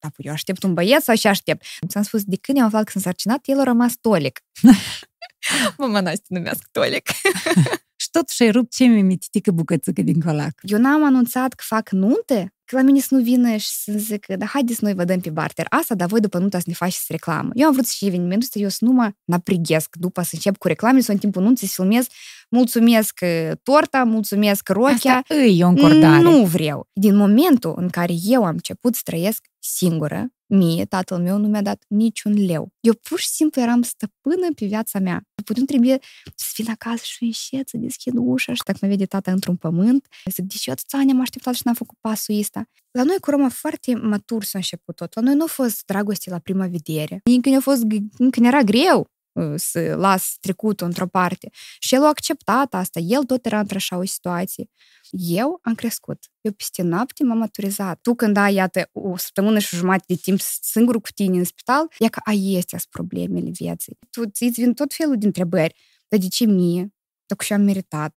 da, păi eu aștept un băieț sau ce aștept? Ți-am spus, de când am aflat că sunt sărcinat, el a rămas tolic. Mama Nastia numească tolic. Și totuși ai rupt ce mi mititică bucățică din colac. Eu n-am anunțat că fac nunte, că la mine să nu vină și să zică, da, haideți noi vă dăm pe barter asta, dar voi după nunta să ne faceți reclamă. Eu am vrut și evenimentul ăsta, eu să nu mă naprighesc după să încep cu reclame sau în timpul nunții să filmez, mulțumesc uh, torta, mulțumesc rochea. Asta îi o încordare. Nu vreau. Din momentul în care eu am început să trăiesc singură, mie, tatăl meu nu mi-a dat niciun leu. Eu pur și simplu eram stăpână pe viața mea. Putem trebuie să fii la casă și înșet, să deschid ușa și dacă mă vede tata într-un pământ, zic, deși eu atâția ani am așteptat și n-am făcut pasul ăsta. La noi cu Roma foarte matur s-a început tot. La noi nu a fost dragoste la prima vedere. Încă ne-a fost, încă ne-era greu să las trecutul într-o parte. Și el a acceptat asta. El tot era într-așa o situație. Eu am crescut. Eu peste noapte m-am maturizat. Tu când ai, iată, o săptămână și jumătate de timp singur cu tine în spital, e că ai este problemele vieții. Tu îți vin tot felul de întrebări. Dar de ce mie? Dacă și-am meritat.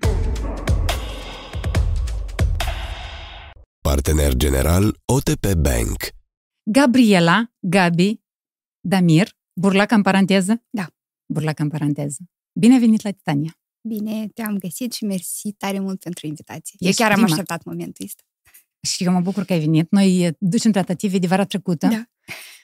Partener general OTP Bank. Gabriela, Gabi, Damir, burlac în paranteză? Da. Burlac în paranteză. Bine venit la Titania! Bine, te-am găsit și mersi tare mult pentru invitație. Ești eu chiar prima. am așteptat momentul ăsta. Și eu mă bucur că ai venit. Noi eh, ducem tratative de vara trecută, Da.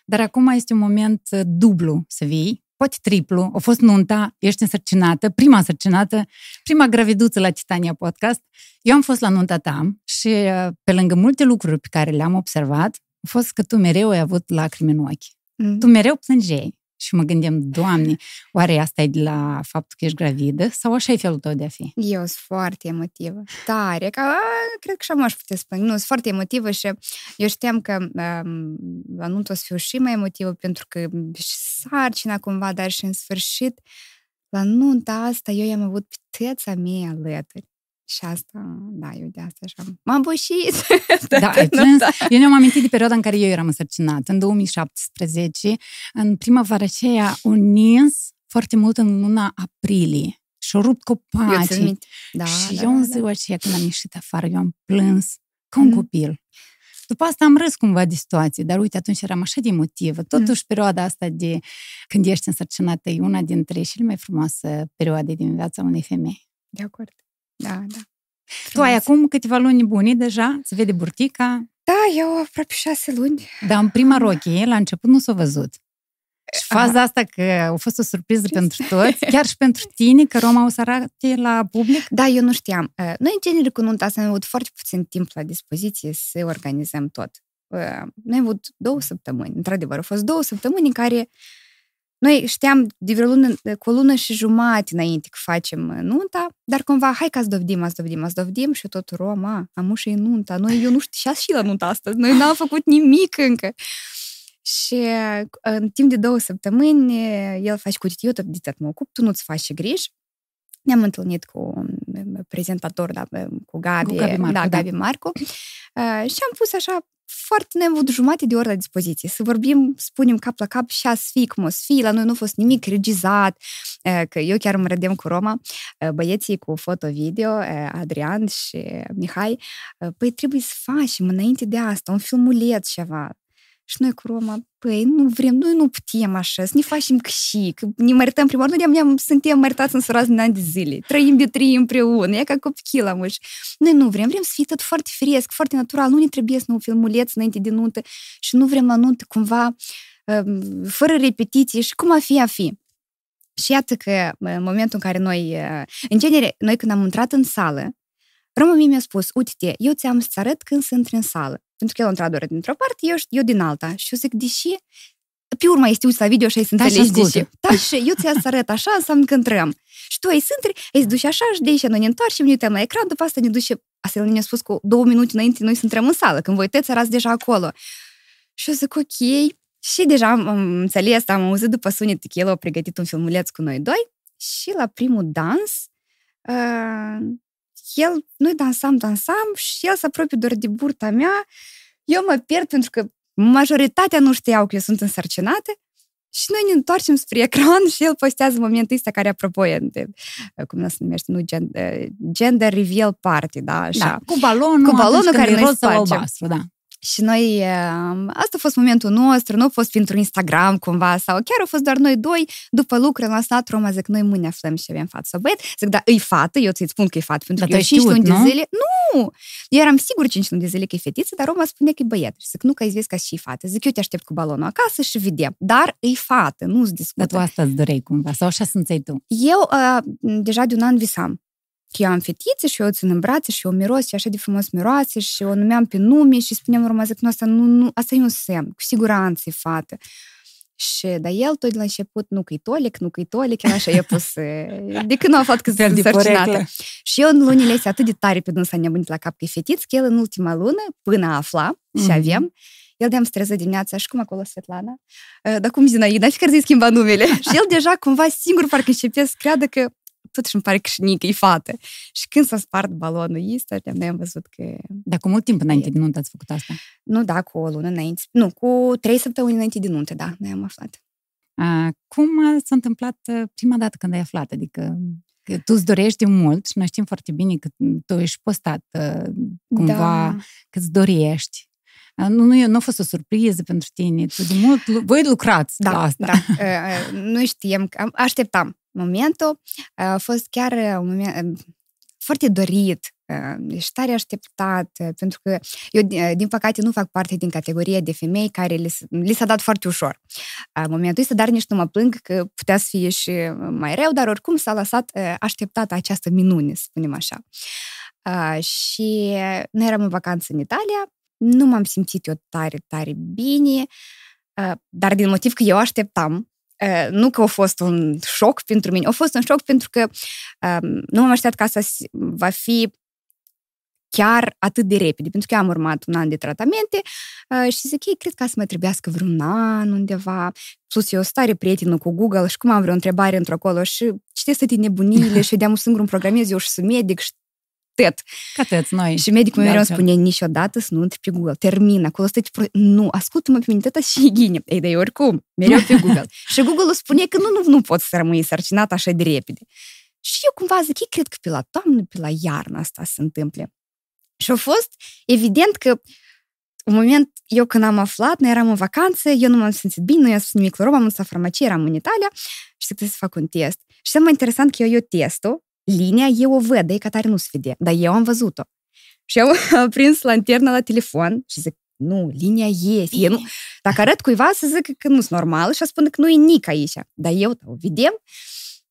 dar acum este un moment eh, dublu să vii, poate triplu. A fost nunta, ești însărcinată, prima însărcinată, prima graviduță la Titania Podcast. Eu am fost la nunta ta și eh, pe lângă multe lucruri pe care le-am observat, a fost că tu mereu ai avut lacrimi în ochi. Mm. Tu mereu plângeai. Și mă gândeam, Doamne, oare asta e de la faptul că ești gravidă sau așa e felul tău de a fi? Eu sunt foarte emotivă. Tare. Ca, a, cred că și am aș putea spune. Nu, sunt foarte emotivă și eu știam că um, la nuntă o să fiu și mai emotivă pentru că și sarcina cumva, dar și în sfârșit la nunta asta eu i-am avut pe tăța mea alături. Și asta, da, eu de asta așa m-am bușit. Da, ai plâns. Eu ne-am amintit de perioada în care eu eram însărcinată, în 2017. În primăvara aceea au nins foarte mult în luna aprilie și au rupt Eu țin copacii. minte. Da, și da, eu în da, ziua aceea când am ieșit afară, eu am plâns ca un Mhm. copil. După asta am râs cumva de situație, dar uite, atunci eram așa de emotivă. Totuși, perioada asta de când ești însărcinată e una dintre cele mai frumoase perioade din viața unei femei. De acord. Da, da. Tu ai Frumos. acum câteva luni bune deja, se vede burtica, Da, eu aproape șase luni. dar în prima rochie, la început nu s-a văzut. Și Aha. faza asta că a fost o surpriză pentru toți, chiar și pentru tine, că Roma o să arate la public. Da, eu nu știam. Uh, Noi, în genere, cu nunta asta am avut foarte puțin timp la dispoziție să organizăm tot. Uh, Noi am avut două săptămâni. Într-adevăr, au fost două săptămâni în care noi știam de vreo lună, cu o lună și jumătate înainte că facem uh, nunta, dar cumva, hai că ați dovedim, ați dovedim, ați dovedim și tot Roma, am și nunta. Noi, eu nu știu, și și la nunta asta. Noi n-am făcut nimic încă. Și uh, în timp de două săptămâni, uh, el face cu eu tot de tot mă ocup, tu nu-ți faci și griji. Ne-am întâlnit cu un prezentator, da, cu Gabi, Cu Gabi Marcu, da, da. Gabi Marcu, uh, și am pus așa foarte, ne-am avut jumate de oră la dispoziție, să vorbim, spunem cap la cap și a să fie cum o să fie, la noi nu a fost nimic regizat, uh, că eu chiar mă râdem cu Roma, uh, băieții cu foto-video, uh, Adrian și Mihai, uh, păi trebuie să facem înainte de asta, un filmuleț ceva, și noi cu Roma, păi, nu vrem, noi nu putem așa, să ne facem că și, că ne mărităm prima oară, noi de-am, suntem măritați în sărați din ani de zile, trăim de trei împreună, e ca copii la mâși. Noi nu vrem, vrem să fie tot foarte fresc, foarte natural, nu ne trebuie să ne filmuleț înainte de nuntă și nu vrem la nuntă cumva um, fără repetiție și cum a fi, a fi. Și iată că în momentul în care noi, uh, în genere, noi când am intrat în sală, Roma mie mi-a spus, uite-te, eu ți-am să arăt când să intri în sală. Pentru că el a intrat doar dintr-o parte, eu, eu din alta. Și eu zic, deși pe urmă este uiți la video și ai să Da, și înțelegi de ascultă. ce. Da, și eu ți-am să arăt așa, înseamnă că intrăm. Și tu ai să intri, ai să duci așa și de aici noi ne întoarcem, ne uităm la ecran, după asta ne duce, asta el ne-a spus cu două minute înainte noi să intrăm în sală, când voi tăți erați deja acolo. Și eu zic, ok, și deja am, am înțeles, am auzit după sunet că el a pregătit un filmuleț cu noi doi și la primul dans, uh, el, noi dansam, dansam și el se apropie doar de burta mea, eu mă pierd pentru că majoritatea nu știau că eu sunt însărcinată și noi ne întoarcem spre ecran și el postează momentul ăsta care, apropo, e de, cum se numește, nu, gender, gender reveal party, da, așa. Da, cu balonul, Cu balonul atunci când care e noi roz sau spargem. albastru, da. Și noi, asta a fost momentul nostru, nu a fost pentru Instagram cumva, sau chiar au fost doar noi doi, după lucru, am lăsat Roma, zic, noi mâine aflăm și avem fată sau băiet. Zic, da, îi fată, eu ți-i spun că e fată, pentru Dar că tu eu ai 5 știut, luni de nu? zile, nu! Eu eram sigur 5 luni de zile că e fetiță, dar Roma spune că e băiet. Și zic, nu, că ai zis că și e fată. Zic, eu te aștept cu balonul acasă și vedem. Dar e fată, nu-ți Dar discută. tu asta îți doreai cumva, sau așa simțeai tu. Eu uh, deja de un an visam că eu am fetițe și eu o țin în brațe și eu miros și așa de frumos miroase și o numeam pe nume și spuneam Roma, zic, nu, asta, nu, nu, asta e un semn, cu siguranță e fată. Și, dar el tot de la început, nu că-i tolic, nu că-i tolic, el așa i-a pus, e, de când a aflat că Fel sunt de însărcinată. poreclă. Și eu în lunile astea atât de tare pe dânsa nebunit la cap că e fetiță, că el în ultima lună, până a afla și Mhm. avem, el de-am streză dimineața și cum acolo Svetlana? Uh, Dar cum Zinaida? Fiecare zi schimba numele. și el deja cumva singur parcă începea să creadă că totuși îmi pare că și Nica e fată. Și când s-a spart balonul ăsta, noi am văzut că... Dar cu mult timp înainte de nuntă ați făcut asta. Nu, da, cu o lună înainte. Nu, cu trei săptămâni înainte de nuntă, da, noi am aflat. A, cum s-a întâmplat uh, prima dată când ai aflat? Adică că tu îți dorești de mult și noi știm foarte bine că tu ești postat uh, cumva Da. că îți dorești. A, Nu, nu, e- nu a fost o surpriză pentru tine. Tu de mult, lu- voi lucrați Da, la asta. da. Uh, uh, Nu știam, că am- așteptam momentul. Uh, A fost chiar uh, un moment uh, foarte dorit uh, și tare așteptat, uh, pentru că eu, uh, din păcate, nu fac parte din categoria de femei care li, s- li s-a dat foarte ușor uh, momentul ăsta, dar nici nu mă plâng că putea să fie și mai rău, dar oricum s-a lăsat uh, așteptată această minune, să spunem așa. Uh, Și noi eram în vacanță în Italia, nu m-am simțit eu tare, tare bine, uh, dar din motiv că eu așteptam, uh, nu că a fost un șoc pentru mine, a fost un șoc pentru că um, nu m-am așteptat că asta s- va fi chiar atât de repede, pentru că eu am urmat un an de tratamente uh, și zic, ei, cred că să mai trebuiască vreun an undeva, plus eu stare prietenă cu Google și cum am vreo întrebare într-acolo și citesc toate nebunile și vedeam un singur un programez, eu și sunt medic și tot. Ca tăți noi. Și medicul De mereu îmi altfel. spune niciodată să nu intri pe Google. Termin, acolo stai pro... Nu, ascultă-mă pe mine, tata și ghine. Ei, dar eu oricum, mereu pe Google. și Google spune că nu, nu, nu poți să rămâi sărcinat așa de repede. Și eu cumva zic, ei cred că pe la toamnă, pe la iarnă asta se întâmple. Și a fost evident că un moment, eu când am aflat, noi eram în vacanță, eu nu m-am simțit bine, nu i-am spus nimic la Roma, am dus la farmacie, eram în Italia și trebuie să fac un test. Și cel mai interesant că eu, eu testul, linia, eu o văd, e ca tare nu se vede, dar eu am văzut-o. Și eu am prins lanterna la telefon și zic, nu, linia este. Eu nu, dacă arăt cuiva să zic că nu sunt normal și a spune că nu e nic aici. Dar eu, da, o vedem,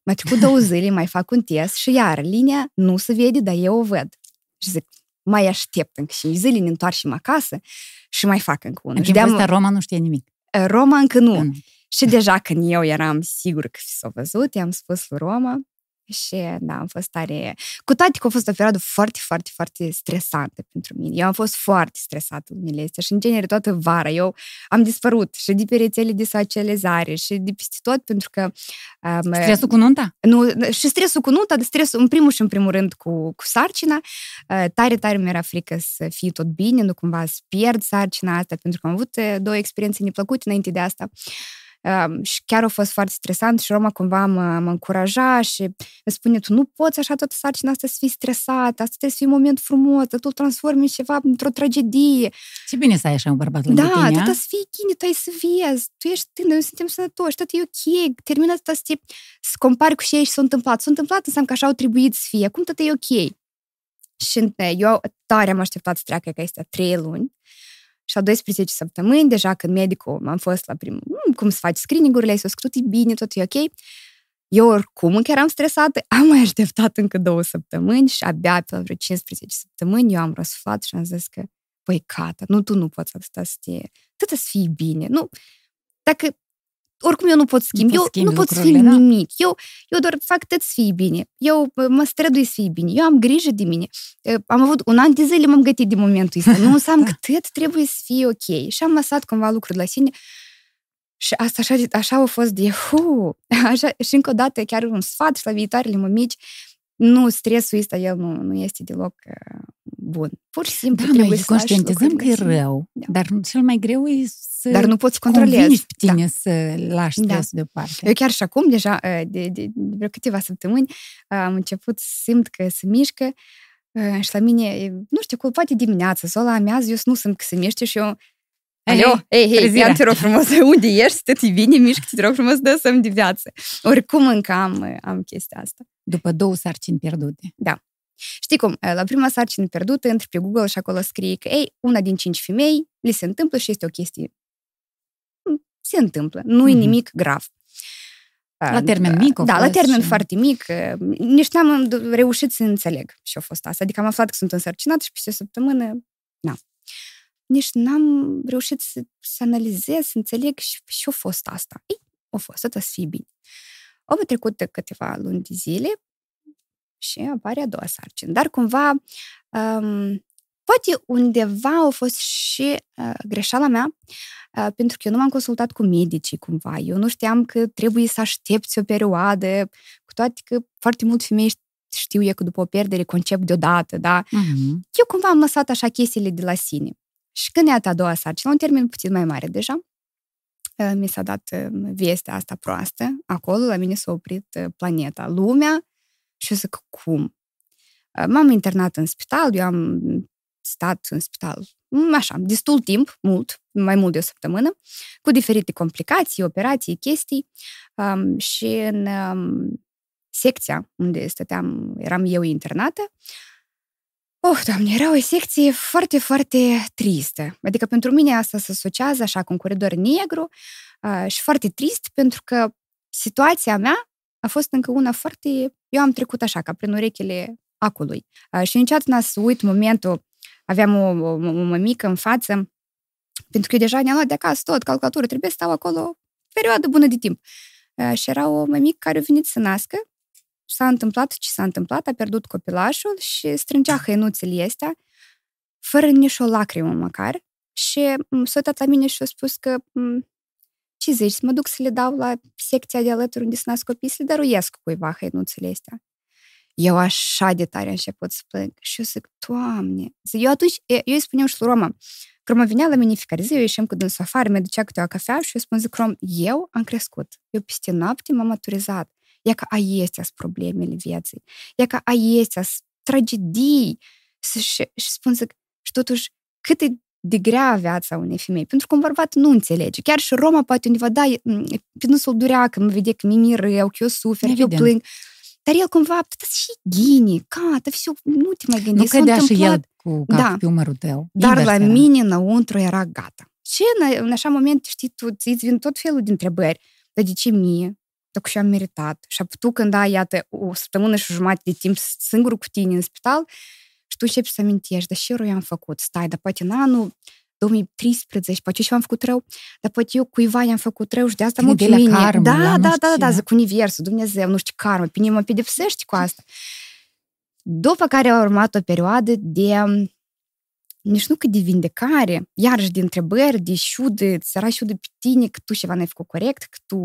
mai trecut două zile, mai fac un test și iar linia nu se vede, dar eu o văd. Și zic, mai aștept încă 5 zile, ne întoarcem acasă și mai fac încă unul. În Și timpul de-am- ăsta Roma nu știe nimic. Roma încă nu. Nu. Și deja când eu eram sigur că s-a văzut, i-am spus lui Roma și da, am fost tare... Cu toate că a fost o perioadă foarte, foarte, foarte stresantă pentru mine. Eu am fost foarte stresată lunile astea și în genere toată vara. Eu am dispărut și de pe rețele de socializare și de peste tot pentru că... Um, Stresul cu nunta? nu, și stresul cu nunta, dar stresul în primul și în primul rând cu, cu sarcina. Uh, Tare, tare mi-era frică să fie tot bine, nu cumva să pierd sarcina asta, pentru că am avut uh, două experiențe neplăcute înainte de asta. Um, și chiar a fost foarte stresant și Roma cumva mă, mă încuraja și îmi spune, tu nu poți așa toată sarcina asta să fii stresată, asta trebuie să fie un moment frumos, să tu transformi în ceva într-o tragedie. Ce bine să ai așa un bărbat lângă Da, tine, tot a? să fii chine, tu ai să vezi, tu ești tânăr, noi suntem sănătoși, tot e ok, termină asta să, te, să compari cu ce și s-a întâmplat. S-a întâmplat, înseamnă că așa au trebuit să fie, acum tot e ok. Și eu tare am așteptat să treacă că este trei luni și la 12 săptămâni, deja când medicul am fost la primul, "Mm, cum să faci screening-urile, să tot e bine, tot e ok. Eu oricum încă eram stresată, am mai așteptat încă două săptămâni și abia pe la vreo 15 săptămâni eu am răsuflat și am zis că păi, Cata, nu, tu nu poți atâta să te... Atâta să fii bine. Nu, dacă oricum eu nu pot schimbi, poți eu schimbi nu pot schimbi lucrurile, da. nimic. Eu, eu doar fac tot să fii bine. Eu bă, mă strădui să fii bine. Eu am grijă de mine. Eh, Am avut un an de zile m-am gătit de momentul ăsta. Nu înseamnă că tot trebuie să fie ok. Și am lăsat cumva lucruri la sine. Și asta așa, așa a fost de hu, așa, și încă o dată chiar un sfat și la viitoarele mămici, nu, stresul ăsta, el nu, nu este deloc uh, bun. Pur și simplu Da, trebuie noi să lași conștientizăm că e lucrurile la sine. rău, Da. dar cel mai greu e să Dar nu poți controlezi. convingi pe Da. tine să lași Da. stresul deoparte. Eu chiar și acum, deja, uh, de, de, de vreo câteva săptămâni, uh, am început să simt că se mișcă Uh, și la mine, nu știu, cu poate dimineața sau la amiază, eu nu sunt că se miște și eu Alo, hei, hei, trezirea. ia te rog frumos, unde ești? Te te vine, mișcă te rog frumos, dă să-mi de viață. Oricum încă am, am chestia asta. După două sarcini pierdute. Știi cum, la prima sarcină pierdută, intri pe Google și acolo scrie că, ei, una din cinci femei li se întâmplă și este o chestie. Mm, Se întâmplă, nu e Mhm. nimic grav. La termen mic a Da, la fost termen și- foarte mic. Nici n-am reușit să înțeleg și a fost asta. Adică am aflat că sunt însărcinată și peste o săptămână, na. Nici n-am reușit să, să analizez, să înțeleg și, și a fost asta. Ei, a fost, tot să fie bine. Au mai trecut de câteva luni de zile și apare a doua sarcină. Dar cumva, um, poate undeva a fost și uh, greșeala mea, uh, pentru că eu nu m-am consultat cu medicii cumva. Eu nu știam că trebuie să aștepți o perioadă, cu toate că foarte mult femei știu eu că după o pierdere concep deodată, da? Mhm. Eu cumva am lăsat așa chestiile de la sine. Și când iată a doua sarcină, un termen puțin mai mare deja, uh, mi s-a dat uh, vestea asta proastă. Acolo la mine s-a oprit uh, planeta, lumea și eu zic, cum? Uh, M-am internat în spital, eu am stat în spital, mm, așa, destul timp, mult, mai mult de o săptămână, cu diferite complicații, operații, chestii um, și în um, secția unde stăteam, eram eu internată, Oh, doamne, era o secție foarte, foarte tristă. Adică pentru mine asta se asociază așa cu un coridor negru uh, și foarte trist pentru că situația mea a fost încă una foarte... Eu am trecut așa, ca prin urechile acului. Uh, și niciodată n-a să uit momentul, aveam o, o, o mămică în față, pentru că eu deja ne-am luat de acasă tot, calculatură, trebuie să stau acolo o perioadă bună de timp. Uh, și era o mămică care a venit să nască s-a întâmplat ce s-a întâmplat, a pierdut copilașul și strângea hăinuțele astea, fără nici o lacrimă măcar. Și m, s-a uitat la mine și a spus că m, ce zici, să mă duc să le dau la secția de alături unde se nasc copii, să le dăruiesc cuiva hăinuțele astea. Eu așa de tare am început să plâng. Și eu zic, Doamne! Zic, Eu atunci, eu îi spuneam și lui Roma, că Roma venea la mine fiecare zi, eu ieșim cu dânsul afară, mi ducea câte o cafea și eu spun, zic, Rom, eu am crescut. Eu peste noapte m-am maturizat. E că aiestea sunt problemele vieții. E că aiestea sunt tragedii. Și, și, și spun, zic, și totuși, cât e de grea viața unei femei. Pentru că un bărbat nu înțelege. Chiar și Roma poate undeva, da, e- m, pe nu s-o durea că mă vede că mi-e rău, că eu sufer, că eu Evident. plâng. Dar el cumva, tot și ghini, gata, все, nu te mai gândi. Nu s-a cădea și întâmplat. el cu capul Da. pe umărul tău. Dar Invers la era. mine, înăuntru, era gata. Și în, în așa moment, știi, tu îți vin tot felul de întrebări. Dar de ce mie? Dacă și am meritat. Și tu când ai, iată, o săptămână și jumătate de timp singur cu tine în spital, și tu începi să amintești, dar ce rău i-am făcut? Stai, dar poate în anul 2013, poate și eu am făcut rău, dar poate eu cuiva i-am făcut rău și de asta Te mă gândeai la mine. karmă, da, la nu da, știu da, ce, da, da. zic Universul, Dumnezeu, nu știu, karmă, pe mine mă pedepsești cu asta. După care a urmat o perioadă de nici nu cât de vindecare, iarăși de întrebări, de șudă, ți era șudă pe tine că tu ceva n-ai făcut corect, că tu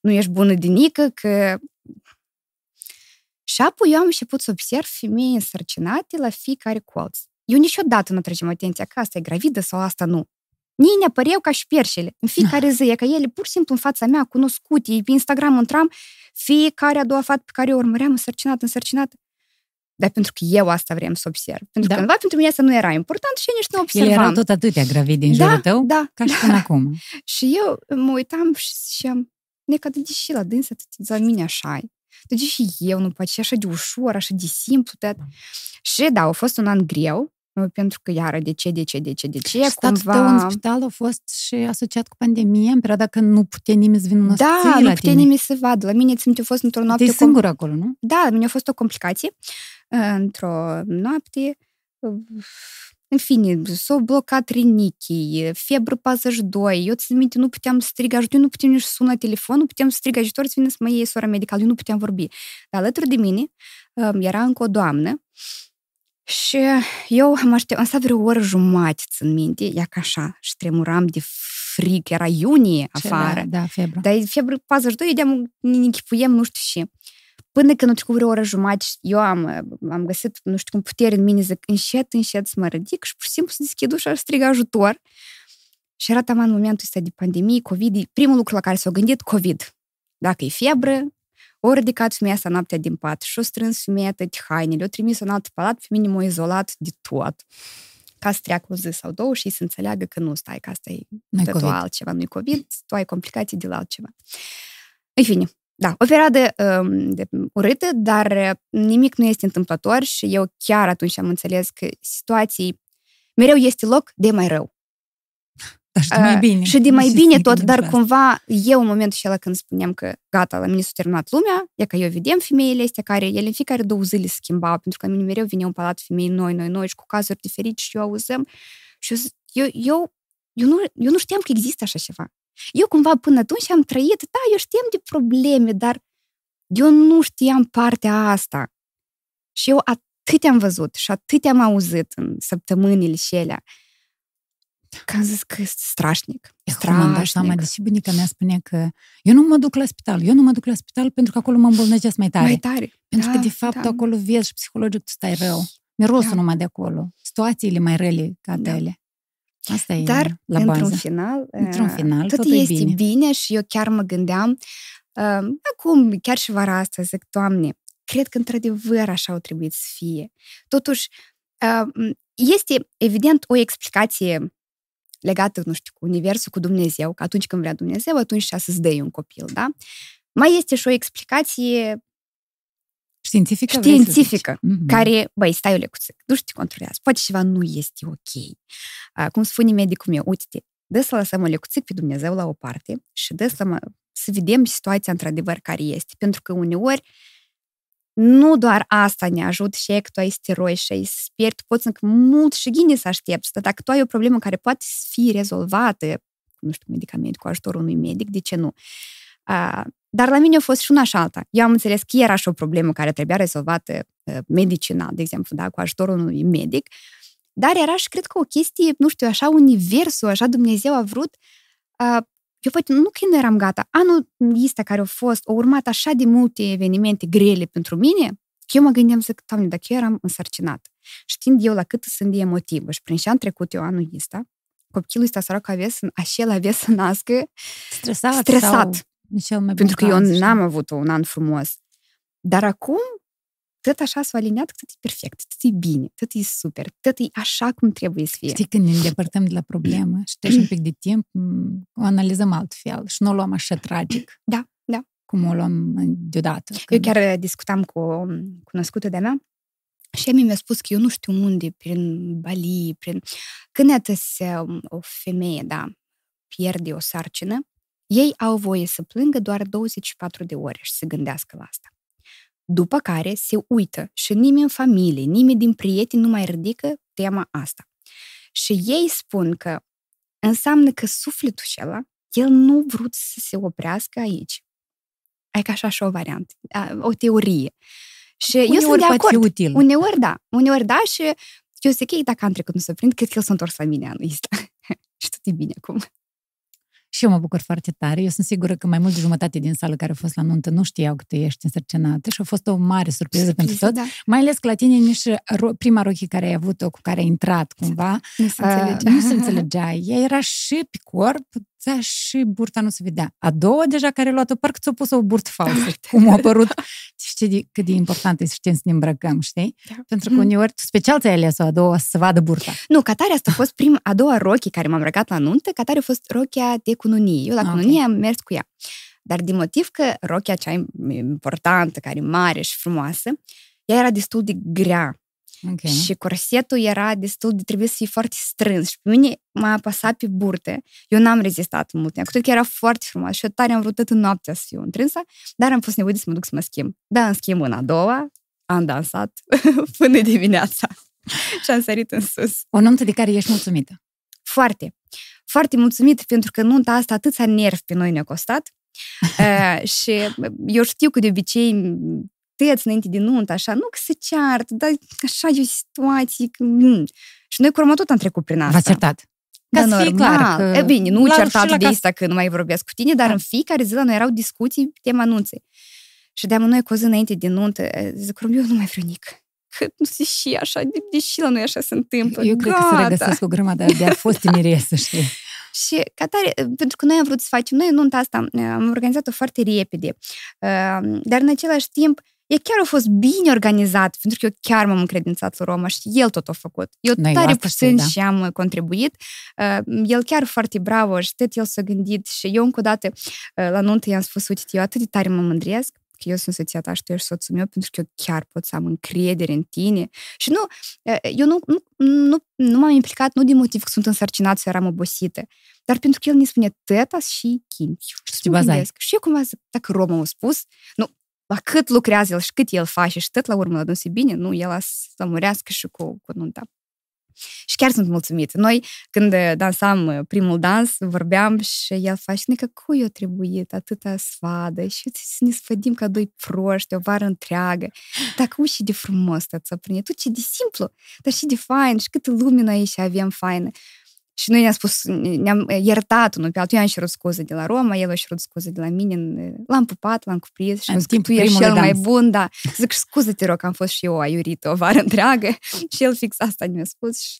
nu ești bună de nică, că... Și apoi eu am început să observ femei însărcinate la fiecare colț. Eu niciodată nu tragem atenția că asta e gravidă sau asta nu. Nici ne apăreau ca și perșele. În fiecare zi, e ca ele pur și simplu în fața mea, cunoscute, pe Instagram intram, fiecare a doua fată pe care o urmăream însărcinată, însărcinată. Dar pentru că eu asta vrem să observ. Pentru Da. că cândva pentru mine asta nu era important și eu nici nu Ele observam. erau tot atâtea gravide în da, jurul tău, da, ca și până acum. și eu mă uitam și ziceam, neca, de și la dânsă, tot la mine așa -i. De ce și eu nu poate, și așa de ușor, așa de simplu, tot. Și da, a fost un an greu, pentru că iară, de ce, de ce, de ce, de ce, Și statul tău în spital a fost și asociat cu pandemia, în perioada când nu putea nimeni să vină în Da, la nu putea tine. nimeni să vadă. La mine, țin, a fost într-o noapte... Ești singur acolo, nu? Da, la mine a fost o complicație. Într-o noapte, în fine, s-au blocat rinichii, febră 42, eu țin minte, nu puteam strig ajutor, eu nu puteam nici suna telefon, nu puteam strig ajutor să vină să mă iei sora medicală, eu nu puteam vorbi. Dar alături de mine um, era încă o doamnă și eu am aștept, am stat vreo oră jumătate, țin minte, ea ca așa, și tremuram de frig, era iunie afară. Da, da, febră. Dar e febră 42, de ne închipuiem, nu știu ce. Până când nu trecut vreo oră jumătate, eu am, am găsit, nu știu cum, putere în mine, zic, încet, încet să mă ridic și pur și simplu să deschid ușa și strig ajutor. Și era taman momentul ăsta de pandemie, COVID, primul lucru la care s-au gândit, COVID. Dacă e febră, O ridicat femeia asta noaptea din pat și-o strâns femeia toate hainele, o trimis în alt palat, pe mine m-a izolat de tot. Ca să treacă o zi sau două și să înțeleagă că nu stai, că asta e Nu-i totul COVID. altceva, nu-i COVID, tu ai complicații de la altceva. În fine, da, o perioadă um, de, urâtă, dar uh, nimic nu este întâmplător și eu chiar atunci am înțeles că situații mereu este loc de mai rău. Dar și de mai Uh, bine. Și de Nu mai știu bine să ne tot, gândim dar și la asta. cumva eu în momentul acela când spuneam că gata, la mine s-a terminat lumea, e că eu vedem femeile astea care ele în fiecare două zile se schimbau, pentru că la mine mereu vine un palat femei noi, noi, noi și cu cazuri diferite și eu auzăm și eu, zic, eu, eu, eu, nu, eu nu știam că există așa ceva. Eu cumva până atunci am trăit, da, eu știam de probleme, dar eu nu știam partea asta. Și eu atât am văzut și atât am auzit în săptămânile și alea, că am zis că este strașnic. Acum îmi dau seama, Strașnic. deși bunica mea spunea că eu nu mă duc la spital, eu nu mă duc la spital pentru că acolo mă îmbolnăgesc mai tare. Mai tare. Pentru da, că, de fapt, da. acolo vezi și psihologic tu stai rău. Mirosul Da. numai de acolo. Situațiile mai rele ca Da. tele. Asta e Dar, la într-un bază. final, Într-un uh, final, tot totul e este bine. bine și eu chiar mă gândeam, uh, acum, chiar și vara asta, zic, Doamne, cred că într-adevăr așa au trebuit să fie. Totuși, uh, este evident o explicație legată, nu știu, cu Universul, cu Dumnezeu, că atunci când vrea Dumnezeu, atunci și să-ți dai un copil, da? Mai este și o explicație Științifică? vrei să zici? științifică, Mhm. care, băi, stai o lecuță, nu știu ce controlează, poate ceva nu este ok. A, cum spune medicul meu, uite, dă să lăsăm o lecuțic pe Dumnezeu la o parte și dă să, mă, să vedem situația într-adevăr care este. Pentru că uneori nu doar asta ne ajută și e că tu ai steroi și ai speri, tu poți încă mult și ghine să aștepți, dar dacă tu ai o problemă care poate să fie rezolvată, nu știu, medicament cu ajutorul unui medic, de ce nu? A, dar la mine a fost și una și alta. Eu am înțeles că era și o problemă care trebuia rezolvată uh, medicinal, de exemplu, da, cu ajutorul unui medic, dar era și cred că o chestie, nu știu, așa universul, așa Dumnezeu a vrut. Uh, eu poate nu când eram gata. Anul ăsta care a fost, au urmat așa de multe evenimente grele pentru mine, că eu mă gândeam, zic, Doamne, dacă eu eram însărcinat, știind eu la cât sunt de emotivă și prin ce am trecut eu anul ăsta, copilul ăsta sărac avea să, așa avea să nască Stresat. stresat. Sau în cel mai bun Pentru că eu caz, știi? n-am avut un an frumos. Dar acum, tot așa s-a aliniat, că tot e perfect, tot e bine, tot e super, tot e așa cum trebuie să fie. Știi, când ne îndepărtăm de la problemă și trece un pic de timp, m, o analizăm altfel și nu o luăm așa tragic. Da, da. Cum o luăm deodată. Eu când- chiar uh, discutam cu o cunoscută de-a mea și ea mi-a spus că eu nu știu unde, prin Bali, prin... Când atâs um, o femeie, da, pierde o sarcină, ei au voie să plângă doar 24 de ore și să gândească la asta. După care se uită și nimeni în familie, nimeni din prieteni nu mai ridică tema asta. Și ei spun că înseamnă că sufletul acela, el nu vrut să se oprească aici. Adică așa și o variantă, a, o teorie. Și eu sunt Uneori de poate fi acord. util. Uneori da, uneori da și eu zic, ei, dacă am trecut nu se prind, cred că el s-a întors la mine anul ăsta. și tot e bine acum. Și eu mă bucur foarte tare. Eu sunt sigură că mai mult de jumătate din sală care a fost la nuntă nu știau că tu ești însărcinată și a fost o mare surpriză pentru toți. Da, Mai ales că la tine nici ro- prima rochie care ai avut-o, cu care ai intrat cumva, nu se uh, înțelegea. nu se înțelegea. Ea era și pe corp, dar și burta nu se vedea. A doua deja care a luat-o, parcă ți-a pus o burtă falsă. Cum a apărut. Știi de, cât de important e să știm să ne îmbrăcăm, știi? Da. Pentru că uneori tu special ți-ai ales-o a doua să vadă burta. Nu, Catare asta a fost prima, a doua rochie care m-am îmbrăcat la nuntă, Catare a fost rochia de cununie. Eu la Ah, ok. cununie am mers cu ea. Dar din motiv că rochia cea importantă, care e mare și frumoasă, ea era destul de grea. Ok. Și corsetul era destul de, trebuie să fie foarte strâns. Și pe mine m-a apăsat pe burte. Eu n-am rezistat mult timp. Cred că era foarte frumos și eu tare am vrut tot în noaptea să fiu întrânsă, dar am fost nevoie să mă duc să mă schimb. Da, în schimb, în a doua, am dansat până dimineața și am sărit în sus. O nuntă de care ești mulțumită. Foarte, foarte mulțumit pentru că nunta asta atâția nervi pe noi ne-a costat. uh, și eu știu că de obicei tăiați înainte de nuntă, așa, nu că se ceartă, dar așa e o situație. Că, mm. Și noi cu urmă tot am trecut prin asta. V-ați certat. Ca Da, să fie normal. clar. Că E bine, nu la- certat și la de casă- asta că nu mai vorbesc cu tine, dar Da. în fiecare zi la noi erau discuții pe tema anunței. Și de noi cu o zi înainte de nuntă, e, zic, eu nu mai vreau nic. Că nu se și așa, de, deși la noi așa se întâmplă. Eu cred că se Gata. regăsesc o grămadă de a fost tineresă, știi? Și ca tare, pentru că noi am vrut să facem, noi nunta asta am organizat-o foarte repede, dar în același timp E chiar a fost bine organizat, pentru că eu chiar m-am încredințat lui Roma și el tot a făcut. Eu Noi tare puțin da. și am contribuit. Uh, el chiar foarte bravo și tot el s-a gândit și eu încă o dată uh, la nuntă i-am spus, uite, eu atât de tare mă mândresc că eu sunt soția ta și tu ești soțul meu, pentru că eu chiar pot să am încredere în tine. Și nu, uh, eu nu, nu, nu, nu m-am implicat nu din motiv că sunt însărcinat sau eram obosită, dar pentru că el ne spune tăta și chintiu. Și, și eu cumva zic, dacă Roma a spus, nu, la cât lucrează el și cât el face și tot la urmă la dânsul bine, nu, el a să murească și cu, cu nunta. Și chiar sunt mulțumită. Noi, când dansam primul dans, vorbeam și el face, că cu eu trebuit atâta svadă și să ne sfădim ca doi proști o vară întreagă. Dacă uși de frumos să prinde, tu ce de simplu, dar și de fain și câtă lumină aici avem faină. Și noi ne-am spus, ne-am iertat unul pe altul. Eu am cerut scuze de la Roma, el a cerut scuze de la mine. L-am pupat, l-am cuprins și am zis că tu ești cel mai bun, da. Zic, scuze te rog, că am fost și eu aiurit o vară întreagă. și el fix asta ne-a spus și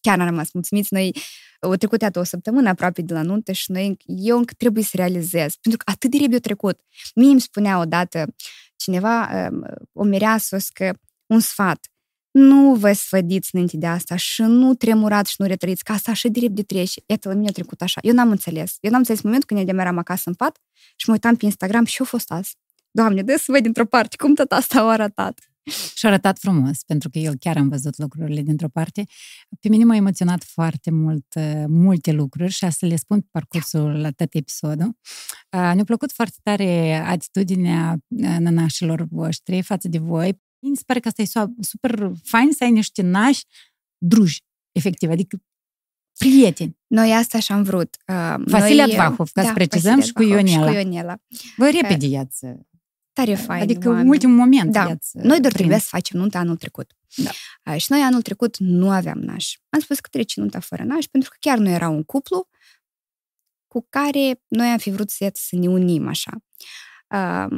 chiar am rămas mulțumiți. Noi o trecut iată o săptămână aproape de la nuntă și noi, eu încă trebuie să realizez, pentru că atât de repede a trecut. Mie îmi spunea odată cineva, o mireasă, că un sfat, nu vă sfădiți înainte de asta și nu tremurați și nu retrăiți, că asta așa direct de trece. Iată, la mine a trecut așa. Eu n-am înțeles. Eu n-am înțeles momentul când ne demeram acasă în pat și mă uitam pe Instagram și eu fost azi. Doamne, dă să văd dintr-o parte cum tot asta a arătat. Și a arătat frumos, pentru că eu chiar am văzut lucrurile dintr-o parte. Pe mine m-a emoționat foarte mult, uh, multe lucruri și să le spun pe parcursul la tot episodul. Uh, ne-a plăcut foarte tare atitudinea uh, nănașilor voștri față de voi, mi se pare că asta e super fain să ai niște nași druji, efectiv, adică prieteni. Noi asta și-am vrut. Uh, Vasile noi, Advahov, ca da, să precizăm, și cu Ionela. Și cu Ionela. Voi repede iați. Tare fain. Adică în ultimul moment da. iați. Noi doar trebuie să facem nunta anul trecut. Da. Uh, și noi anul trecut nu aveam naș. Am spus că trece nunta fără naș, pentru că chiar nu era un cuplu cu care noi am fi vrut să, să ne unim așa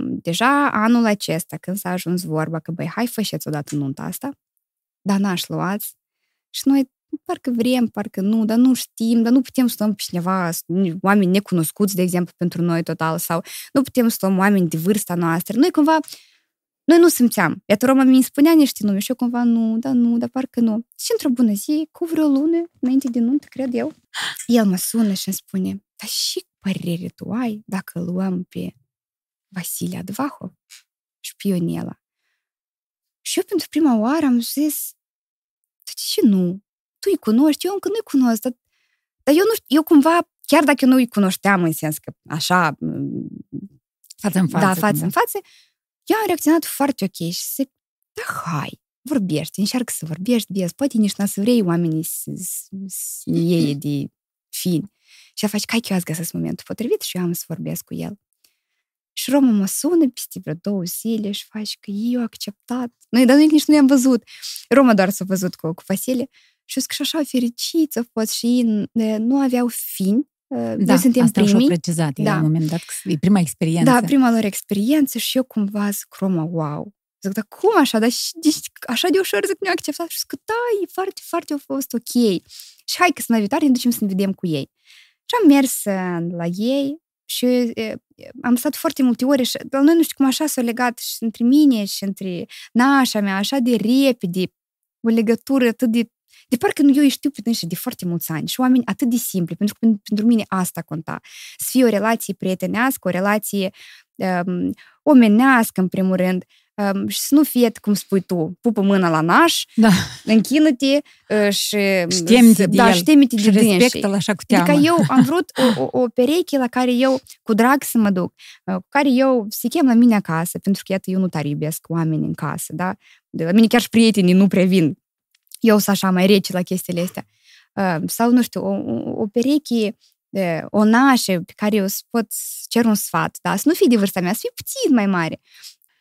deja anul acesta, când s-a ajuns vorba că, băi, hai fășeți odată nunta asta, dar n-aș luați. Și noi parcă vrem, parcă nu, dar nu știm, dar nu putem să luăm pe cineva, oameni necunoscuți, de exemplu, pentru noi total, sau nu putem să luăm oameni de vârsta noastră. Noi cumva, noi nu simțeam. Iată, Roma mi spunea niște nume și eu cumva nu, dar nu, dar parcă nu. Și într-o bună zi, cu vreo lună, înainte de nuntă, cred eu, el mă sună și îmi spune, dar și părere tu ai dacă luăm pe Vasile Advahov și Pionela. Și eu pentru prima oară am zis, de ce nu? Tu îi cunoști, eu încă nu-i cunosc, dar, dar eu, nu, eu cumva, chiar dacă eu nu-i cunoșteam în sens că așa... Față în față. Da, față în față, eu am reacționat foarte ok și zic, da, hai, vorbești, încearcă să vorbești, vezi, poate nici n să vrei oamenii să iei de fini. Și a face, că eu ați găsesc momentul potrivit și eu am să vorbesc cu el. Și Roma mă sună peste vreo două zile și face că eu acceptat. Noi, dar noi nici nu i-am văzut. Roma doar s-a văzut cu, cu Vasile. Și că și așa fericiți au fost și ei nu aveau fini. Da, noi suntem asta primii. precizat da. la un moment dat, e prima experiență. Da, prima lor experiență și eu cumva zic, Roma, wow. Zic, dar cum așa? Dar deci, așa de ușor zic, nu acceptat. Și zic, da, e foarte, foarte a fost ok. Și hai că să viitoare ne ducem să ne vedem cu ei. Și am mers la ei, și e, am stat foarte multe ore și dar noi nu știu cum așa s-a legat și între mine și între nașa mea, așa de repede, o legătură atât de de parcă nu eu îi știu pe de foarte mulți ani și oameni atât de simpli, pentru că pentru mine asta conta. Să fie o relație prietenească, o relație um, omenească, în primul rând, um, și să nu fie, cum spui tu, pupă mâna la naș, da. închină-te uh, și... Ștemite de da, el. Ștemite de respectă-l așa cu teamă. Adică eu am vrut o, o, o pereche la care eu cu drag să mă duc, uh, cu care eu se chem la mine acasă, pentru că, iată, eu nu tare iubesc oameni în casă, da? De la mine chiar și prietenii nu previn. Eu sunt așa mai rece la chestiile astea. Uh, sau, nu știu, o, o pereche o nașă pe care eu pot cer un sfat, da? Să nu fie de vârsta mea, să fie puțin mai mare.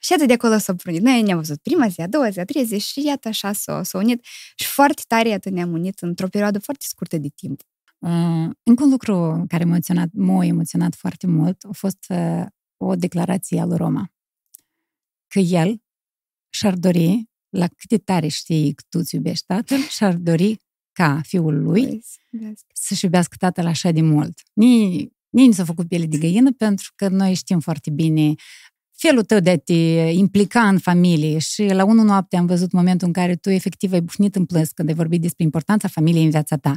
Și atât de acolo s-a prunit. Noi ne-am văzut prima zi, a doua zi, a treia zi și iată așa s-a, s-a unit și foarte tare iată ne-am unit într-o perioadă foarte scurtă de timp. Uh, încă un lucru care m-a emoționat, m-a emoționat foarte mult a fost uh, o declarație a lui Roma. Că el și-ar dori, la cât de tare știi că tu îți iubești tatăl, și-ar dori ca fiul lui Păi, să iubească. să-și iubească tatăl așa de mult. Nici, nici nu s-a făcut piele de găină, pentru că noi știm foarte bine felul tău de a te implica în familie și la unul noapte am văzut momentul în care tu efectiv ai bufnit în plâns când ai vorbit despre importanța familiei în viața ta.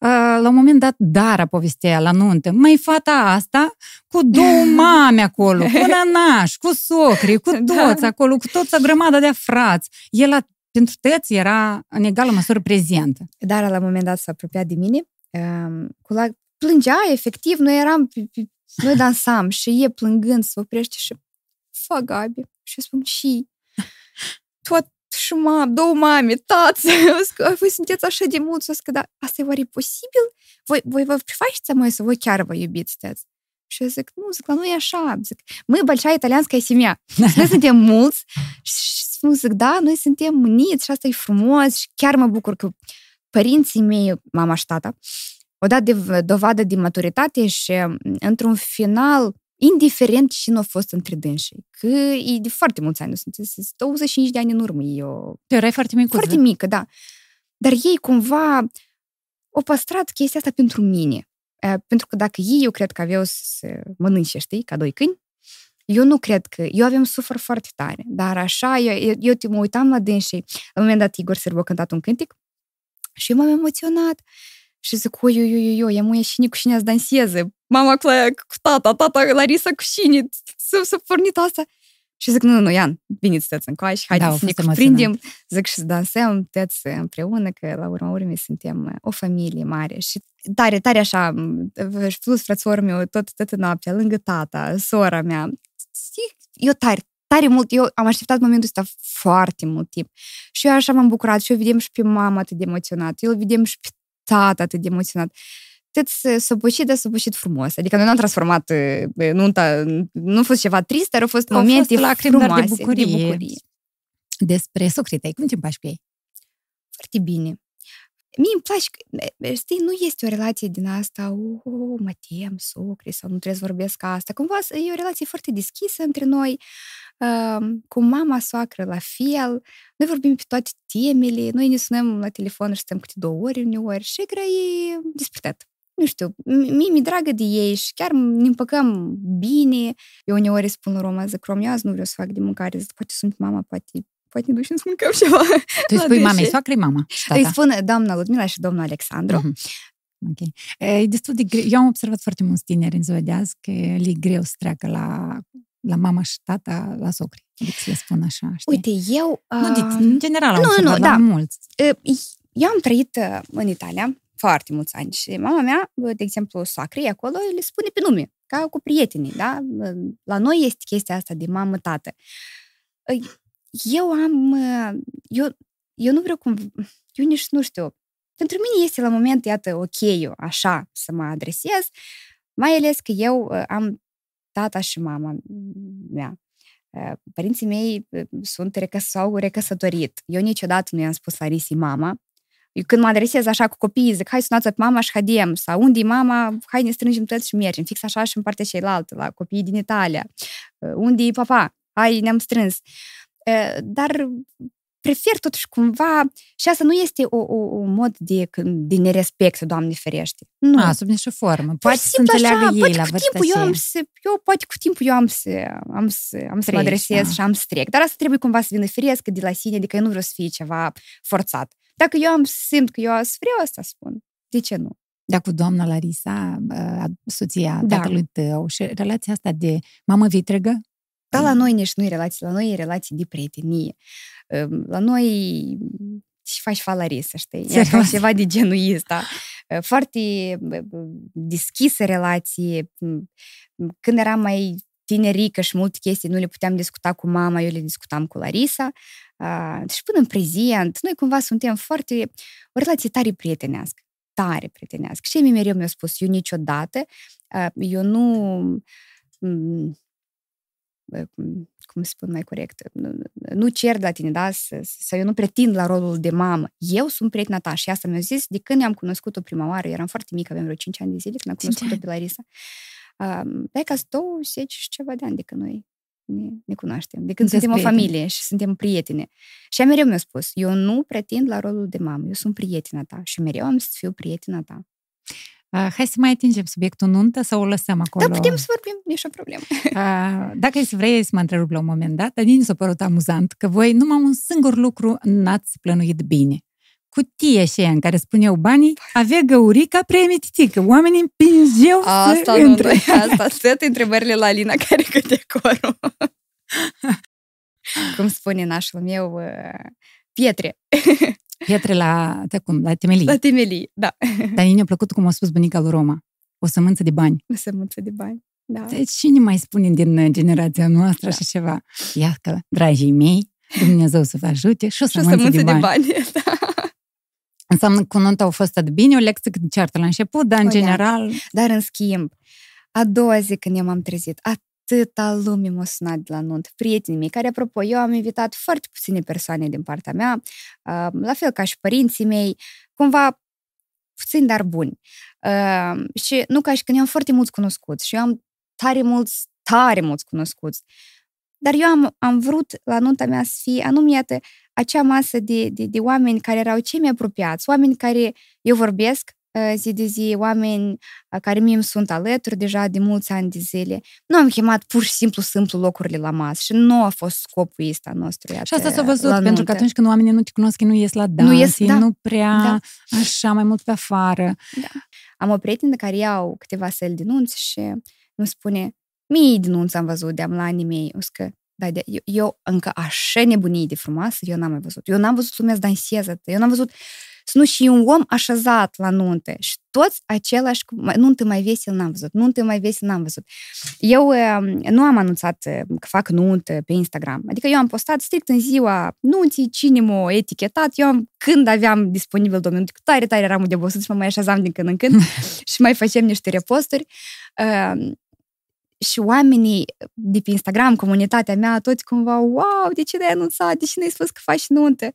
Uh, La un moment dat, Dara povestea la nuntă, mai fata asta cu două mame acolo, cu nanaș, cu socri, cu Da. toți acolo, cu toți o grămadă de frați. El a, pentru tăți era în egală măsură prezentă. Dar la un moment dat s-a apropiat de mine, um, cu la... plângea, efectiv, noi eram, pe, pe, noi dansam și e plângând, se oprește și fă, Gabi. Și eu spun, și tot și mam, două mame, tați, voi sunteți așa de mulți, o să că, da, asta e oare posibil? Voi, voi vă prefaceți mai să voi chiar vă iubiți, sunteți? Și eu zic, nu, zic, la noi e așa. Zic, мы большая итальянская семья. Noi suntem mulți și spun, zic, da, noi suntem uniți și asta e frumos și chiar mă bucur că părinții mei, mama și tata, au dat de dovadă de maturitate și într-un final, indiferent cine a fost între dânsii. Că e de foarte mulți ani, sunt 25 de ani în urmă. Eu... Tu foarte mică. Foarte mică, da. Dar ei cumva au păstrat chestia asta pentru mine. Pentru că dacă ei, eu cred că aveau să mănânce, știi, ca doi câini, eu nu cred că... Eu aveam sufăr foarte tare, dar așa, eu, eu, eu mă uitam la dânsii. La un moment dat, Igor Sârbu a cântat un cântec și eu m-am emoționat. Și zic, oi, oi, oi, oi, eu mă ieșini cu cine să danseze. Mama cu, cu tata, tata, Larisa cu cine, să, să pornit asta. Și zic, nu, nu, nu, Ian, bine stați în coaș, haideți Da, a să ne fost cuprindem, zic și să dansăm toți împreună, că la urma urmei suntem uh, o familie mare. Și tare, tare așa, m, plus frațorul meu, tot, tot noaptea, lângă tata, sora mea. Eu tare, tare mult, eu am așteptat momentul ăsta foarte mult timp. Și eu așa m-am bucurat și eu vedem și pe mama atât de emoționat, eu îl vedem și pe tata atât de emoționat. Tot s-a bușit, dar s-a bușit frumos. Adică noi n-am transformat uh, nunta, nu a fost ceva trist, dar au fost Au momente fost lacrimi, dar de frumoase, bucurie. de bucurie. Despre socrii tăi, cum te împași pe ei? Foarte bine. Mie îmi place, că, știi, nu este o relație din asta, oh, mă tem, socri, sau nu trebuie să vorbesc asta. Cumva e o relație foarte deschisă între noi, uh, cu mama, soacră la fel. Noi vorbim pe toate temele, noi ne sunăm la telefon și stăm câte două ori uneori și grea e disputat. Nu știu, mie mi-e dragă de ei și chiar ne împăcăm bine. Eu uneori spun la Roma, zic, Rom, eu azi nu vreau să fac de mâncare, zic, poate sunt mama, poate, poate ne ducem să mâncăm ceva. Tu îi La spui mamei, dânsii. soacrei mama și Îi tata. spun doamna Ludmila și domnul Alexandru. Mhm. Ok. E destul de greu. Eu am observat foarte mulți tineri în ziua de azi că le e greu să treacă la, la mama și tata, la socri. Adică să le spun așa, știi? Uite, eu... nu, uh, de, în general am nu, nu, observat, nu, dar da. mulți. uh, eu am trăit uh, în Italia foarte mulți ani și mama mea, uh, de exemplu, soacrii acolo, le spune pe nume, ca cu prietenii, da? Uh, La noi este chestia asta de mamă-tată. Uh, Eu am... uh, Eu, eu nu vreau cum... Eu nici nu știu. Pentru mine este la moment, iată, ok, eu așa să mă adresez, mai ales că eu uh, am tata și mama mea. Uh, Părinții mei uh, sunt recăs- sau recăsătorit. Eu niciodată nu i-am spus Larisii mama. Eu când mă adresez așa cu copiii, zic, hai sunați pe mama și hadem, sau unde e mama, hai ne strângem toți și mergem, fix așa și în partea cealaltă, la copiii din Italia. Uh, Unde e papa? Hai, ne-am strâns. Uh, Dar prefer totuși cumva, și asta nu este o, o, un mod de, de nerespect, Doamne ferește. Nu. A, sub nicio formă. Pur Poate și să simplu înțeleagă așa, ei poate la cu vârsta timpul eu am aceea. să, eu poate cu timpul eu am să, am să, am să mă Treci, adresez da. și am să trec. Dar asta trebuie cumva să vină firească de la sine, adică eu nu vreau să fie ceva forțat. Dacă eu am simt că eu să vreau asta spun, de ce nu? Dar cu doamna Larisa, uh, soția Da. tatălui tău și relația asta de mamă vitregă, Dar la noi nici nu e relație, la noi e relație de prietenie. Ehm, La noi și faci falarisa, știi? E Serios? ca ceva de genul ăsta. Foarte bă, bă, deschisă relație. Când eram mai tinerică și multe chestii nu le puteam discuta cu mama, eu le discutam cu Larisa. Ah, Și până în prezent, noi cumva suntem foarte... o relație tare prietenească. Tare prietenească. Și ei mereu mi-au spus, eu niciodată, ah, eu nu... m, bă, cum- cum spun mai corect, nu, nu cer de la tine, da, să, să eu nu pretind la rolul de mamă. Eu sunt prietena ta și asta mi-a zis de când am cunoscut-o prima oară, eram foarte mică, aveam vreo 5 ani de zile când am Cinci cunoscut-o pe Larisa. Um, da, ca 20 și ceva de ani de când noi ne, ne cunoaștem. De când Sunteți suntem o prietene. familie și suntem prietene. Și ea mereu mi-a spus, eu nu pretind la rolul de mamă, eu sunt prietena ta și mereu am să fiu prietena ta. Uh, hai să mai atingem subiectul nuntă sau o lăsăm acolo? Dar putem să vorbim, nu e și o problemă. Uh, dacă ai să vrei să mă întrerup la un moment dat, dar nici s-a părut amuzant că voi numai un singur lucru n-ați plănuit bine. Cutia și în care spuneau banii avea găurica prea mititică. Oamenii împingeau Asta să nu, intre. asta sunt întrebările la Alina care cu decorul. Cum spune nașul meu, uh, pietre, Pietre la, te cum, la temelii. la temelii, da, Dar mie mi-a plăcut cum a spus bunica lui Roma. O sămânță de bani. nu se mulță de bani. Da. Deci cine mai spune din uh, generația noastră Da. așa ceva? Ia că, dragii mei, Dumnezeu să vă ajute și o Și o sămânță sămânță de de bani. bani. Da. Înseamnă că cu nunta au fost atât bine, o lecție când ceartă la început, dar în O leacă. general Dar, în schimb, a doua zi când eu m-am trezit, atâta lume m-a sunat de la nuntă. Prietenii mei, care, apropo, eu am invitat foarte puține persoane din partea mea, uh, la fel ca și părinții mei, cumva puțini, dar buni. Uh, și nu ca și când eu am foarte mulți cunoscuți și eu am tare mulți, tare mulți cunoscuți. Dar eu am, am vrut la nunta mea să fie anume, iată, acea masă de, de, de oameni care erau cei mai apropiați, oameni care eu vorbesc uh, zi de zi, oameni uh, care mie îmi sunt alături deja de mulți ani de zile. Nu am chemat pur și simplu simplu locurile la masă și nu a fost scopul ăsta nostru. Iată, Și asta s-a văzut, la pentru că nuntă. atunci când oamenii nu te cunosc, ei nu ies la dans, Nu ies, ei da. nu prea Da. așa, mai mult pe afară. Am o prietenă care iau câteva săli de nunți și îmi spune mii de nunți am văzut de-am la anii mei. O zic că, da, de, eu, eu încă așa nebunie de frumoasă, eu n-am mai văzut. Eu n-am văzut lumea să danseze, eu n-am văzut să nu și un om așezat la nuntă și toți același, cu- mai- nuntă mai vesel n-am văzut, nuntă mai vesel n-am văzut. Eu um, nu am anunțat um, că fac nuntă pe Instagram, adică eu am postat strict în ziua nunții, cine m-a etichetat, eu am, când aveam disponibil două minute, tare, tare eram de obosit și mă mai așezam din când în când și mai facem niște reposturi. Um, și oamenii de pe Instagram, comunitatea mea, toți cumva, wow, de ce n-ai anunțat, de ce n-ai spus că faci nuntă?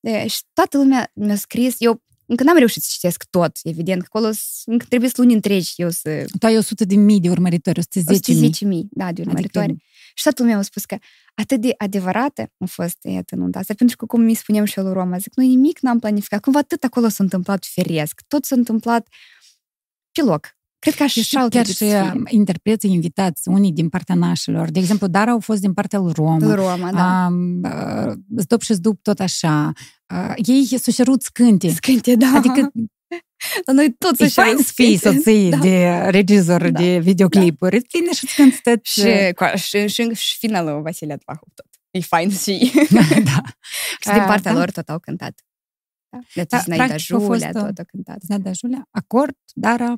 E, și toată lumea mi-a scris, eu încă n-am reușit să citesc tot, evident, că acolo s- încă trebuie să luni întregi eu să... Tu ai 100 de mii de urmăritori, 110 mii. 110 mii, da, de urmăritoare. Adică, Și toată lumea a spus că atât de adevărată a fost iată, nunta asta, pentru că, cum mi spuneam și eu lui Roma, zic, noi nimic n-am planificat, cumva atât acolo s-a întâmplat firesc, tot s-a întâmplat pe loc. Cred că așa și șau chiar trebuit și să fie. uh, interpreții invitați, unii din partea nașilor. De exemplu, Dara au fost din partea lui Roma. Lui Roma, da. Um, uh, Zdop și Zdup tot așa. Uh, ei s-au cerut scânte. Scânte, da. Adică La noi toți e așa fain să fii scânte. soții Da. de regizor Da. de videoclipuri. Îți vine și cânti tot. Și, cu- și, și, și finalul Vasile Atvahov tot. E fain și... da. și din partea da. lor tot au cântat. Da. De Da, da, Zinaida practic a fost, Julea, uh, tot a cântat. Zada Julia, acord, Dara,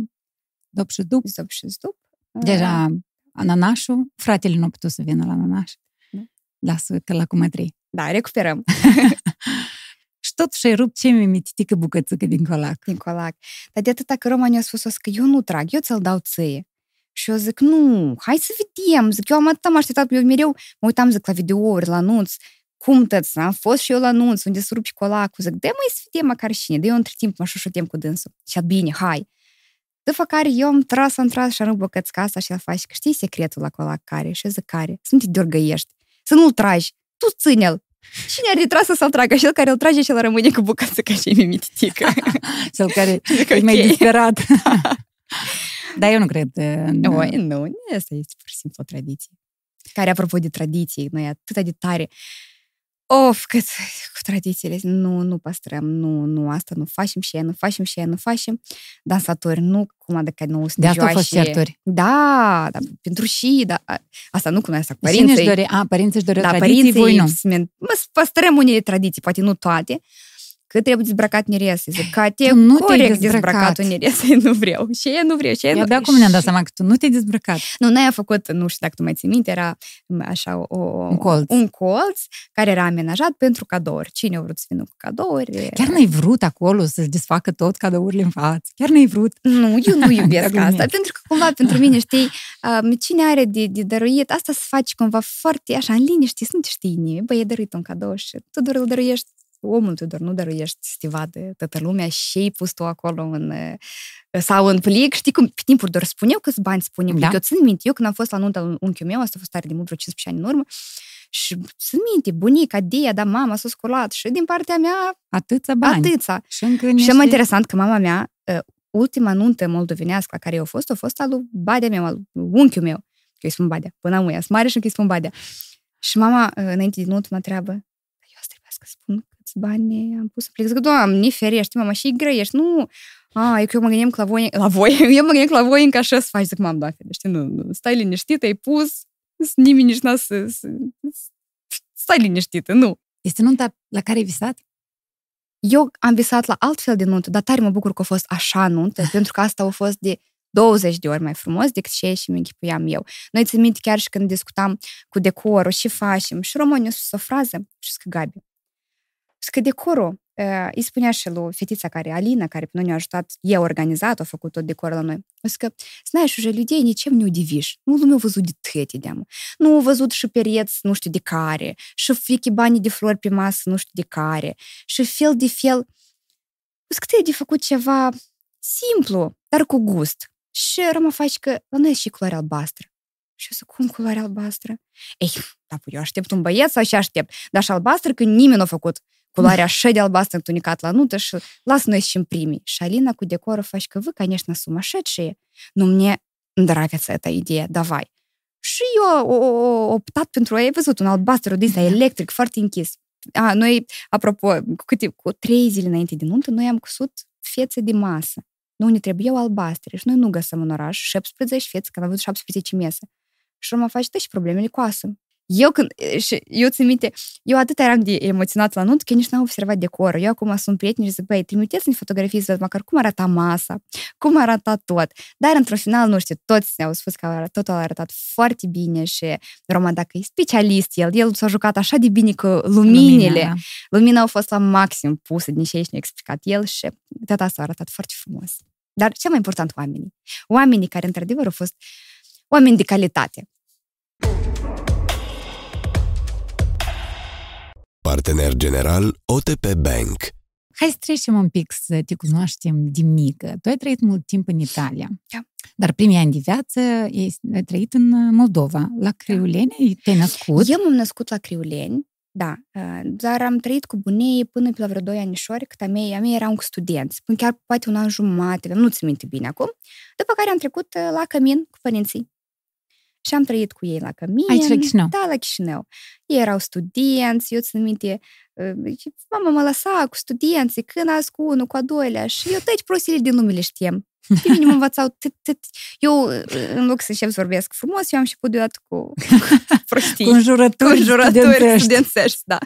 Dop și Dup. Zop și Zdup. Deja ananașul, fratele nu a putut să vină la ananaș. Da. Lasă că la cumătrii. Da, recuperăm Și totuși ai rupt ce mi mititică bucățică din colac. din colac. Dar de atâta că Roma ne-a spus că eu nu trag, eu ți-l dau ție. Și eu zic, nu, hai să vedem. Zic, eu am atât am așteptat, eu mereu mă uitam, zic, la videouri, la anunț, cum tăți, am fost și eu la anunț, unde se rupi colacul, zic, de mai să vedem măcar cine, de eu între timp mă șușutem cu dânsul. Și a bine, hai. După care eu am tras, am tras și am bucățica asta și el face, că știi secretul la colac care? Și eu zic, care? Să nu te dorgăiești, să nu-l tragi, tu ține-l. Cine are tras să-l tragă? Cel care îl trage și el rămâne cu bucățica și e mititică. Cel care Zic, e mai ok. disperat. Dar eu nu cred în... Oi, nu, asta este pur și simplu o tradiție. Care, apropo de tradiții, noi atât de tare Of, cât cu tradițiile, nu, nu păstrăm, nu, nu, asta nu facem și aia, nu facem și aia, nu facem. Dansatori, nu, cum adică nu sunt De asta au fost joașe. certuri. Da, da, pentru și, da, asta nu cunoaște cu Cine părinții. își dori, a, părinții își doreau da, tradiții, voi nu. men- mă, să păstrăm unele tradiții, poate nu toate, că trebuie dezbrăcat neresă. Zic, Tu nu te-ai categoric dezbrăcat. dezbrăcat un neresă, nu vreau. Și eu nu vreau. Și eu Eu nu... abia acum ne-am dat și- seama că tu nu te-ai dezbrăcat. nu, noi am făcut, nu știu dacă tu mai ții minte, era m, așa o, Un colț. un colț care era amenajat pentru cadouri. Cine a vrut să vină cu cadouri? Chiar n-ai vrut acolo să-ți desfacă tot cadourile în față. Chiar n-ai vrut. Nu, eu nu iubesc Da, asta, glumesc. pentru că cumva pentru mine, știi, um, cine are de, de dăruit, asta se face cumva foarte așa, în liniște, să nu te știi nimeni. Băi, e dăruit un cadou și tu doar îl dăruiești omul tu doar nu dăruiești să vadă toată lumea și ai pus tu acolo în, sau în plic. Știi cum, pe timpuri doar spun eu câți bani spun eu. Da. Eu țin minte, eu când am fost la nunta unchiul meu, asta a fost tare de mult, vreo 15 ani în urmă, și țin minte, bunica, dia, da, mama s-a sculat și din partea mea atâția bani. Atâția. Și, încă niște... și mai interesant că mama mea, ultima nuntă moldovenească la care eu a fost, a fost al lui Badea meu, al unchiul meu. Că îi spun Badea, până am sunt mare și încă îi spun Badea. Și mama, înainte de nuntă, mă întreabă, eu să trebuie să spun câți bani am pus în plic. Zic, doamne, ferești, mama, și greiești, nu... A, eu că eu mă gândeam la voi, la voi, eu mă gândeam la voi încă așa să faci. Zic, mam, da, ferește, nu, nu, stai liniștit, ai pus, nimeni nici n-a să, să, stai liniștită, nu. Este nunta la care ai visat? Eu am visat la altfel de nuntă, dar tare mă bucur că a fost așa nuntă, pentru că asta a fost de 20 de ori mai frumos decât ce și mi închipuiam eu. Noi țin minte chiar și când discutam cu decorul și facem, și România a spus o frază și zic, Gabi, că decorul îi spunea și lui fetița care, Alina, care pe noi ne-a ajutat, e organizat, a făcut tot decorul la noi. O să că, знаешь, уже людей ничем не удивишь. Nu lumea a văzut de tăte de Nu au văzut și pereți nu știu de care, și fiche bani de flori pe masă nu știu de care, și fel de fel. O să că de făcut ceva simplu, dar cu gust. Și rămă faci că la noi e și culoare albastră. Și eu zic, cum culoare albastră? Ei, da, eu aștept un băieț sau și aștept. Dar și albastră că nimeni nu a făcut culoarea așa de albastră întunicat la nută și las noi și în primii. Și Alina cu decorul faci că, вы, конечно, сумасшедшие, но мне нравится эта идея, давай. Și eu o, optat pentru, ai văzut, un albastru de electric, foarte închis. A, noi, apropo, cu, câte, cu trei zile înainte de nuntă, noi am cusut fețe de masă. Nu ne trebuiau albastre și noi nu găsăm în oraș 17 fețe, când am avut 17 mese. Și mă face și problemele cu asă. Eu când, și eu țin minte, eu atât eram de emoționat la nunt că nici n-am observat decorul. Eu acum sunt prieteni și zic, băi, trimiteți-mi fotografii să văd măcar cum arăta masa, cum arăta tot. Dar într-un final, nu știu, toți ne-au spus că totul a arătat foarte bine și Roman, dacă e specialist, el, el s-a jucat așa de bine cu luminile. Lumina, da. Lumina au fost la maxim pusă, din ce ne-a explicat el și tot asta a arătat foarte frumos. Dar cel mai important, oamenii. Oamenii care, într-adevăr, au fost oameni de calitate. Partener general OTP Bank. Hai să trecem un pic să te cunoaștem de mică. Tu ai trăit mult timp în Italia. Da. Dar primii ani de viață ai trăit în Moldova. La Criuleni da. te-ai născut? Eu m-am născut la Criuleni, da, dar am trăit cu bunei până pe la vreo 2 anișori, cât a mei, a mei erau studenți, până chiar poate un an jumate, nu ți minte bine acum, după care am trecut la Cămin cu părinții. Și am trăit cu ei la Cămin. Aici la Chișinău? Da, la Chișinău. Ei erau studenți, eu țin minte, mama mă lăsa cu studenții, când azi cu unul, cu a doilea și eu toți prostile din numele știam. Pe mine mă învățau Eu, în loc să încep să vorbesc frumos, eu am și deodată cu prostii. cu înjurături, cu înjurături studențești. studențești. da.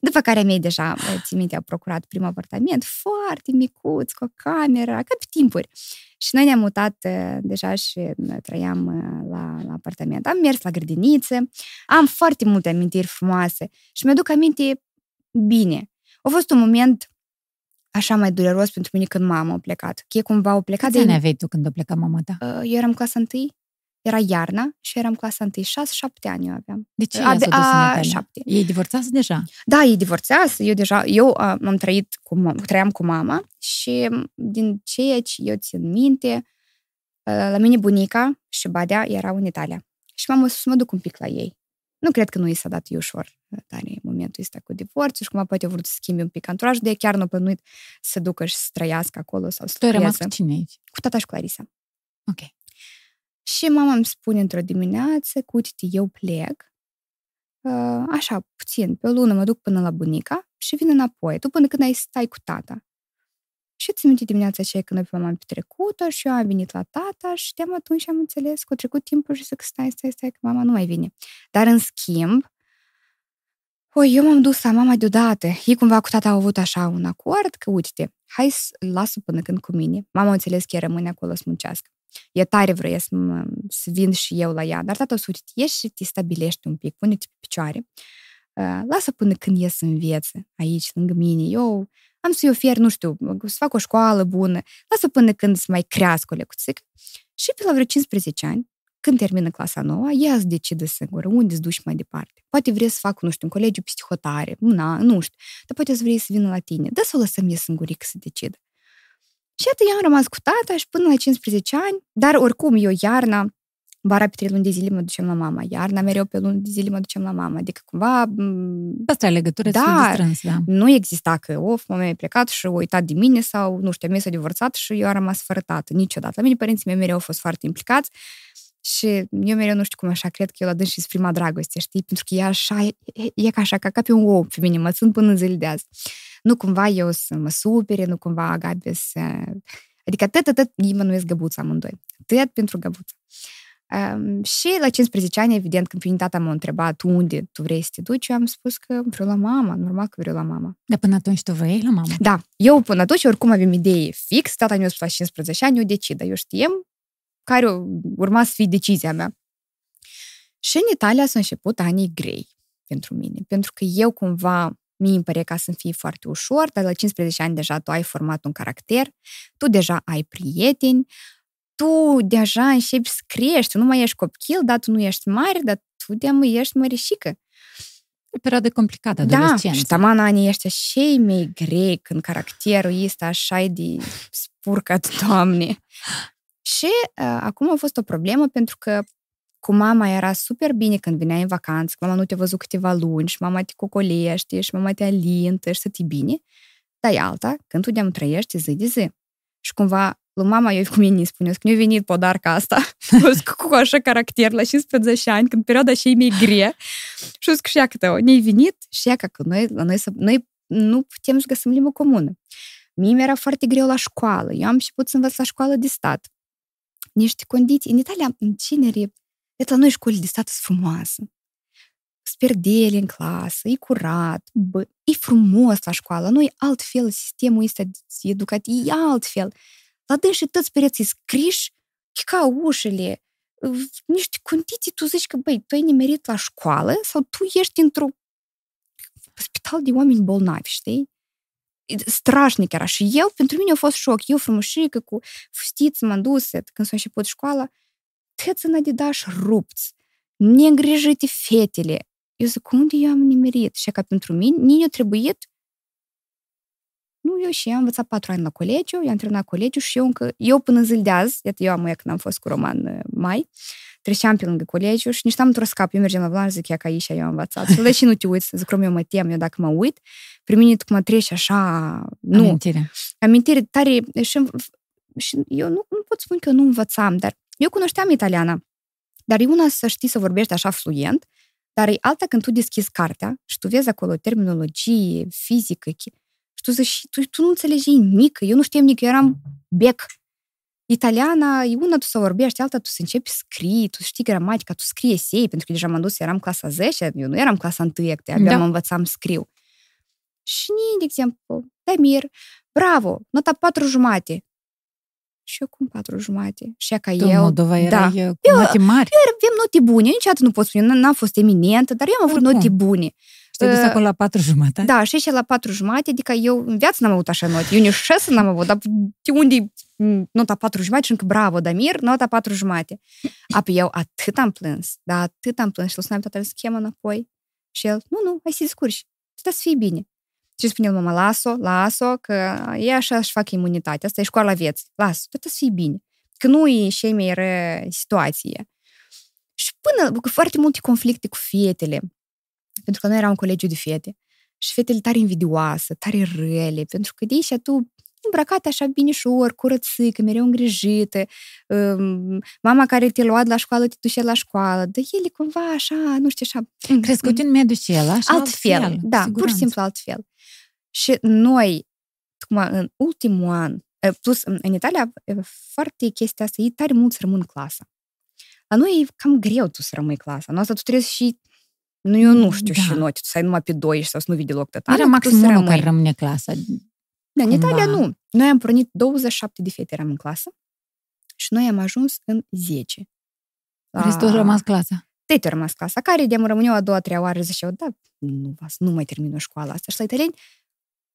După care mei deja, țin minte, au procurat primul apartament, foarte micuț, cu o cameră, ca pe timpuri. Și noi ne-am mutat deja și trăiam la, la apartament. Am mers la grădiniță, am foarte multe amintiri frumoase și mi-aduc aminte bine. A fost un moment așa mai dureros pentru mine când mama a plecat. Că e cumva au plecat Câți de... ani aveai tu când a plecat mama ta? Eu eram clasa 1, era iarna și eram clasa 1, 6-7 ani eu aveam. De ce a, a, a, șapte. Ei divorțase deja? Da, ei divorțase. Eu deja, eu am trăit cu, trăiam cu mama și din ceea ce eu țin minte, la mine bunica și Badea erau în Italia. Și m-am să mă duc un pic la ei. Nu cred că nu i s-a dat ușor tare momentul ăsta cu divorțul și cum poate a vrut să schimbi un pic anturașul, de chiar nu a plănuit să ducă și să trăiască acolo sau să Tu ai rămas cu cine aici? Cu tata și cu Larisa. Ok. Și mama îmi spune într-o dimineață că, uite, eu plec, așa, puțin, pe o lună mă duc până la bunica și vin înapoi, tu până când ai stai cu tata. Și ți minte dimineața aceea când noi pe mama am petrecut-o și eu am venit la tata și de atunci am înțeles că a trecut timpul și zic stai, stai, stai, că mama nu mai vine. Dar în schimb, o, eu m-am dus la mama deodată. Ei cumva cu tata au avut așa un acord că, uite, hai să lasă până când cu mine. Mama a înțeles că ea rămâne acolo să muncească. E tare vrea să, mă, să vin și eu la ea, dar tata o să uite, ieși și te stabilești un pic, pune-te pe picioare. Uh, lasă până când ies să învețe aici, lângă mine. Eu am să-i ofer, nu știu, să fac o școală bună, lasă până când să mai crească o lecuțică. Și pe la vreo 15 ani, când termină clasa nouă, ea îți decide singură unde îți duci mai departe. Poate vrei să facă, nu știu, un colegiu psihotare, una, nu știu, dar poate să vrei să vină la tine. Dă să o lăsăm e singuric să decidă. Și atât eu am rămas cu tata și până la 15 ani, dar oricum eu iarna, vara pe trei luni de zile mă ducem la mama, iarna mereu pe luni de zile mă ducem la mama. Adică cumva... Asta e legătură da, strâns, da. nu exista că, of, mama e plecat și a uitat de mine sau, nu știu, mie s-a divorțat și eu am rămas fără tată, niciodată. La mine părinții mei mereu au fost foarte implicați și eu mereu nu știu cum așa, cred că eu la dâns și prima dragoste, știi? Pentru că e așa, e, e ca așa, ca, ca pe un ou pe mine, mă sunt până în zile de azi. Nu cumva eu să mă supere, nu cumva Gabi să... Adică atât, atât, ei mă nuiesc găbuța amândoi. Atât pentru găbuță. Um, și la 15 ani, evident, când pe tata m-a întrebat unde tu vrei să te duci, eu am spus că vreau la mama, normal că vreau la mama. Dar până atunci tu vrei la mama? Da, eu până atunci oricum avem idee fix, tata mi-a spus la 15 ani, eu decid, dar eu știem care urma să fie decizia mea. Și în Italia s-au început anii grei pentru mine, pentru că eu cumva mi îmi pare ca să fie foarte ușor, dar la 15 ani deja tu ai format un caracter, tu deja ai prieteni, tu deja începi să crești, nu mai ești copil, dar tu nu ești mare, dar tu de mai ești mărișică. E o perioadă complicată, Da, și taman anii ăștia cei mai grei când caracterul este așa de spurcat, doamne. Și uh, acum a fost o problemă pentru că cu mama era super bine când veneai în vacanță, mama nu te-a văzut câteva luni și mama te cocolește și mama te alintă și să te bine. Dar e alta, când tu de-am trăiești zi de zi. Și cumva lui mama eu cum ei spune, că nu-a venit podarca asta, cu așa caracter la 15 ani, când perioada și mai grea. Și zic și ea că ne-ai venit și ea că noi, la noi, noi nu putem să găsim limbă comună. Mie mi-era foarte greu la școală. Eu am început să învăț la școală de stat. Niște condiții. În Italia, în cinere, de la noi școli de stat sunt frumoasă. Sperdele în clasă, e curat, bă, e frumos la școală. Noi altfel, sistemul ăsta educativ e altfel. La dânsi toți pereții scriși, e ca ușele, niște condiții, tu zici că, băi, tu ai nimerit la școală sau tu ești într-o spital de oameni bolnavi, știi? Strașnic era. Și eu, pentru mine a fost șoc. Eu frumușică cu fustiță m-am dus, când s-a început școala, tăți în adidaș rupți, neîngrijite fetele. Eu zic, unde eu am nimerit? Și ca pentru mine, nici a trebuit nu, eu și eu am învățat patru ani la colegiu, eu am terminat colegiu și eu încă, eu până în zi de azi, iată, eu am când am fost cu Roman uh, mai, treceam pe lângă colegiu și nici am într-o scap, eu mergeam la volan și zic, că aici eu am învățat. Și și nu te uiți, zic, eu mă tem, eu dacă mă uit, pe mine cum mă treci așa, nu. Amintire. Amintire tare, și, și eu nu, nu pot spune că eu nu învățam, dar eu cunoșteam italiana, dar e una să știi să vorbești așa fluent, dar e alta când tu deschizi cartea și tu vezi acolo terminologie, fizică, tu zici, tu, tu nu înțelegi nimic, eu nu știam nici, eu eram bec. Italiana e una tu să vorbești, alta tu să începi să scrii, tu știi gramatica, tu scrii esei, pentru că deja m-am dus, eram clasa 10, eu nu eram clasa 1, abia da. mă învățam scriu. Și nii, de exemplu, Damir, bravo, nota 4 jumate. Și eu cum patru jumate? Și ca tu, eu... Moldova era da. cu eu, note mari. Eu aveam note bune, niciodată nu pot spune, n-am fost eminentă, dar eu am avut note bune. Și te-ai dus uh, acolo la patru jumate? Da, și și la patru jumate, adică eu în viață n-am avut așa note. Eu nici șase n-am avut, dar de unde nota patru jumate și încă bravo, Damir, nota patru jumate. Apoi eu atât am plâns, da, atât am plâns și l-a toată schema înapoi. Și el, nu, nu, hai să descurci, tu să fii bine. Și spune mama, las-o, las-o, că e așa își fac imunitate, asta e școala vieții, las-o, tu să fii bine. Că nu e și mai rea situație. Și până, cu foarte multe conflicte cu fetele, pentru că noi eram un colegiu de fete. Și fetele tare invidioase, tare rele, pentru că de aici tu îmbrăcată așa binișor, curățică, mereu îngrijită, um, mama care te lua de la școală, te duce la școală, dar ele cumva așa, nu știu, așa... Crescut în mediul cel, așa altfel. altfel da, siguranță. pur și simplu altfel. Și noi, cum în ultimul an, plus în Italia, foarte chestia asta, e tare mult să rămân în clasă. La noi e cam greu tu să rămâi clasa. Noastră tu trebuie și nu, eu nu știu da. și note, să ai numai pe doi sau să nu vii deloc tătare. Era maxim unul care rămâne clasa. Da, în Italia nu. Noi am pornit 27 de fete eram în clasă și noi am ajuns în 10. La... Restul a rămas clasa. Tete a rămas clasa, care de-am rămâneau a doua, a treia oară, ziceau, da, nu, vas, nu mai termină școala asta. Și la italieni,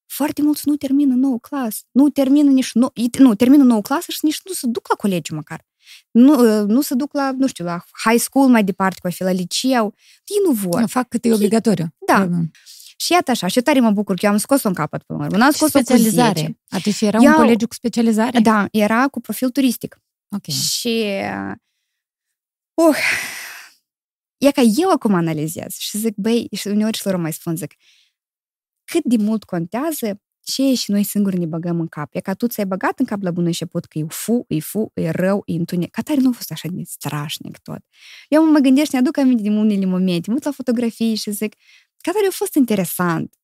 foarte mulți nu termină nouă clasă. Nu termină nici nou, nu, termină nouă clasă și nici nu se duc la colegiu măcar. Nu, nu se duc la, nu știu, la high school mai departe, cu a fi la liceu. Ei nu vor. Fac cât e obligatoriu. Da. Probabil. Și iată așa, și tare mă bucur că eu am scos-o în capăt până la urmă. N-am Și scos-o cu 10. specializare. Atunci era Eu- un colegiu cu specializare? Da, era cu profil turistic. Ok. Și... Uh, e ca eu acum analizez și zic, băi, și uneori și lor mai spun, zic, cât de mult contează ce e și noi singuri ne băgăm în cap. E ca tu ți-ai băgat în cap la bun început că e fu, e fu, e rău, e întunec. Ca tare nu a fost așa de strașnic tot. Eu mă gândesc și ne aduc aminte din unele momente, mă uit la fotografii și zic, ca tare a fost interesant.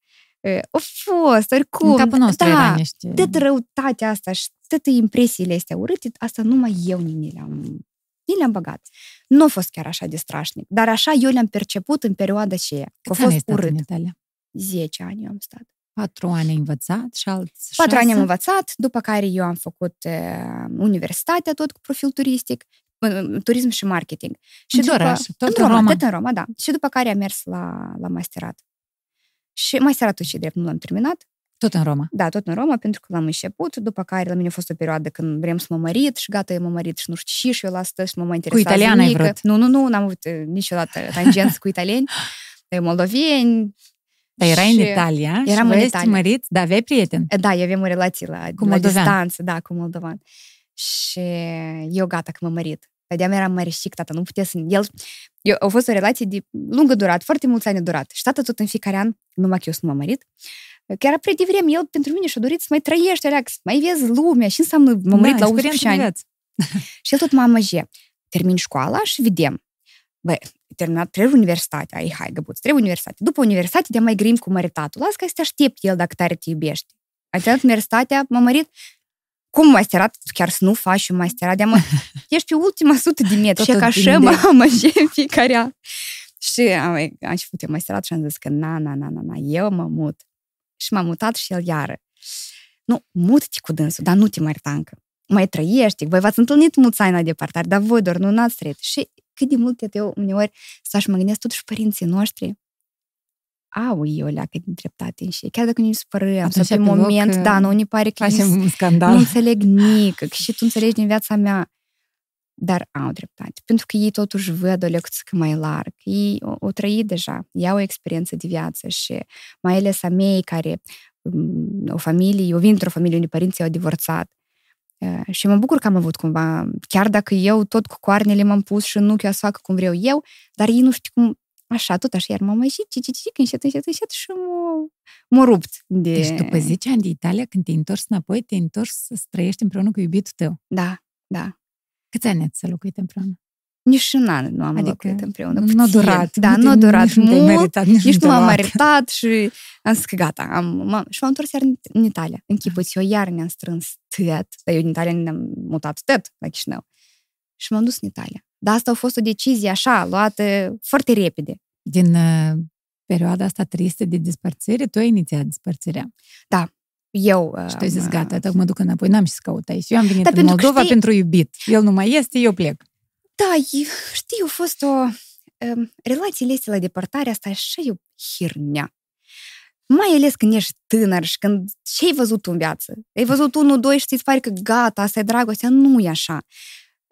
E, A fost, oricum. În capul nostru da, era niște... tot răutatea asta și toate impresiile astea urâte, asta numai eu ni le-am ni le-am băgat. Nu a fost chiar așa de strașnic, dar așa eu le-am perceput în perioada aceea. Că a Câți ani ai fost stat în urât. Italia? 10 ani eu am stat. Patru ani ai învățat și alți Patru șase? ani am învățat, după care eu am făcut uh, universitatea tot cu profil turistic, uh, turism și marketing. Și În ce după, oraș? Tot în în Roma, Roma? tot în Roma, da. Și după care am mers la, la masterat. Și masteratul și drept nu l-am terminat, Tot în Roma. Da, tot în Roma, pentru că l-am început, după care la mine a fost o perioadă când vrem să mă mărit și gata, eu mă mărit și nu știu și, și eu la asta și nu mă mai interesează italian ai nimic. vrut? Nu, nu, nu, n-am avut uh, niciodată tangență cu italieni, de moldoveni. Dar erai și- în Italia și Eram în voiai să Italia. te măriți, dar aveai prieteni. Da, eu aveam o relație la, Cu la moldovean. distanță, da, cu moldovan. Și eu gata că m-am mărit. Vedeam, eram măreșic, tata, nu putea să... El, eu, a fost o relație de lungă durat, foarte mulți ani a durat. Și tata tot în fiecare an, numai că eu să nu m-am mărit, că era prea devreme, el pentru mine și-a dorit să mai trăiești, Alex, să mai vezi lumea, și înseamnă m-am mărit la 18 experiență de ani. viață. Și el tot mă amăge. Termin școala și vedem. Băi, terminat, trebuie universitatea. Ai, hai, găbuț, trebuie universitate. După universitate te mai grim cu măritatul. Las că să te aștept el dacă tare te iubește. Ai terminat universitatea, m-am mărit. Cum masterat? Chiar să nu faci un masterat? De-am, ești pe ultima sută de metri. Și șe Tot ca așa depinde. mă amăge în fiecare an. Și am, am început eu masterat și am zis că na, na, na, na, na, eu mă mut. Și m-am mutat și el iară. Nu, mut-te cu dânsul, dar nu te mărita încă mai trăiești, voi v-ați întâlnit mulți ani la departare, dar voi doar nu n-ați trăit. Și cât de mult eu uneori stau și mă gândesc totuși părinții noștri au eu leacă din dreptate în și chiar dacă nu-i supărăm sau Atunci, pe pe loc, moment, uh, da, nu ne pare că Facem nu, un scandal. nu înțeleg nimic, că și tu înțelegi din viața mea, dar au dreptate. Pentru că ei totuși văd o lecție mai larg. Ei o, o trăit deja, ei au o experiență de viață și mai ales a mei care um, o familie, eu vin într-o familie unde părinții au divorțat Uh, și mă bucur că am avut cumva, chiar dacă eu tot cu coarnele m-am pus și nu chiar să fac cum vreau eu, dar ei nu știu cum, așa, tot așa, iar m-am mai și ci, ci, ci, încet, încet, încet și m-a, m-a rupt. De... Deci după 10 ani de Italia, când te-ai întors înapoi, te-ai întors să trăiești împreună cu iubitul tău. Da, da. Câți ani ați să locuit împreună? Nici un an nu am Adică locuit împreună. Nu a puțin. durat. Da, te- nu a durat nici nu te-ai mult. meritat, nici, Nici nu nu m-am te-a luat. meritat și am zis că gata. Am, m-am, și m-am întors iar în, în Italia. Închipuți, eu iar ne-am strâns tăt. Dar eu în Italia ne-am mutat tăt la Chișinău. Și m-am dus în Italia. Dar asta a fost o decizie așa, luată foarte repede. Din uh, perioada asta tristă de despărțire, tu ai inițiat despărțirea. Eu... Și tu ai zis, am, gata, tocmai mă duc înapoi, n-am ce să caut aici. Eu am venit Dar în pentru că Moldova știi- pentru iubit. El nu mai este, eu plec. Da, e- știi, a fost o... Um, relațiile astea la depărtare, asta e așa e o hirnea. Mai ales când ești tânăr și când ce ai văzut tu în viață? Ai văzut unul, doi și ți pare că gata, asta e dragostea. Nu e așa.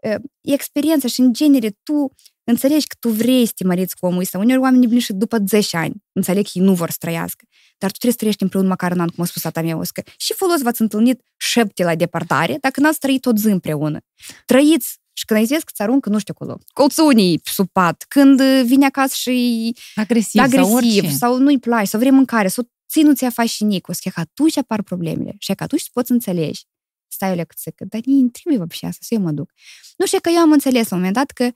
Uh, E experiența și, în genere, tu înțelegi că tu vrei să te măriți cu omul ăsta. Uneori oamenii vin și după 10 ani. Înțeleg că ei nu vor să trăiască. Dar tu trebuie să trăiești împreună măcar un an, cum a spus tata mea, că și folos v-ați întâlnit șapte la departare, dacă n-ați trăit tot zi împreună. Trăiți și când ai zis că ți aruncă, nu știu acolo, colțunii sub pat, când uh, vine acasă și Agresiv, agresiv, sau orice. sau nu-i place, sau vrei mâncare, sau ții nu ți-a faci și nic, o să fie că atunci apar problemele și că atunci poți înțelegi. Stai o lecție, că dar ei trebuie вообще asta, să eu mă duc. Nu știu că eu am înțeles la un moment dat că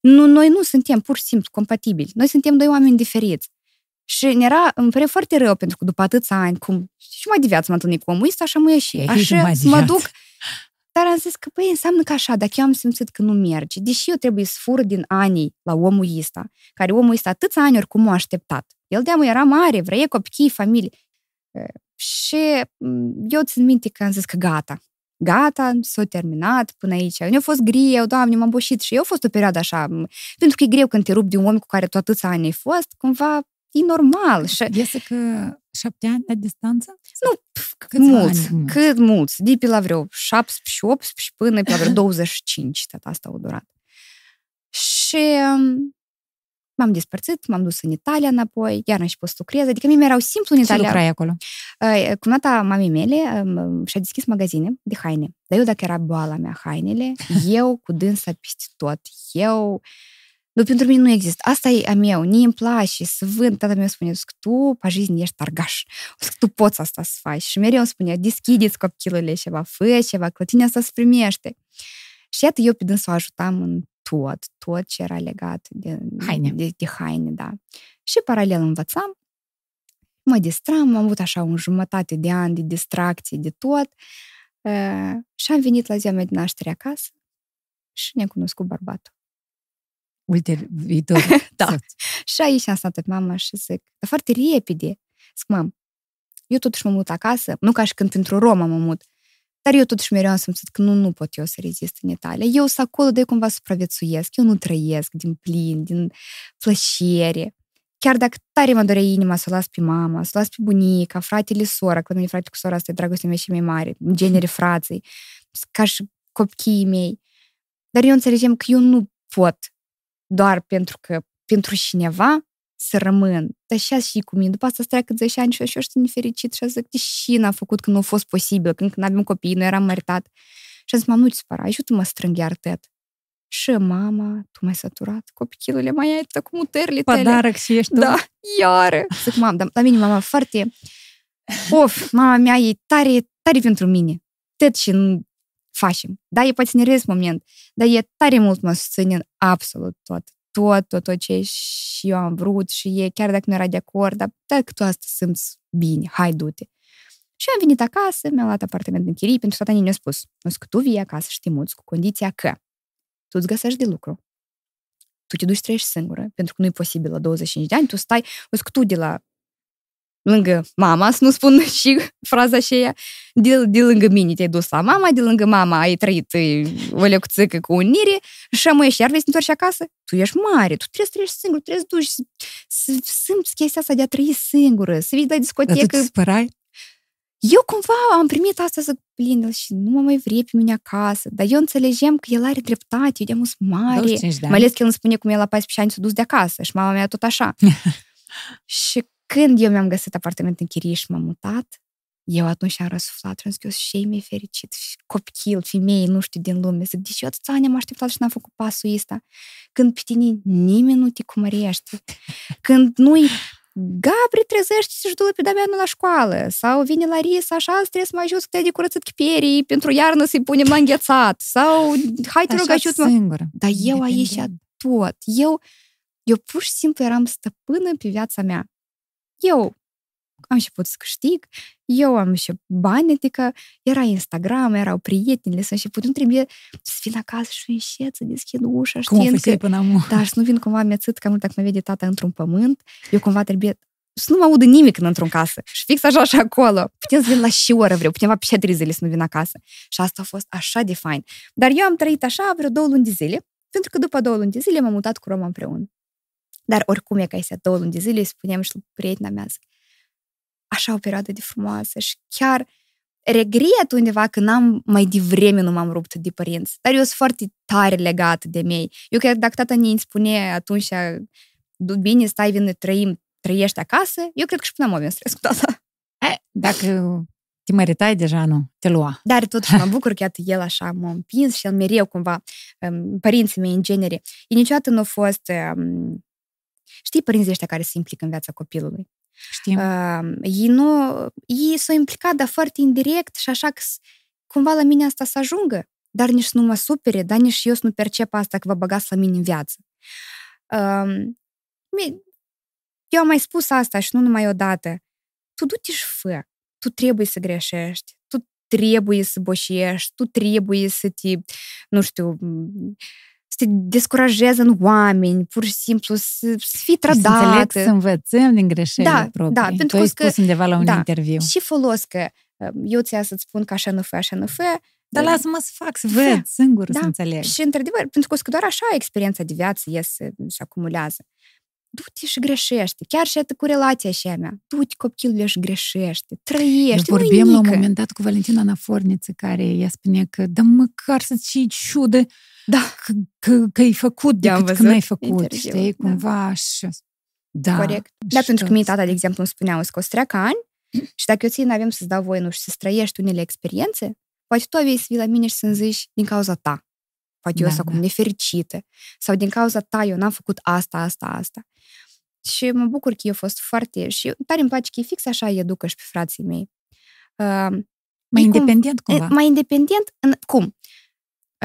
nu, noi nu suntem pur și simplu compatibili. Noi suntem doi oameni diferiți. Și ne era, îmi pare foarte rău, pentru că după atâția ani, cum și mai de viață m-am întâlnit cu omul ăsta, așa mă ieși. Ei, Așa mai de să mă viață. duc. dar am zis că, păi, înseamnă că așa, dacă eu am simțit că nu merge, deși eu trebuie să fur din anii la omul ăsta, care omul ăsta atâția ani oricum m-a așteptat. El de era mare, vrea copii, familie. E, Și m, eu țin minte că am zis că gata, gata, s-a terminat până aici. Eu a fost greu, doamne, m-am boșit și eu a fost o perioadă așa, m, pentru că e greu când te rupi de un om cu care tu atâția ani ai fost, cumva e normal. Și Iese că șapte ani la distanță? nu, pf, Câțiva mulți, ani, mulți. cât mulți, de pe la vreo 17-18 până pe la vreo 25, tot asta a durat. Și um, m-am despărțit, m-am dus în Italia înapoi, iar am și pus să lucrez, adică mie mi-erau simplu în Ce Italia. lucrai acolo? Uh, Cumnata mamei mele um, și-a deschis magazine de haine. Dar eu, dacă era boala mea hainele, eu cu dânsa peste tot. Eu... Nu, pentru mine nu există. Asta e a meu. Nici îmi place să vând. Tata meu spune, că tu pe жизнь ești targaș. O să tu poți asta să faci. Și mereu îmi spunea, deschideți copchilele ceva, fă ceva, că la tine asta se primește. Și iată, eu pe dânsul o ajutam în tot, tot ce era legat de Haine. De, de haine, da. Și paralel învățam mă distram, am avut așa un jumătate de ani de distracție de tot uh, și am venit la ziua mea de naștere acasă și ne-am cunoscut bărbatul. Uite, viitor. Da. soț. Și aici am stat pe mama și zic, dar foarte repede. Zic, mam, eu totuși mă mut acasă, nu ca și când într-o Roma mă mut, dar eu totuși mereu am simțit că nu, nu pot eu să rezist în Italia. Eu sunt acolo de cumva supraviețuiesc, eu nu trăiesc din plin, din plăcere. Chiar dacă tare mă dorea inima să o las pe mama, să o las pe bunica, fratele, sora, că la mine frate cu sora asta e dragostea mea și mai mare, genere frații, ca și copiii mei. Dar eu înțelegem că eu nu pot doar pentru că pentru cineva să rămân. Dar și și cu mine. După asta să treacă 10 ani și eu, și eu știu nefericit și zic, deși n-a făcut că nu a fost posibil, când, când aveam copii, nu eram măritat. Și am zis, mama, nu-ți supăra, ajută-mă să strâng iar tăt. Și mama, tu m-ai săturat, copilule, mai ai tot cu mutările tale. Pădarăc și ești tu. Da, iară. Zic, mam, dar la mine mama foarte... Of, mama mea e tare, tare pentru mine. Tot și nu facem. Da, e poate nervos moment, dar e tare mult mă susține în absolut tot. Tot, tot, tot ce și eu am vrut și e, chiar dacă nu era de acord, dar dacă tu asta simți bine, hai, du-te. Și am venit acasă, mi-am luat apartament în chirii, pentru că tata ne-a spus, o să că tu vii acasă și te muți cu condiția că tu îți găsești de lucru, tu te duci să trăiești singură, pentru că nu e posibil la 25 de ani, tu stai, o să că tu de la lângă mama, să nu spun și fraza aceea, de, de lângă mine te-ai dus la mama, de lângă mama ai trăit e, o lecuțică cu unire și mă ești, iar vei să te întorci acasă? Tu ești mare, tu trebuie să trăiești singur, trebuie să duci să, să simți chestia asta de a trăi singură, să vii la Dar tu discotecă. te spărai? Eu cumva am primit asta să plin și nu mă mai vrei pe mine acasă, dar eu înțelegem că el are dreptate, eu de mare. 25 de Mai ani. ales că el îmi spune cum el la 14 ani s-a dus de acasă și mama mea tot așa. și când eu mi-am găsit apartament în chirie și m-am mutat, eu atunci am răsuflat și am zis că eu sunt cei mai fericit, copil, femeie, nu știu, din lume. Zic, deci eu atâția ani am așteptat și n-am făcut pasul ăsta. Când pe tine nimeni nu te cumărește. Când nu-i Gabri trezește și du pe Damianul la școală. Sau vine Larisa, așa, azi trebuie să mă ajut să te de curățat chiperii, pentru iarnă să-i punem la înghețat. Sau, hai te rog, Așa ajută-mă. singură. Dar eu aici Independent. tot. Eu, eu pur și simplu eram stăpână pe viața mea. Eu am început să câștig, eu am și bani, adică era Instagram, erau prietenile, să început, nu trebuie să vin acasă și încet să deschid ușa, Cum o știind făceai că, până acum? da, și nu vin cumva mi-ațât că mult dacă mă vede tata într-un pământ, eu cumva trebuie să nu mă audă nimic când într-un casă. Și fix așa și acolo. Putem să vin la și oră vreau, putem pe ședri zile să nu vin acasă. Și asta a fost așa de fain. Dar eu am trăit așa vreo două luni de zile, pentru că după două luni de zile m-am mutat cu Roma împreună. Dar oricum e ca este două luni de zile, îi spuneam și lui prietena mea, zic, așa o perioadă de frumoasă și chiar regret undeva că n-am mai devreme nu m-am rupt de părinți. Dar eu sunt foarte tare legată de mei. Eu cred că dacă tata ne spune atunci, "Du- bine, stai, vine, trăim, trăiești acasă, eu cred că și până am stres cu tata. Eh, Dacă te măritai deja, nu, te lua. Dar totuși mă bucur că iată, el așa m-a împins și el mereu cumva, um, părinții mei în genere, ei niciodată nu au fost, um, știi, părinții ăștia care se implică în viața copilului. Știm? Uh, ei nu, ei s-au implicat, dar foarte indirect și așa că s- cumva la mine asta să ajungă, dar nici să nu mă supere, dar nici eu să nu percep asta că vă băgați la mine în viață. Uh, mi- eu am mai spus asta și nu numai odată. Tu du-te și fă. Tu trebuie să greșești. Tu trebuie să boșești. Tu trebuie să te, nu știu, să te descurajezi în oameni, pur și simplu să, să fii Și să înțeleg trădată. să învățăm din greșelile Da, proprii. da, pentru tu ai că- spus undeva la un da. interviu. Și folos că uh, eu ți să-ți spun că așa nu fă, așa nu fă. Dar uh, lasă-mă să fac, să Fă. văd singur, Da. să înțeleg. Și, într-adevăr, pentru că doar așa experiența de viață iese și acumulează. Du-te și greșește. Chiar și atât cu relația și a mea. Du-te copilul și greșește. Trăiește. Eu vorbeam la un moment dat cu Valentina Naforniță, care ea spune că, da măcar să-ți iei ciudă Da. că, că, că ai făcut I-am decât că văzut. n-ai făcut, Interviul, știi, da. cumva și... Da. Corect. Da, și pentru că mie toți. tata, de exemplu, îmi spunea că o să treacă ani și dacă eu ție n-avem să-ți dau voie, nu știu, să trăiești unele experiențe, poate tu aveai să vii la mine și să-mi zici din cauza ta. Poate eu Da, sunt acum da. nefericită. Sau din cauza ta eu n-am făcut asta, asta, asta. Și mă bucur că eu a fost foarte... Și tare îmi place că e fix așa îi educă și pe frații mei. Uh, Mai e cum- independent cumva. E, mai independent în cum?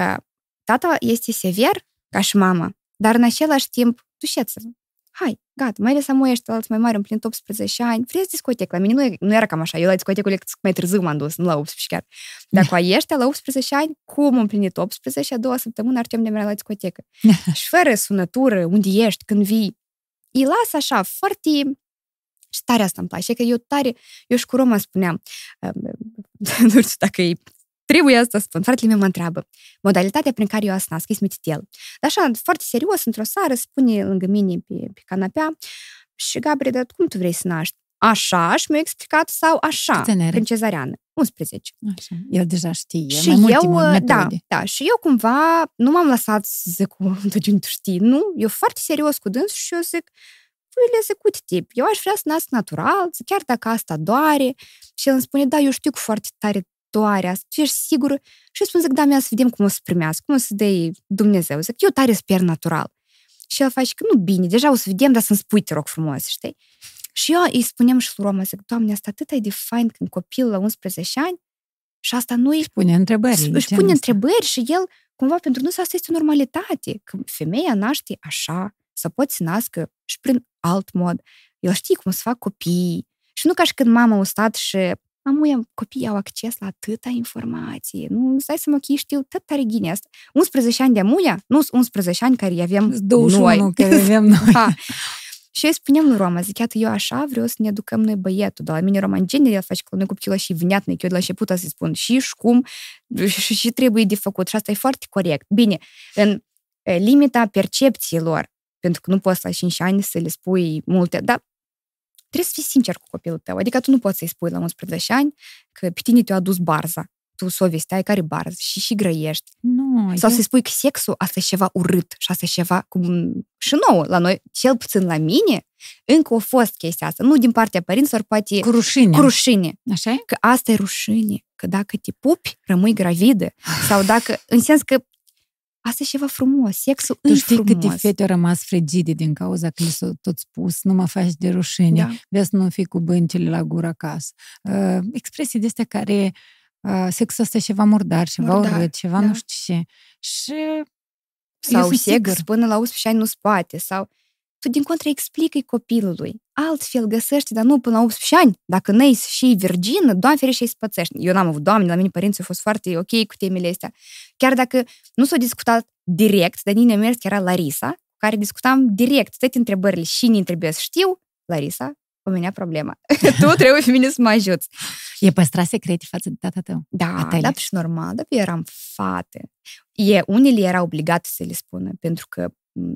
Uh, Tata este sever ca și mama, dar în același timp, dușeți-vă. Hai, gata, mai ales amoi ăștia alți mai mari, împlinit 18 ani, vreți discotecă. La mine nu, e- nu era cam așa, eu la discotecă mai târziu m-am dus, nu la 18 chiar. Dar cu ai ăștia, la 18 ani, cum am împlinit 18 și a doua săptămână Artem de mea la discotecă. și fără sunătură, unde ești, când vii. Îi las așa, foarte... Și tare asta îmi place, că eu tare, eu și cu Roma spuneam, nu știu dacă e trebuie asta să spun. Fratele meu mă întreabă modalitatea prin care eu as nasc, e smititel. Dar așa, foarte serios, într-o seară, spune lângă mine pe, pe canapea și Gabriel, dar cum tu vrei să naști? Așa și mi-a explicat sau așa, Câți ani are? prin cezariană. 11. Așa. El deja știe, Și mai multe eu, metode. da, da, și eu cumva nu m-am lăsat să zic, întotdeauna tu știi, nu, eu foarte serios cu dâns și eu zic, păi le zic, uite, tip, eu aș vrea să nasc natural, zic, chiar dacă asta doare. Și el îmi spune, da, eu știu că foarte tare doare asta, tu ești sigură? Și eu spun, zic, da, mi să vedem cum o să primească, cum o să dea Dumnezeu. Zic, eu tare sper natural. Și el face că nu bine, deja o să vedem, dar să-mi spui, te rog frumos, știi? Și eu îi spuneam și lui Roma, zic, Doamne, asta atât e de fain când copil la 11 ani și asta nu Își pune întrebări. își de pune genul ăsta. întrebări și el, cumva, pentru noi asta este o normalitate, că femeia naște așa, să poți să nască și prin alt mod. El știe cum să fac copii. Și nu ca și când mama a stat și Amuia, copiii au acces la atâta informație. Nu, îți dai seama că ei știu tot tare ghine asta. 11 ani de amuia, nu sunt 11 ani care îi avem 21 noi. care avem noi. Ha. Și eu îi spuneam lui Roma, zic, iată, eu așa vreau să ne educăm noi băietul, dar la mine Roma în genere el face că noi copilul și vneatnă, că eu de la început să spun și și cum și, și trebuie de făcut și asta e foarte corect. Bine, în e, limita percepțiilor, pentru că nu poți la 5 ani să le spui multe, dar trebuie să fii sincer cu copilul tău. Adică tu nu poți să-i spui la 11 ani că pe tine te-a adus barza. Tu sovestea ai care barză și și grăiești. Nu, Sau eu- să spui că sexul asta e ceva urât și asta e ceva cum și nouă la noi, cel puțin la mine, încă a fost chestia asta. Nu din partea părinților, poate cu rușine. cu rușine. Așa e? Că asta e rușine. Că dacă te pupi, rămâi gravidă. Sau dacă, în sens că asta e ceva frumos. Sexul Tu e știi frumos. câte fete au rămas frigide din cauza că le s-a tot spus, nu mă faci de rușine, Da. vezi să nu fii cu bântele la gură acasă. Uh, expresii de astea care uh, sexul ăsta e ceva murdar, ceva Murdar, urât, ceva da. nu știu ce. Și eu Sau sunt sex sigur. până la 18 ani nu se poate. Sau tu din contră explică-i copilului. Altfel găsești, dar nu până la 18 ani. Dacă n-ai și virgină, doamne ferește și spățești. Eu n-am avut, doamne, la mine părinții au fost foarte ok cu temele astea. Chiar dacă nu s-au discutat direct, dar Nina mers era Larisa, cu care discutam direct toate întrebările și ne trebuie să știu, Larisa, cu mine problema. tu trebuie pe mine să mă ajuți. e păstrat secrete față de tata tău. Da, Atele. da, și normal, dar eu eram fată. E, unele era obligate să le spună, pentru că m,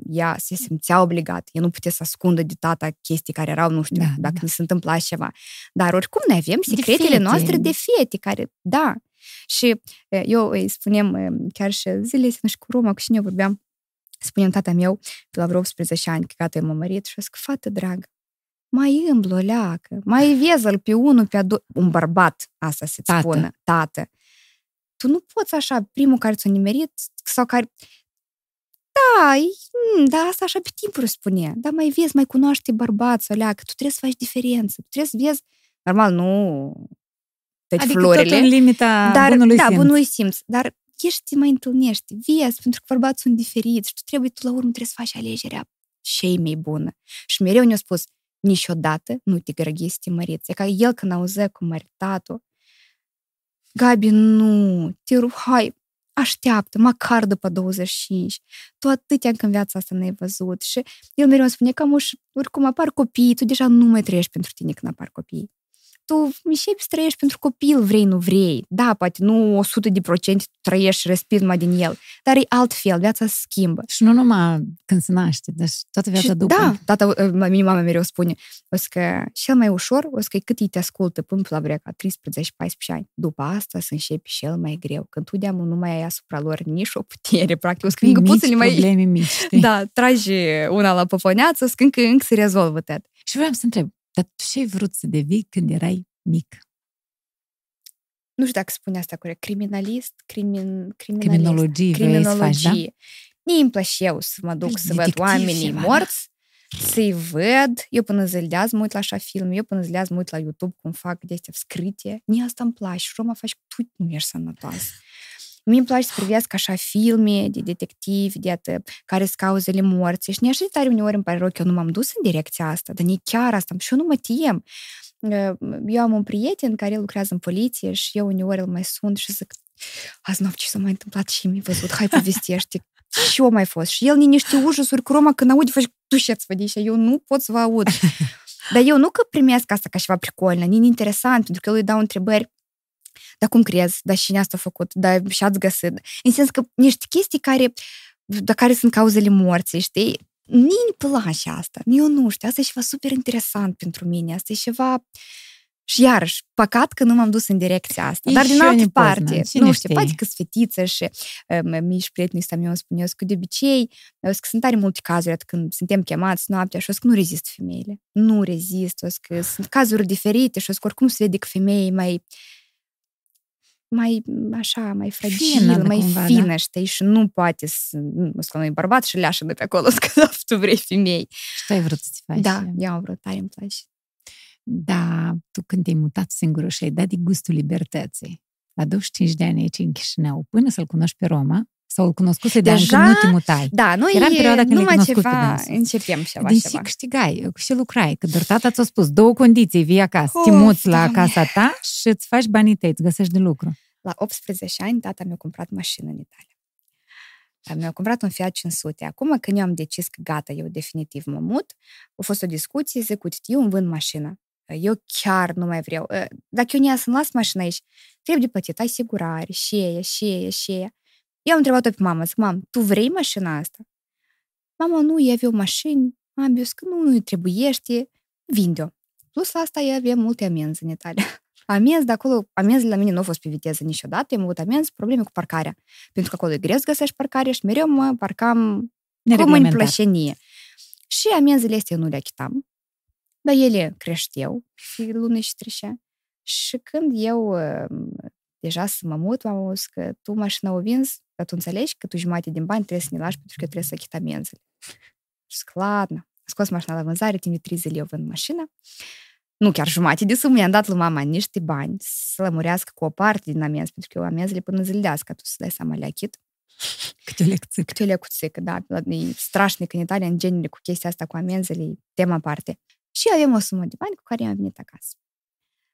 ea se simțea obligată. Ea nu putea să ascundă de tata chestii care erau, nu știu, Da, dacă da. ni se întâmpla ceva. Dar oricum noi avem De secretele fete. noastre de fete, care, da. Și e, eu îi spunem, e, chiar și zilele astea, nu știu, cu Roma, cu cine eu vorbeam, spunem tata meu, pe la vreo 18 ani, că gata, eu m-am mărit și a zic, fată dragă, mai îmblu o leacă, mai vezi-l pe unul, pe a do- un bărbat, asta să-ți Tată. spună, tată. Tu nu poți așa, primul care ți-a nimerit, sau care... Da, e- mm, da, asta așa pe timpul își spune. Dar mai vezi, mai cunoaște bărbați, o leacă, tu trebuie să faci diferență. Tu trebuie să vezi, normal, nu toate Adică florile. tot în limita Dar, bunului da, simț. bunului simț. Dar ești, te mai întâlnești, vezi, pentru că bărbații sunt diferiți și tu trebuie, tu la urmă trebuie să faci alegerea cei mai bună. Și mereu ne-a spus, niciodată nu te grăghi să te măriți. E ca el când auzea cu măritatul, Gabi, nu, te rog, hai, așteaptă, măcar după 25. Tu atâtea încă în viața asta n-ai văzut. Și el mereu îmi spune că uși, oricum apar copii, tu deja nu mai trăiești pentru tine când apar copii. Tu începi să trăiești pentru copil, vrei, nu vrei. Da, poate nu 100 de procente trăiești și respiri numai din el, dar e altfel, viața se schimbă. Și nu numai când se naște, deci toată viața Și după. Da, tata, uh, mie mama mereu spune, o să că cel mai ușor, o să că cât îi te ascultă până la vreca 13-14 ani. După asta să începi cel mai greu, când tu deamă nu mai ai asupra lor nici o putere, practic, o să că încă poți să le mai... probleme mici, știi? Da, tragi una la poponeață, o să că încă, încă se rezolvă tot. Și vreau să întreb, dar tu ce ai vrut să devii când erai mic? Nu știu dacă spune asta corect, criminalist, crimin, criminalist, Criminologie vrei să faci, da? criminologie. Mie îmi place eu să mă duc Ești să văd detectiv oamenii ceva, da? morți, să-i văd. Eu până zile de azi mă uit la așa film, eu până zile de azi mă uit la YouTube cum fac de astea scrite. Mie asta îmi place. Și Roma faci tu nu ești sănătoasă. Mie îmi place să privesc așa filme de detectivi, de atât, care sunt cauzele morții. Și așa de tare uneori îmi pare rău că eu nu m-am dus în direcția asta, dar nici chiar asta. Și eu nu mă tem. Eu am un prieten care lucrează în poliție și eu uneori îl mai sun și zic azi noapte ce s-a mai întâmplat și mi-ai văzut, hai povestește. Și eu mai fost. Și el ni niște ujusuri cu Roma când aude, faci, dușeți-vă și eu nu pot să vă aud. Dar eu nu că primesc asta ca ceva pricolnă, ni interesant, pentru că eu îi dau întrebări dar cum crezi? Dar cine asta a făcut? Dar și ați găsit? În sens că niște chestii care, de care sunt cauzele morții, știi? Nici îmi place asta. Eu nu știu. Asta e ceva super interesant pentru mine. Asta e ceva... Și iarăși, păcat că nu m-am dus în direcția asta. E Dar din și altă Ioane parte, Poznan, cine nu știu, știe? poate că sunt fetiță și um, mie și prietenii ăsta meu îmi spun, eu că de obicei, eu că sunt tare multe cazuri atât când suntem chemați noaptea și o să că nu rezist femeile. Nu rezist, o să că sunt cazuri diferite și o să că oricum se vede că femeie mai mai așa, mai fragil, Fină, mai cumva, fină, da? știi, și nu poate să, nu că nu bărbat și leașă de pe acolo, că tu vrei femei. Și tu ai vrut să-ți faci. Da, eu am vrut, tare îmi place. Da, tu când te-ai mutat singură și ai dat de gustul libertății, la 25 de ani aici în Chișinău, până să-l cunoști pe Roma, sau îl cunoscuse de Deja? încă nu te mutai. Da, noi Era în perioada când le-ai numai cunoscut pe ceva, dânsul. începem ceva, Din ceva. ce câștigai, și lucrai, că doar tata ți-a spus două condiții, vii acasă, te Of, muți la Doamne. casa ta și îți faci banii tăi, îți găsești de lucru. La 18 ani, tata mi-a cumpărat mașină în Italia. Dar Mi-a cumpărat un Fiat 500. Acum, când eu am decis că gata, eu definitiv mă mut, a fost o discuție, zic, uite, eu îmi vând mașina. Eu chiar nu mai vreau. Dacă eu nu să-mi las mașina aici, trebuie de plătit asigurare, și aia, și aia, și aia. Eu am întrebat-o pe mama, zic, mam, tu vrei mașina asta? Mama, nu, eu avea o mașină, am eu zic, că nu, nu-i trebuiește, vinde-o. Plus la asta, eu avea multe amenzi în Italia. Amenzi de acolo, amenzi la mine nu au fost pe viteză niciodată, eu am avut amenzi, probleme cu parcarea. Pentru că acolo e greu să găsești parcare și mereu mă parcam cu mâini Nereglementat. plășenie. Și amenzile astea eu nu le achitam, dar ele creșteau fi lună și trecea. Și când eu uh, deja să mă mut, m-am auzit că tu mașina o vinzi, dar tu înțelegi că tu jumătate din bani trebuie să ne lași pentru că trebuie să achit amenzile. Și zic, ladna. Am scos mașina la vânzare, timp de trei zile eu vând mașina. Nu chiar jumătate de sumă, i-am dat lui mama niște bani să lămurească cu o parte din amenzi, pentru că eu amenzile până zile de azi, ca tu să dai seama le achit. Câte o lecție. Câte o lecuțică, da. E strașnic în Italia, în genere, cu chestia asta cu amenzile, e tema aparte. Și avem o sumă de bani cu care am venit acasă.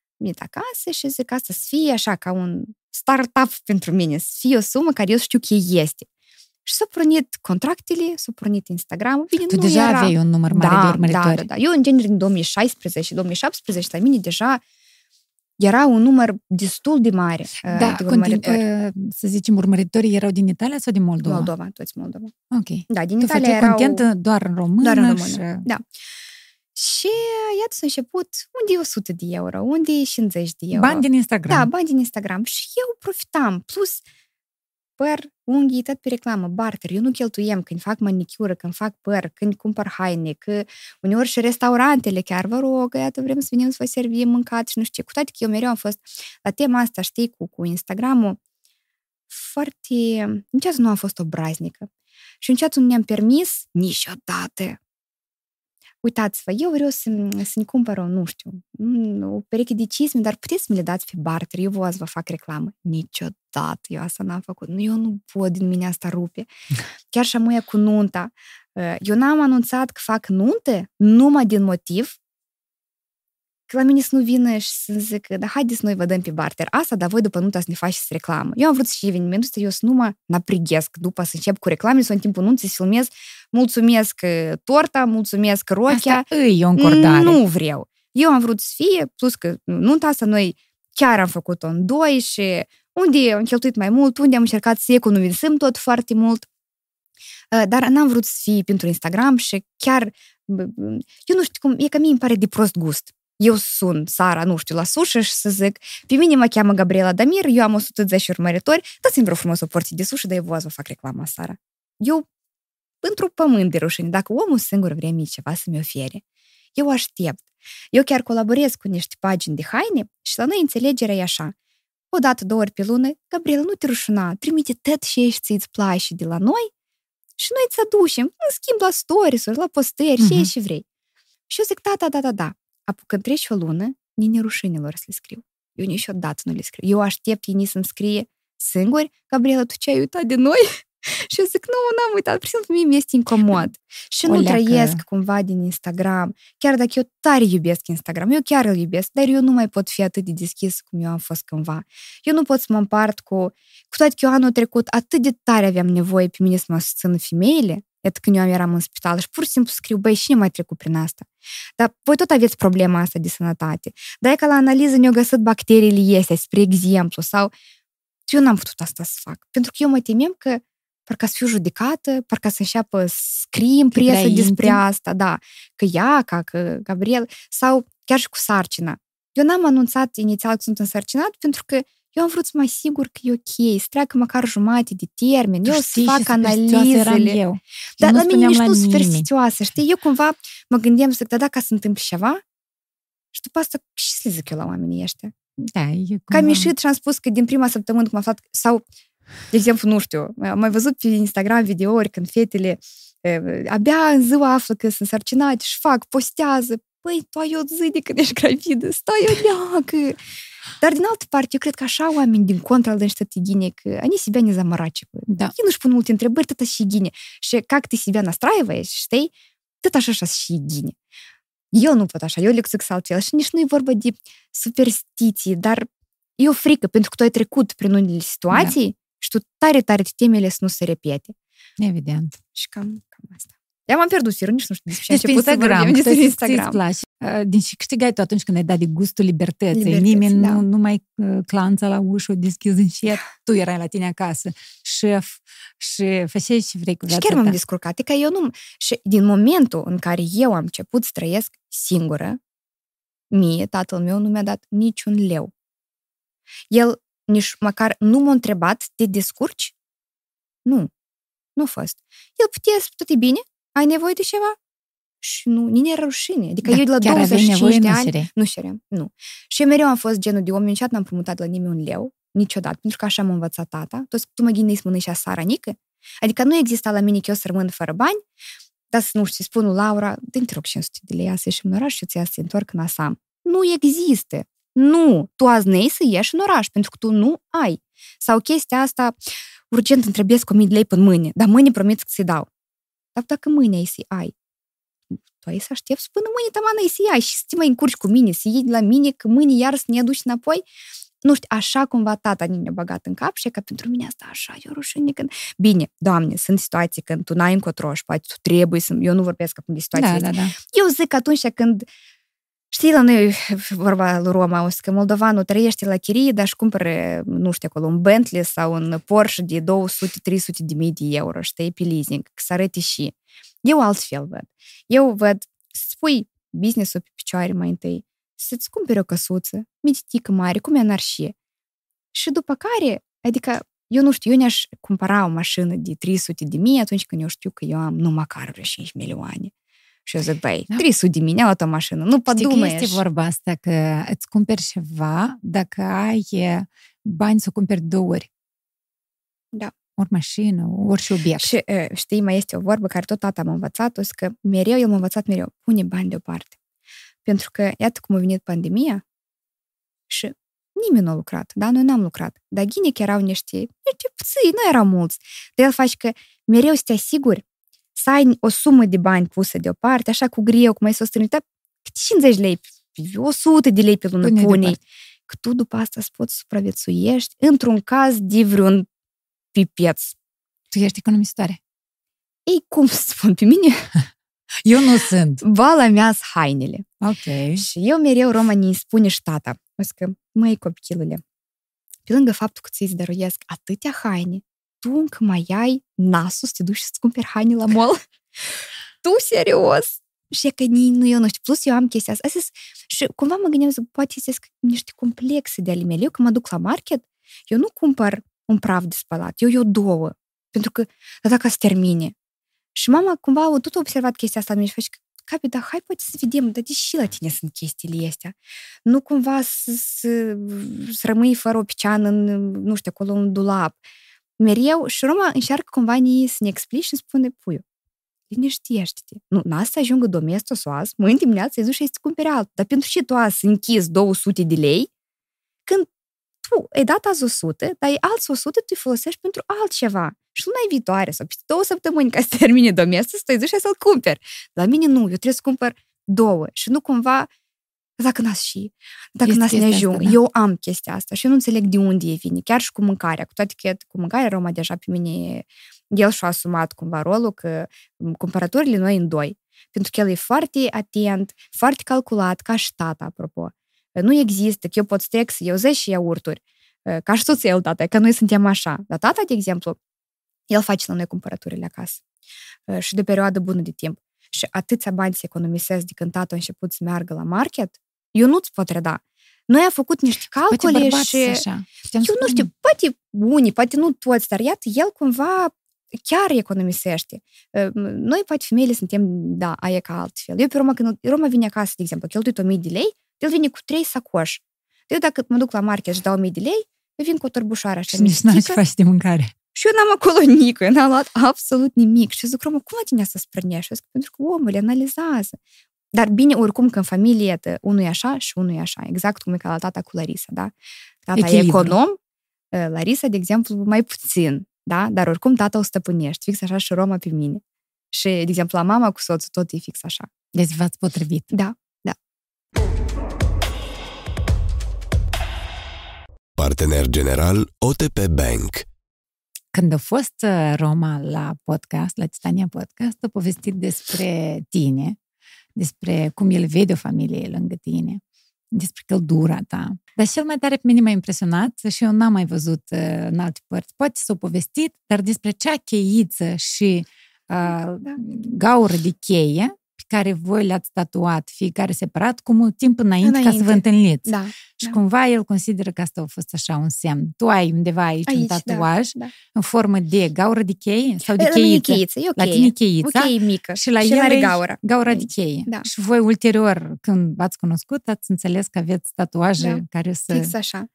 Am venit acasă și zic asta să fie așa ca un startup pentru mine, să fie o sumă care eu știu că este. Și s-au pornit contractele, s-au pornit Instagram. Bine, Tu nu deja era... aveai un număr mare da, de urmăritori. Da, da, da. Eu, în genere, în 2016 și 2017, la mine deja era un număr destul de mare uh, Da, de continu- urmăritori. uh, să zicem, urmăritorii erau din Italia sau din Moldova? Moldova, toți Moldova. Ok. Da, din Tu Italia făceai erau... content doar în română? Doar în Și... română, da. Și iată s-a început, unde e 100 de euro, unde e 50 de euro. Bani din Instagram. Da, bani din Instagram. Și eu profitam. Plus, păr, unghii, tot pe reclamă, barter. Eu nu cheltuiem când fac manicură, când fac păr, când cumpăr haine, că uneori și restaurantele chiar vă rog, iată, vrem să venim să vă servim mâncat și nu știu ce. Cu toate că eu mereu am fost la tema asta, știi, cu, cu Instagram-ul, foarte... Niciodată nu am fost obraznică. Și niciodată nu ne-am permis niciodată uitați-vă, eu vreau să, să-mi cumpăr o, nu știu, o pereche de cizme, dar puteți să mi le dați pe barter, eu vă vă fac reclamă. Niciodată eu asta n-am făcut. Nu, eu nu pot, din mine asta rupe. Chiar și șamuia cu nunta. Eu n-am anunțat că fac nunte numai din motiv că la mine să nu vină și să zică, da, haideți noi vă dăm pe barter asta, dar voi după nunta să ne faceți reclamă. Eu am vrut și evenimentul ăsta, eu să nu mă naprigesc după să încep cu reclame sau în timpul nunții să filmez, mulțumesc uh, torta, mulțumesc rochea. Asta îi o încordare. Nu vreau. Eu am vrut să fie, plus că nunta asta noi chiar am făcut-o în doi și unde am cheltuit mai mult, unde am încercat să economisăm tot foarte mult. Uh, dar n-am vrut să fie pentru Instagram și chiar, eu nu știu cum, e că mie îmi pare de prost gust. Eu sun Sara, nu știu, la sușă și să zic, pe mine mă cheamă Gabriela Damir, eu am 110 urmăritori, dați-mi vreo frumos o porție de sushi, dar eu vă fac reclama, Sara. Eu, într-un pământ de rușine, dacă omul singur vrea mie ceva să-mi ofere, eu aștept. Eu chiar colaborez cu niște pagini de haine și la noi înțelegerea e așa. O dată, două ori pe lună, Gabriela, nu te rușuna, trimite tot ce ești ți-ți place de la noi și noi îți aducem, în schimb la stories la postări, uh-huh. ce și vrei. Și eu zic, da, da, da, da, da. Apucând trece o lună, nini rușinilor să le scriu. Eu niciodată nu le scriu. Eu aștept ei să-mi scrie singuri, Gabriela, tu ce ai uitat de noi? și eu zic, nu, n-am uitat, pur și simplu mie mi-este incomod. Și o nu leacă. trăiesc cumva din Instagram, chiar dacă eu tare iubesc Instagram, eu chiar îl iubesc, dar eu nu mai pot fi atât de deschis cum eu am fost cândva. Eu nu pot să mă împart cu, cu toate că eu anul trecut atât de tare aveam nevoie pe mine să mă susțină femeile, Iată când eu eram în spital și pur și simplu scriu, băi, cine mai trecut prin asta? Dar voi tot aveți problema asta de sănătate. Dar e că la analiză ne-au găsit bacteriile este, spre exemplu, sau eu n-am putut asta să fac. Pentru că eu mă temem că parcă să fiu judecată, parcă să înceapă să scrie în presă despre intim. asta, da, că ea, ca că Gabriel, sau chiar și cu sarcina. Eu n-am anunțat inițial că sunt însărcinat pentru că eu am vrut să mă asigur că e ok, să treacă măcar jumate de termen, eu să fac analizele. Eu. Dar la mine nici nu superstițioasă, știi? Eu cumva mă gândeam să da, dacă se întâmplă ceva, și după asta, ce să le zic eu la oamenii ăștia? Da, e cumva... Că am ieșit și am spus că din prima săptămână cum am aflat, sau de exemplu, nu știu, am mai văzut pe Instagram videouri când fetele abia în ziua află că sunt sărcinate și fac, postează. Păi, tu ai o zi de când ești gravidă, stai o leacă. Dar, din altă parte, eu cred că așa oameni din contra îl что гине, că они себя не заморачивают. Да. Ei nu-și pun multe întrebări, tot așa gine. Și как ты себя настраиваешь, știi? Tot așa așa și gine. Eu nu pot așa, eu le zic altfel. Și nici nu e vorba de superstiții, dar e o frică, pentru că tu ai trecut prin unele situații da și tu tare, tare temele să nu se repete. Evident. Și cam, cam asta. Eu m-am pierdut firul, nici nu știu despre ce Instagram, despre Instagram. Îți place. Din și câștigai tu atunci când ai dat de gustul libertății. Libertăți, Nimeni da. nu, nu mai clanța la ușă, o deschizi încet. Tu erai la tine acasă, șef, și făceai ce vrei cu viața Și chiar m-am descurcat. Că eu nu... Și din momentul în care eu am început să trăiesc singură, mie, tatăl meu nu mi-a dat niciun leu. El nici măcar nu m-a întrebat, te descurci? Nu, nu a fost. El putea să tot e bine, ai nevoie de ceva? Și nu, nici era rușine. Adică da, eu de la 25 de ani nu, nu șeream. Nu. Și eu mereu am fost genul de om, niciodată n-am promutat la nimeni un leu, niciodată, pentru că așa m-a învățat tata. Tu, tu mă gândești mână și a saranică? Adică nu exista la mine că eu să rămân fără bani, dar să nu știu, spun Laura, dă-mi te rog 500 de lei, să ieși în oraș și ți să întorc în Asam. Nu există. Nu, tu azi nei să ieși în oraș, pentru că tu nu ai. Sau chestia asta, urgent îmi trebuie cu 1000 de lei până mâine, dar mâine promit că ți dau. Dar dacă mâine ai să ai, tu ai să aștepți până mâine tamană ai să ai și să te mai încurci cu mine, să iei de la mine, că mâine iar să ne aduci înapoi. Nu știu, așa cumva tata ne-a băgat în cap și că pentru mine asta așa, e o rușine când... Bine, doamne, sunt situații când tu n-ai încotro și poate tu trebuie să... Eu nu vorbesc acum de situații. Da, da, da. Eu zic atunci când Știi, la noi vorba lui Roma, o că moldovanul trăiește la chirie, dar își cumpără, nu știu, acolo, un Bentley sau un Porsche de 200-300 de mii de euro, știi, pe leasing, să arăte și. Eu altfel văd. Eu văd, să pui business-ul pe picioare mai întâi, să-ți cumperi o căsuță, mititică mare, cum e anarșie. Și după care, adică, eu nu știu, eu ne-aș cumpăra o mașină de 300 de mii atunci când eu știu că eu am nu măcar vreo 5 milioane. Și eu zic, băi, da. 300 de mine o mașină, nu Știi că este vorba asta, că îți cumperi ceva dacă ai bani să cumperi două ori. Da. Ori mașină, ori și obiect. Și știi, mai este o vorbă care tot tata m-a învățat, o că mereu, el m-a învățat mereu, pune bani deoparte. Pentru că, iată cum a venit pandemia și nimeni nu a lucrat, da? Noi n-am lucrat. Dar ghinic erau niște, niște puțini, nu erau mulți. Dar el face că mereu să te asiguri să ai o sumă de bani pusă deoparte, așa cu greu, cum ai să o strângi, 50 lei, 100 de lei pe lună Pune pune că tu după asta îți poți supraviețuiești într-un caz de vreun pipeț. Tu ești economistare. Ei, cum să spun pe mine? Eu nu sunt. Bala mea hainele. Ok. Și eu mereu Roma ne spune și tata. O să că, măi copilule, pe lângă faptul că ți-ți dăruiesc atâtea haine, tu încă mai ai nasul să te duci să-ți cumperi haine la mall? tu serios? Și e că nu, eu nu știu. Plus eu am chestia asta. Astea, și cumva mă gândeam, zic, poate sunt niște complexe de ale mele. Eu când mă duc la market, eu nu cumpăr un praf de spălat. Eu eu două. Pentru că, dar dacă se termine. Și mama cumva a tot observat chestia asta și face Capi, dar hai poate să vedem, dar de și la tine sunt chestiile astea? Nu cumva să, să, să rămâi fără o picioană în, nu știu, acolo în dulap. Mereu, și Roma încearcă cumva să ne explici și spune, puiu, liniștește-te. Nu, n să ajungă domestul soas, mâine dimineața îi duci și să cumpere altul. Dar pentru ce tu azi închizi 200 de lei când tu ai dat azi 100, dar ai alți 100 tu îi folosești pentru altceva. Și luna viitoare sau peste două săptămâni ca să termine domestul, să te duci să-l cumperi. La mine nu, eu trebuie să cumpăr două și nu cumva dacă n-ați și, dacă n-ați ne ajung, asta, da? eu am chestia asta și eu nu înțeleg de unde e vine, chiar și cu mâncarea, cu toate că cu mâncarea Roma deja pe mine, el și-a asumat cumva rolul că cumpărăturile noi în doi, pentru că el e foarte atent, foarte calculat, ca și tata, apropo. Nu există că eu pot să să iau 10 iaurturi, ca și soțul el, tata, că noi suntem așa. Dar tata, de exemplu, el face la noi cumpărăturile acasă. Și de perioadă bună de timp. Și atâția bani se economisesc de când tata a început să meargă la market, eu nu-ți pot reda. Noi am făcut niște calcule și... Așa. Eu nu știu, poate unii, poate nu toți, dar iată, el cumva chiar economisește. Noi, poate, femeile suntem, da, aia ca altfel. Eu pe Roma, când Roma vine acasă, de exemplu, cheltuit 1000 de lei, el vine cu trei sacoși. Eu dacă mă duc la market și dau 1000 de lei, eu vin cu o tărbușoară așa Și nici n-ai ce faci de mâncare. Și eu n-am acolo nică, eu n-am luat absolut nimic. Și zic, Roma, cum la tine să sprănești? Zic, pentru că omul analizează. Dar bine, oricum, că în familie unul e așa și unul e așa. Exact cum e ca la tata cu Larisa, da? Tata Echilibru. e econom, Larisa, de exemplu, mai puțin, da? Dar oricum tata o stăpânești, fix așa și Roma pe mine. Și, de exemplu, la mama cu soțul tot e fix așa. Deci v-ați potrivit. Da, da. Partener general OTP Bank. Când a fost uh, Roma la podcast, la Titania Podcast, a povestit despre tine, despre cum el vede o familie lângă tine, despre căldura ta. Dar cel mai tare pe mine m-a impresionat și eu n-am mai văzut uh, în alte părți. Poate s-o povestit, dar despre cea cheiță și uh, da. gaură de cheie care voi le-ați tatuat, fiecare separat, cu mult timp înainte, înainte. ca să vă întâlniți. Da, și da. cumva el consideră că asta a fost așa un semn. Tu ai undeva aici, aici un da, tatuaj da, da. în formă de gaură de cheie sau de cheiță? cheiță? e La tine cheița. O cheie mică. Și la și el are e gaura. gaura de cheie. Da. Și voi ulterior, când v-ați cunoscut, ați înțeles că aveți tatuaje da. care să... Fix așa.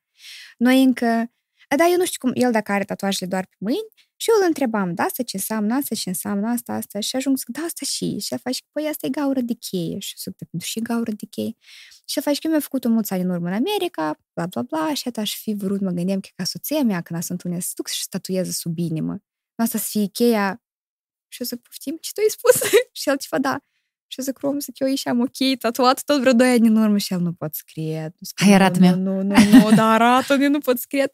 Noi încă... Da, eu nu știu cum, el dacă are tatuajele doar pe mâini, și eu îl întrebam, da, asta ce înseamnă, asta ce înseamnă, asta, asta, și ajung să zic, da, asta și, și el face, păi asta e gaură de cheie, și zic, pentru și gaură de cheie. Și el face, că mi-a făcut o mulți ani în urmă în America, bla, bla, bla, și atât aș fi vrut, mă gândeam că ca soția mea, când să întâlnesc, să duc și statueze sub inimă. Asta să fie cheia. Și eu zic, poftim, ce tu ai spus? și el ceva, da. Și zic, Rom, zic, eu ieșeam ok, tatuat tot vreo doi ani în urmă și el nu pot să cred. Hai, arată nu, nu, nu, nu, dar arată nu pot să cred.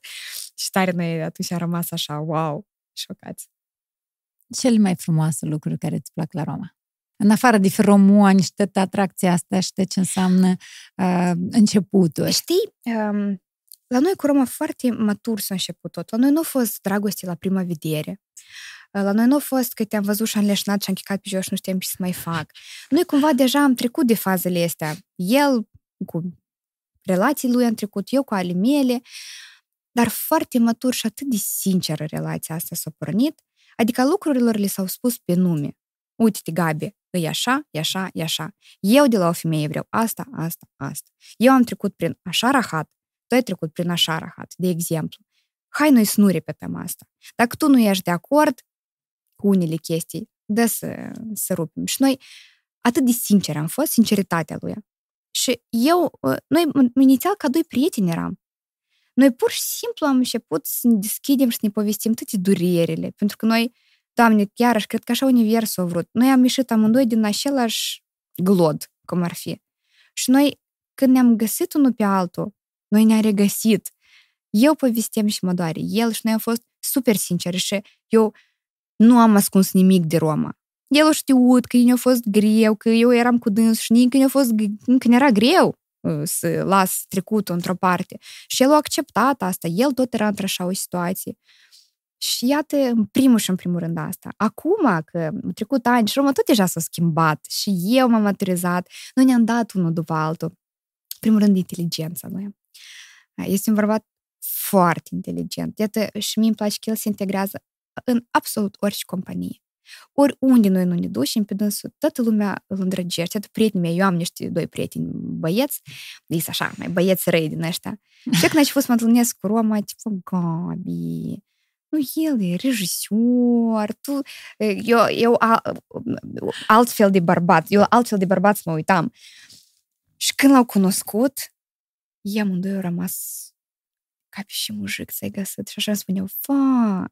Și tare noi atunci a rămas așa, wow, șocați. Cele mai frumoase lucruri care îți plac la Roma? În afară de feromoni și toată atracția asta și ce înseamnă uh, începutul. Știi, um, la noi cu Roma foarte matur s-a început tot. La noi nu a fost dragoste la prima vedere. La noi nu a fost că te-am văzut și am leșnat și am chicat pe jos și nu știam ce să mai fac. Noi cumva deja am trecut de fazele astea. El cu relații lui am trecut, eu cu ale mele, dar foarte matur și atât de sinceră relația asta s-a pornit, adică lucrurilor le s-au spus pe nume. Uite-te, Gabi, e așa, e așa, e așa. Eu de la o femeie vreau asta, asta, asta. Eu am trecut prin așa rahat, tu ai trecut prin așa rahat, de exemplu. Hai noi să nu repetăm asta. Dacă tu nu ești de acord cu unele chestii, dă să, să rupem. Și noi atât de sinceri am fost, sinceritatea lui. Și eu, noi inițial ca doi prieteni eram. Noi pur și simplu am început să ne deschidem și să ne povestim toate durerile, pentru că noi, Doamne, chiar cred că așa Universul a vrut. Noi am ieșit amândoi din același glod, cum ar fi. Și noi, când ne-am găsit unul pe altul, noi ne-am regăsit. Eu povestem și mă doare el și noi am fost super sinceri și eu nu am ascuns nimic de Roma. el a știut că i-a fost greu, că eu eram cu dâns și nici când a fost, când era greu uh, să las trecutul într-o parte. Și el a acceptat asta, el tot era într-așa o situație. Și iată, în primul și în primul rând asta. Acum că au trecut ani și Roma tot deja s-a schimbat și eu m-am maturizat, noi ne-am dat unul după altul. Primul rând, inteligența lui. Este un bărbat foarte inteligent. Iată, și mie îmi place că el se integrează în absolut orice companie. Oriunde noi nu ne ducem, pe dânsul, toată lumea îl îndrăgește. Iată, prietenii mei, eu am niște doi prieteni băieți, ei așa, mai băieți răi din ăștia. Și când aș fost să mă întâlnesc cu Roma, tipo, Gabi, nu, el e regizor, tu, eu, eu altfel de bărbat, eu altfel de bărbat să mă uitam. Și când l-au cunoscut, ei amândoi au rămas ca pe și mujic să-i găsit. Și așa îmi spuneau, fa,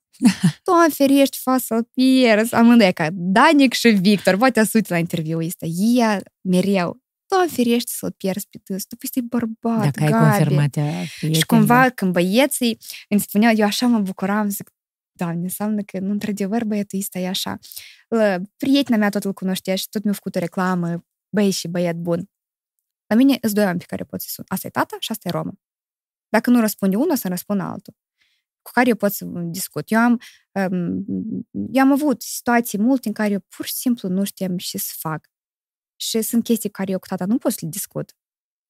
Doamne ferești, fa să-l pierzi. Amândoi ca Danic și Victor, poate să la interviul ăsta. Ea mereu, Doamne ferești să-l pierzi pe tâs, tu păi bărbat, Dacă Gabi. ai confirmat Și cumva când băieții îmi spuneau, eu așa mă bucuram, zic, Doamne, înseamnă că, nu, într-adevăr, băiatul ăsta e așa. Prietena mea tot îl cunoștea și tot mi-a făcut o reclamă, băi și băiat bun. La mine sunt doi oameni pe care pot să sun. Asta e tata și asta e Roma. Dacă nu răspunde unul, să răspund altul cu care eu pot să discut. Eu am, um, eu am avut situații multe în care eu pur și simplu nu știam ce să fac. Și sunt chestii care eu cu tata nu pot să le discut.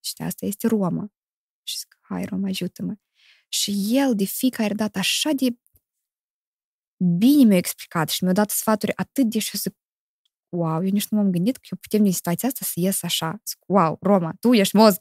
Și de asta este Roma. Și zic, hai Roma, ajută-mă. Și el de fiecare dată așa de bine mi-a explicat și mi-a dat sfaturi atât de și zic, wow, eu nici nu m-am gândit că eu putem din situația asta să ies așa. Zic, wow, Roma, tu ești mozg.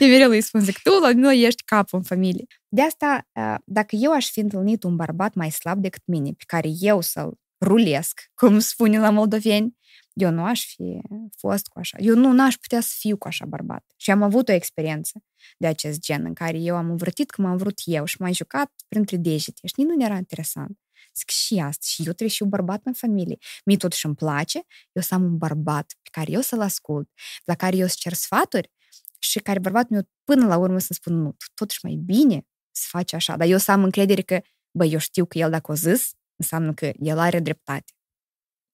eu mereu îi spun, zic, tu la noi ești capul în familie. De asta, dacă eu aș fi întâlnit un bărbat mai slab decât mine, pe care eu să-l rulesc, cum spune la moldoveni, eu nu aș fi fost cu așa. Eu nu aș putea să fiu cu așa bărbat. Și am avut o experiență de acest gen în care eu am învârtit cum am vrut eu și m-am jucat printre degete și nici nu era interesant. Zic și asta, și eu trebuie și un bărbat în familie. Mie totuși îmi place, eu să am un bărbat pe care eu să-l ascult, la care eu să cer sfaturi și care bărbatul meu până la urmă să spun nu, totuși mai bine să faci așa, dar eu să am încredere că, bă, eu știu că el dacă o zis, înseamnă că el are dreptate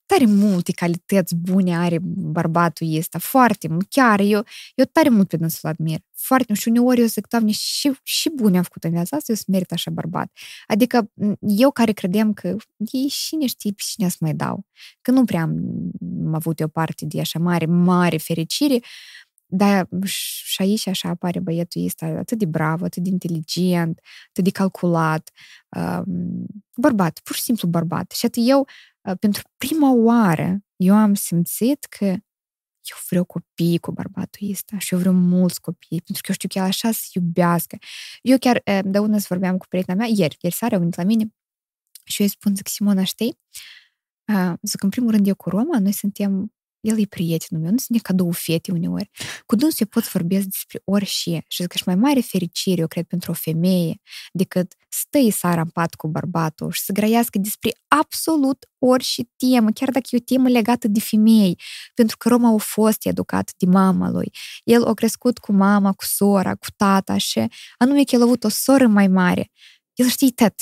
tare multe calități bune are bărbatul ăsta, foarte mult, chiar, eu, eu tare mult pe dânsul admir, foarte mult și uneori eu zic, doamne, și, și bune a făcut în viața asta, eu să merit așa bărbat. Adică eu care credeam că ei cine știe pe cine să mai dau, că nu prea am, am avut eu parte de așa mare, mare fericire, dar și aici așa apare băietul ăsta atât de bravo, atât de inteligent, atât de calculat, bărbat, pur și simplu bărbat. Și atât eu pentru prima oară eu am simțit că eu vreau copii cu bărbatul ăsta și eu vreau mulți copii, pentru că eu știu că el așa să iubească. Eu chiar de unde vorbeam cu prietena mea, ieri, ieri seara a venit la mine și eu îi spun, zic, Simona, știi? Zic, în primul rând, eu cu Roma, noi suntem el e prietenul meu, nu sunt cadou fete uneori. Cu dânsul eu pot vorbesc despre orice și zic că și mai mare fericire, eu cred, pentru o femeie decât stă sara în pat cu bărbatul și să grăiască despre absolut orice temă, chiar dacă e o temă legată de femei, pentru că Roma a fost educat de mama lui. El a crescut cu mama, cu sora, cu tata și anume că el a avut o soră mai mare. El știe tot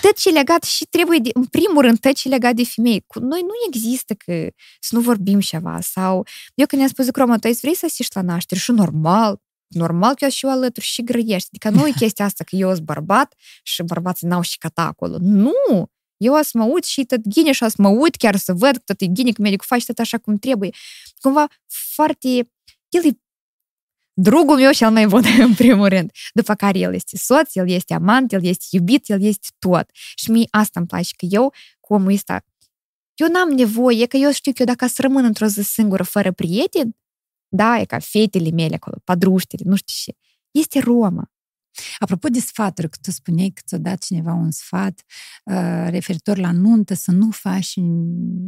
tot ce legat și trebuie, de, în primul rând, tot ce legat de femei. Cu noi nu există că să nu vorbim ceva sau... Eu când i-am spus, Roma, tu vrei să asiști la naștere și normal, normal că eu și eu alături și grăiești. Adică nu e chestia asta că eu sunt bărbat și bărbații n-au și cata acolo. Nu! Eu o să mă uit și tot ghine și o să mă uit chiar să văd că tot e ghine, că medicul face tot așa cum trebuie. Cumva foarte... El e drugul meu cel mai bun, în primul rând. După care el este soț, el este amant, el este iubit, el este tot. Și mie asta îmi place, că eu, cu omul ăsta, eu n-am nevoie, că eu știu că eu dacă să rămân într-o zi singură, fără prieteni, da, e ca fetele mele acolo, padruștele, nu știu ce, este Roma. Apropo de sfaturi, că tu spuneai că ți-a dat cineva un sfat uh, referitor la nuntă, să nu faci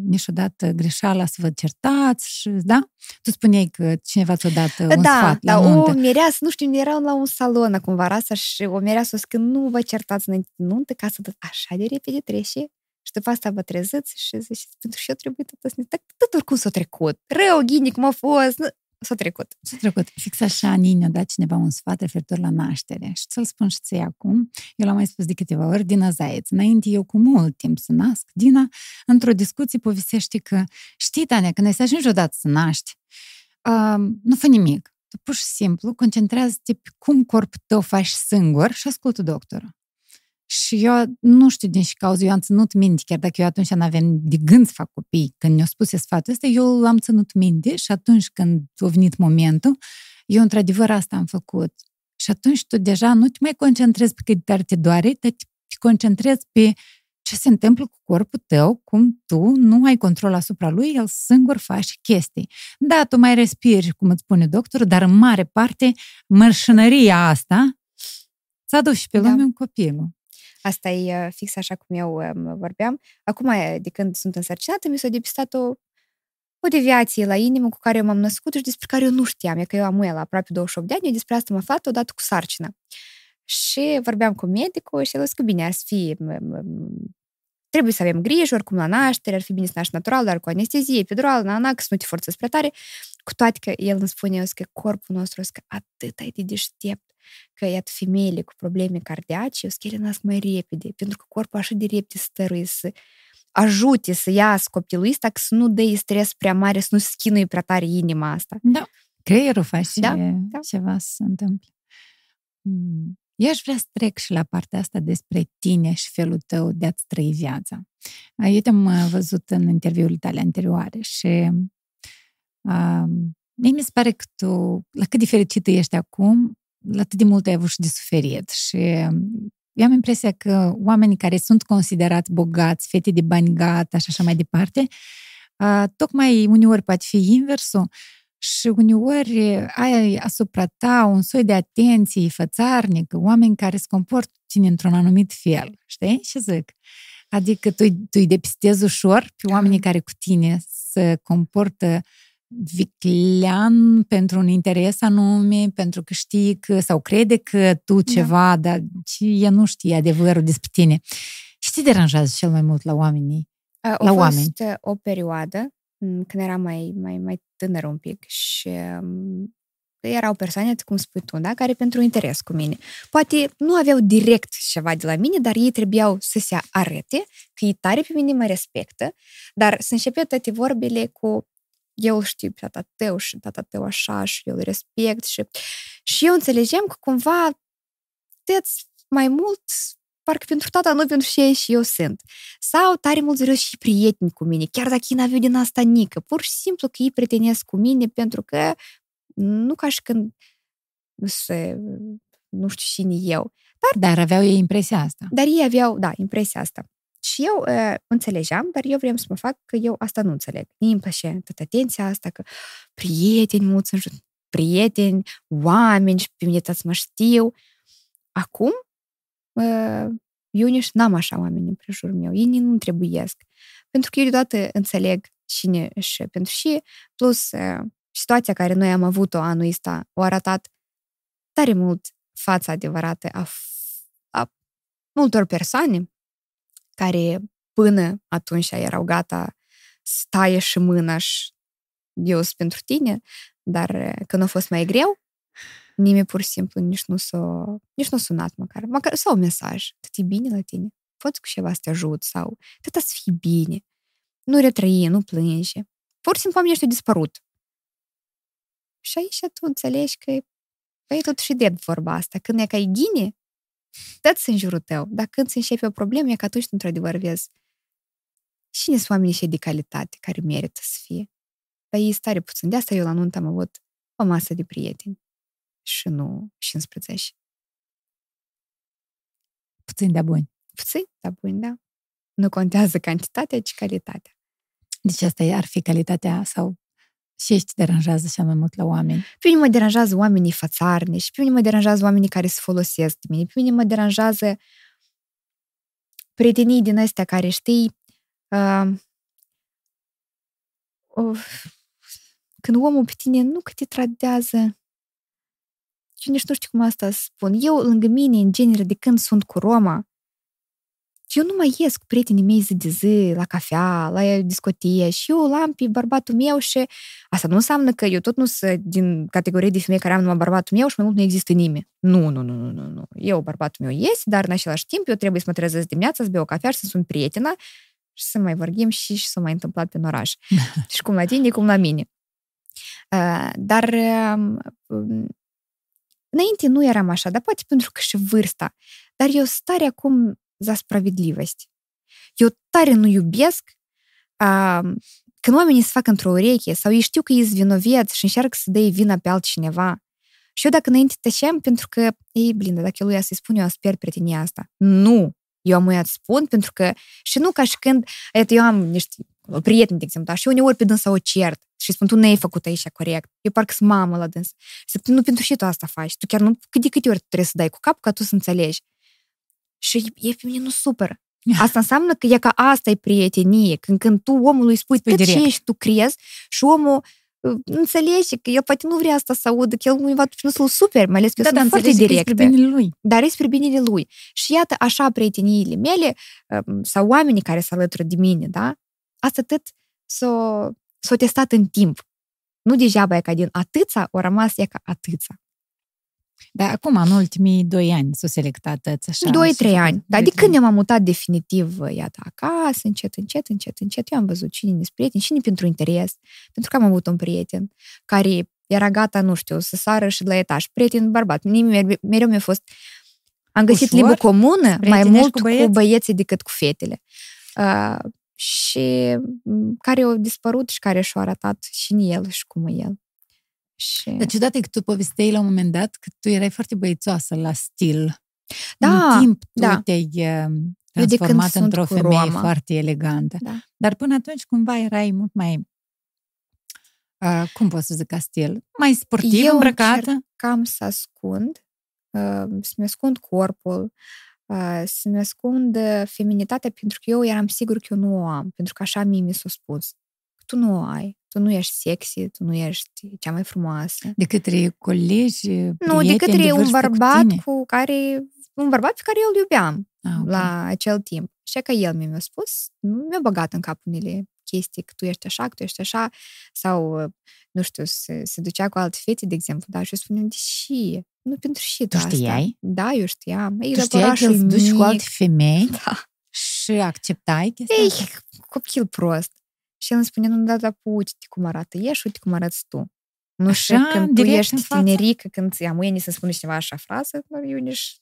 niciodată greșeala să vă certați, și, da? Tu spuneai că cineva ți-a dat uh, un da, sfat da, la nuntă. o mireasă, nu știu, erau la un salon acum vara asta și o mireasă că nu vă certați înainte de nuntă ca să așa de repede trece și după asta vă treziți și ziceți, pentru și eu trebuie tot să tot, tot oricum s-a trecut. Rău, ghinic, m-a fost. S-a trecut. S-a trecut. Fix așa, Nini a dat cineva un sfat referitor la naștere. Și să-l spun și ție acum. Eu l-am mai spus de câteva ori, Dina Zaeț. Înainte eu cu mult timp să nasc, Dina, într-o discuție povestește că știi, Tania, când ai să ajungi odată să naști, uh, nu fă nimic. Tu pur și simplu concentrează-te pe cum corpul tău faci singur și ascultă doctorul. Și eu nu știu din ce cauză, eu am ținut minte, chiar dacă eu atunci nu aveam de gând să fac copii, când mi-au spus sfatul ăsta, eu l-am ținut minte și atunci când a venit momentul, eu într-adevăr asta am făcut. Și atunci tu deja nu te mai concentrezi pe cât de tare te doare, dar te concentrezi pe ce se întâmplă cu corpul tău, cum tu nu ai control asupra lui, el singur face chestii. Da, tu mai respiri, cum îți spune doctorul, dar în mare parte mărșănăria asta ți-a dus și pe lume da. un copil. Asta e uh, fix așa cum eu um, vorbeam. Acum, de când sunt însărcinată, mi s-a depistat o, o deviație la inimă cu care eu m-am născut și despre care eu nu știam. E că eu am la aproape 28 de ani, eu despre asta am aflat odată cu sarcină. Și vorbeam cu medicul și el a zis că bine, ar fi trebuie să avem grijă, oricum la naștere, ar fi bine să naști natural, dar cu anestezie, epidural, na, na, că să nu te forțezi spre tare. Cu toate că el îmi spune că corpul nostru că atât ai de deștept că iată femeile cu probleme cardiace, eu ele nasc mai repede, pentru că corpul așa de repede stăruie să ajute să iasă copilul ăsta, că să nu dă stres prea mare, să nu schinuie prea tare inima asta. Da, creierul face da, da. ceva să se întâmple. Hmm. Eu aș vrea să trec și la partea asta despre tine și felul tău de a-ți trăi viața. Eu te-am uh, văzut în interviurile tale anterioare și uh, mie mi se pare că tu, la cât de fericită ești acum, atât de mult ai avut și de suferit și eu am impresia că oamenii care sunt considerați bogați, fete de bani gata și așa mai departe, tocmai uneori poate fi inversul și uneori ai asupra ta un soi de atenție fățarnică, oameni care se comportă tine într-un anumit fel, știi? Și zic, adică tu, tu îi depistezi ușor pe oamenii care cu tine se comportă viclean pentru un interes anume, pentru că știi că, sau crede că tu da. ceva, da. dar ea nu știe adevărul despre tine. Și te deranjează cel mai mult la oamenii? A, la fost oameni? o perioadă când eram mai, mai, mai tânăr un pic și um, erau persoane, cum spui tu, da, care pentru interes cu mine. Poate nu aveau direct ceva de la mine, dar ei trebuiau să se arete că ei tare pe mine mă respectă, dar să începe toate vorbele cu eu îl știu pe tata tău și tata tău așa și eu îl respect și, și eu înțelegem că cumva tăți mai mult parcă pentru tata, nu pentru ce și eu sunt. Sau tare mult vreau și prieteni cu mine, chiar dacă ei n-aveau din asta nică. Pur și simplu că ei prietenesc cu mine pentru că nu ca și când se, nu știu cine eu. Dar, dar aveau ei impresia asta. Dar ei aveau, da, impresia asta. Și eu uh, înțelegeam, dar eu vreau să mă fac că eu asta nu înțeleg. Mie îmi place tot atenția asta, că prieteni mulți în jur, prieteni, oameni și pe mine mă știu. Acum, uh, eu nici n-am așa oameni în prejurul meu. Ei nu trebuiesc. Pentru că eu deodată înțeleg cine și pentru și, plus uh, situația care noi am avut-o anul ăsta, o arătat tare mult fața adevărată a, a multor persoane care până atunci erau gata staie și mâna și eu sunt pentru tine, dar când a fost mai greu, nimeni pur și simplu nici nu s-a, nici nu a sunat măcar, măcar sau un mesaj, tot e bine la tine, poți cu ceva să te ajut sau tot să fii bine, nu retrăie, nu plânge. Pur și simplu oamenii ăștia dispărut. Și aici tu înțelegi că păi totuși de vorba asta. Când e ca e ghine, Dă-ți în jurul tău. Dar când se începe o problemă, e că atunci, într-adevăr, vezi cine sunt oamenii și de calitate care merită să fie. Dar ei stare puțin. De asta eu la nuntă am avut o masă de prieteni și nu 15. Puțin de buni. Puțin de buni, da. Nu contează cantitatea, ci calitatea. Deci asta ar fi calitatea sau ce te deranjează cel mai mult la oameni? Pe mine mă deranjează oamenii și pe mine mă deranjează oamenii care se folosesc de mine, pe mine mă deranjează prietenii din astea care știi uh, uh, când omul pe tine nu că te tradează eu nici nu știu cum asta spun. Eu, lângă mine, în genere, de când sunt cu Roma, eu nu mai ies cu prietenii mei zi de zi, la cafea, la discotie și eu l-am pe bărbatul meu și asta nu înseamnă că eu tot nu sunt din categorie de femei care am numai bărbatul meu și mai mult nu există nimeni. Nu, nu, nu, nu, nu, nu. Eu, bărbatul meu iese, dar în același timp eu trebuie să mă trezesc dimineața, să beau o cafea și să sunt prietena și să mai vorbim și, și să mai întâmplat pe oraș. și cum la tine, cum la mine. Uh, dar uh, înainte nu eram așa, dar poate pentru că și vârsta. Dar eu stare acum за справедливость. Eu tare nu iubesc a, când oamenii se fac într-o ureche sau ei știu că ești vinoveți și încearcă să dea vina pe altcineva. Și eu dacă înainte tăceam pentru că, ei, blindă, dacă lui să-i spun, eu să pierd prietenia asta. Nu! Eu am uitat spun pentru că, și nu ca și când, et, eu am niște prieteni, de exemplu, și uneori pe dânsa o cert și spun, tu nu ai făcut aici corect. Eu parcă sunt mamă la dâns. Și zic, nu pentru și tu asta faci. Tu chiar nu, cât de câte ori trebuie să dai cu cap ca tu să înțelegi. Și e pe mine nu supără. Asta înseamnă că e ca asta e prietenie, când, când tu omului spui tot ce ești tu crezi și omul înțelege că el poate nu vrea asta să audă, că el nu va nu să-l super, mai ales că da, eu sunt foarte direct. binele lui. Dar e spre binele lui. Și iată, așa prieteniile mele sau oamenii care se alătură de mine, da? Asta atât s-o, s-o testat în timp. Nu degeaba e ca din atâța, o rămas e ca atâța. Dar acum, în ultimii doi ani, s-o selectat așa? Doi, trei ani. Dar de când eu m-am mutat definitiv, iată, acasă, încet, încet, încet, încet, eu am văzut cine sunt prieteni, cine pentru interes, pentru că am avut un prieten care era gata, nu știu, să sară și de la etaj. Prieten bărbat. Mie mereu mi-a fost... Am găsit limbă comună mai mult cu, băieți? cu băieții decât cu fetele. Uh, și care au dispărut și care și-au arătat și în el și cum e el. Și... Dar ciudat e că tu povesteai la un moment dat că tu erai foarte băiețoasă la stil. Da, În timp tu da. te-ai uh, transformat într-o femeie Roma. foarte elegantă. Da. Dar până atunci cumva erai mult mai Uh, cum pot să zic ca stil? Mai sportiv Eu îmbrăcată? cam să ascund, uh, să-mi ascund corpul, uh, să-mi ascund feminitatea, pentru că eu eram sigur că eu nu o am, pentru că așa mie mi s-a spus. Tu nu o ai tu nu ești sexy, tu nu ești cea mai frumoasă. De către colegi, Nu, de către de un bărbat cu, cu care, un bărbat pe care eu îl iubeam ah, okay. la acel timp. Și că el mi-a spus, mi-a băgat în cap unele chestii, că tu ești așa, că tu ești așa, sau, nu știu, se, se ducea cu alte fete, de exemplu, dar și eu spuneam, deși, nu pentru și tu asta. știai? Da, eu știam. Ei, tu știai că îți duci cu alte femei? Da. Și acceptai chestia Ei, asta? copil prost. Și el îmi spune, nu, da, da, uite cum arată ești, uite cum arăți tu. Nu Așa, știu, când tu direct ești în față? tinerică, când ți-am mâine să spune cineva așa frază, dar eu nici...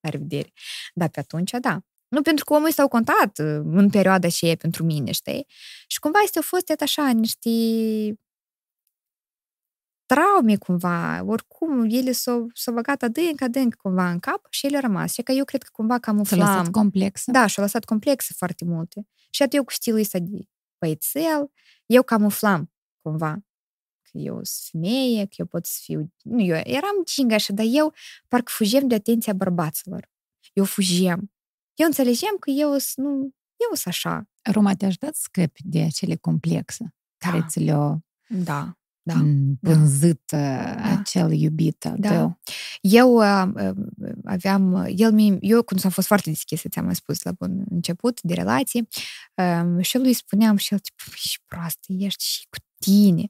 La revedere. Dar pe atunci, da. Nu pentru că omul s-au contat uh, în perioada aceea pentru mine, știi? Și cumva este au fost iată așa niște traume cumva, oricum, ele s-au, s-au băgat adânc, adânc cumva în cap și ele au rămas. Și că eu cred că cumva S-a camuflam. lăsat complexă? Da, și-au lăsat complexe foarte multe. Și atât eu cu stilul ăsta de băiețel, eu camuflam cumva că eu sunt femeie, că eu pot să fiu... Nu, eu eram cingașă, dar eu parcă fugem de atenția bărbaților. Eu fugem. Eu înțelegem că eu sunt, nu, eu sunt așa. Roma, te-a ajutat să scăpi de acele complexe care Da. ți le-au Da, da. mm, pânzit da. acel iubit al Da. tău. Eu uh, uh, aveam, el mi, eu când am fost foarte deschisă, ți-am mai spus la bun început de relație, um, și eu lui spuneam și el, tipo, și proastă ești și cu tine.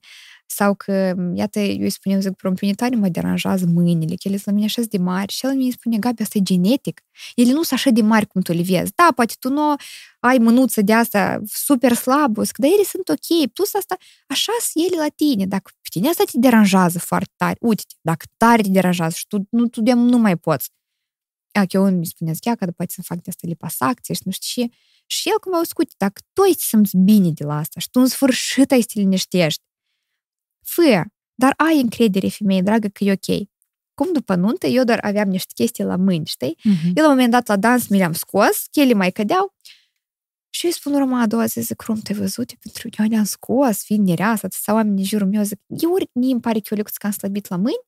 Sau că, iată, eu îi spuneam, zic, pe tare mă deranjează mâinile, că ele sunt la mine așa de mari. Și el mi spune, Gabi, asta e genetic. Ele nu sunt așa de mari cum tu le vezi. Da, poate tu nu ai mânuță de asta super slabă, zic, dar ele sunt ok. Plus asta, așa sunt ele la tine. Dacă pe tine asta te deranjează foarte tare, uite dacă tare te deranjează și tu nu, tu de nu mai poți. A, că eu îmi spunea, zic, că poate să fac de asta lipasacție și nu știu ce. Și el cum au scut, dacă tu ai să simți bine de la asta și tu în sfârșit ai să te liniștești, fă, dar ai încredere, femeie dragă, că e ok. Cum după nuntă, eu doar aveam niște chestii la mâini, știi? Mhm. Eu la un moment dat la dans mi le-am scos, chele mai cădeau și eu îi spun Roma a doua zi, zic, Rom, te-ai văzut? Eu pentru eu le-am scos, fiind nereasă, sau oamenii în jurul meu, zic, eu ori mie îmi pare că eu că am slăbit la mâini,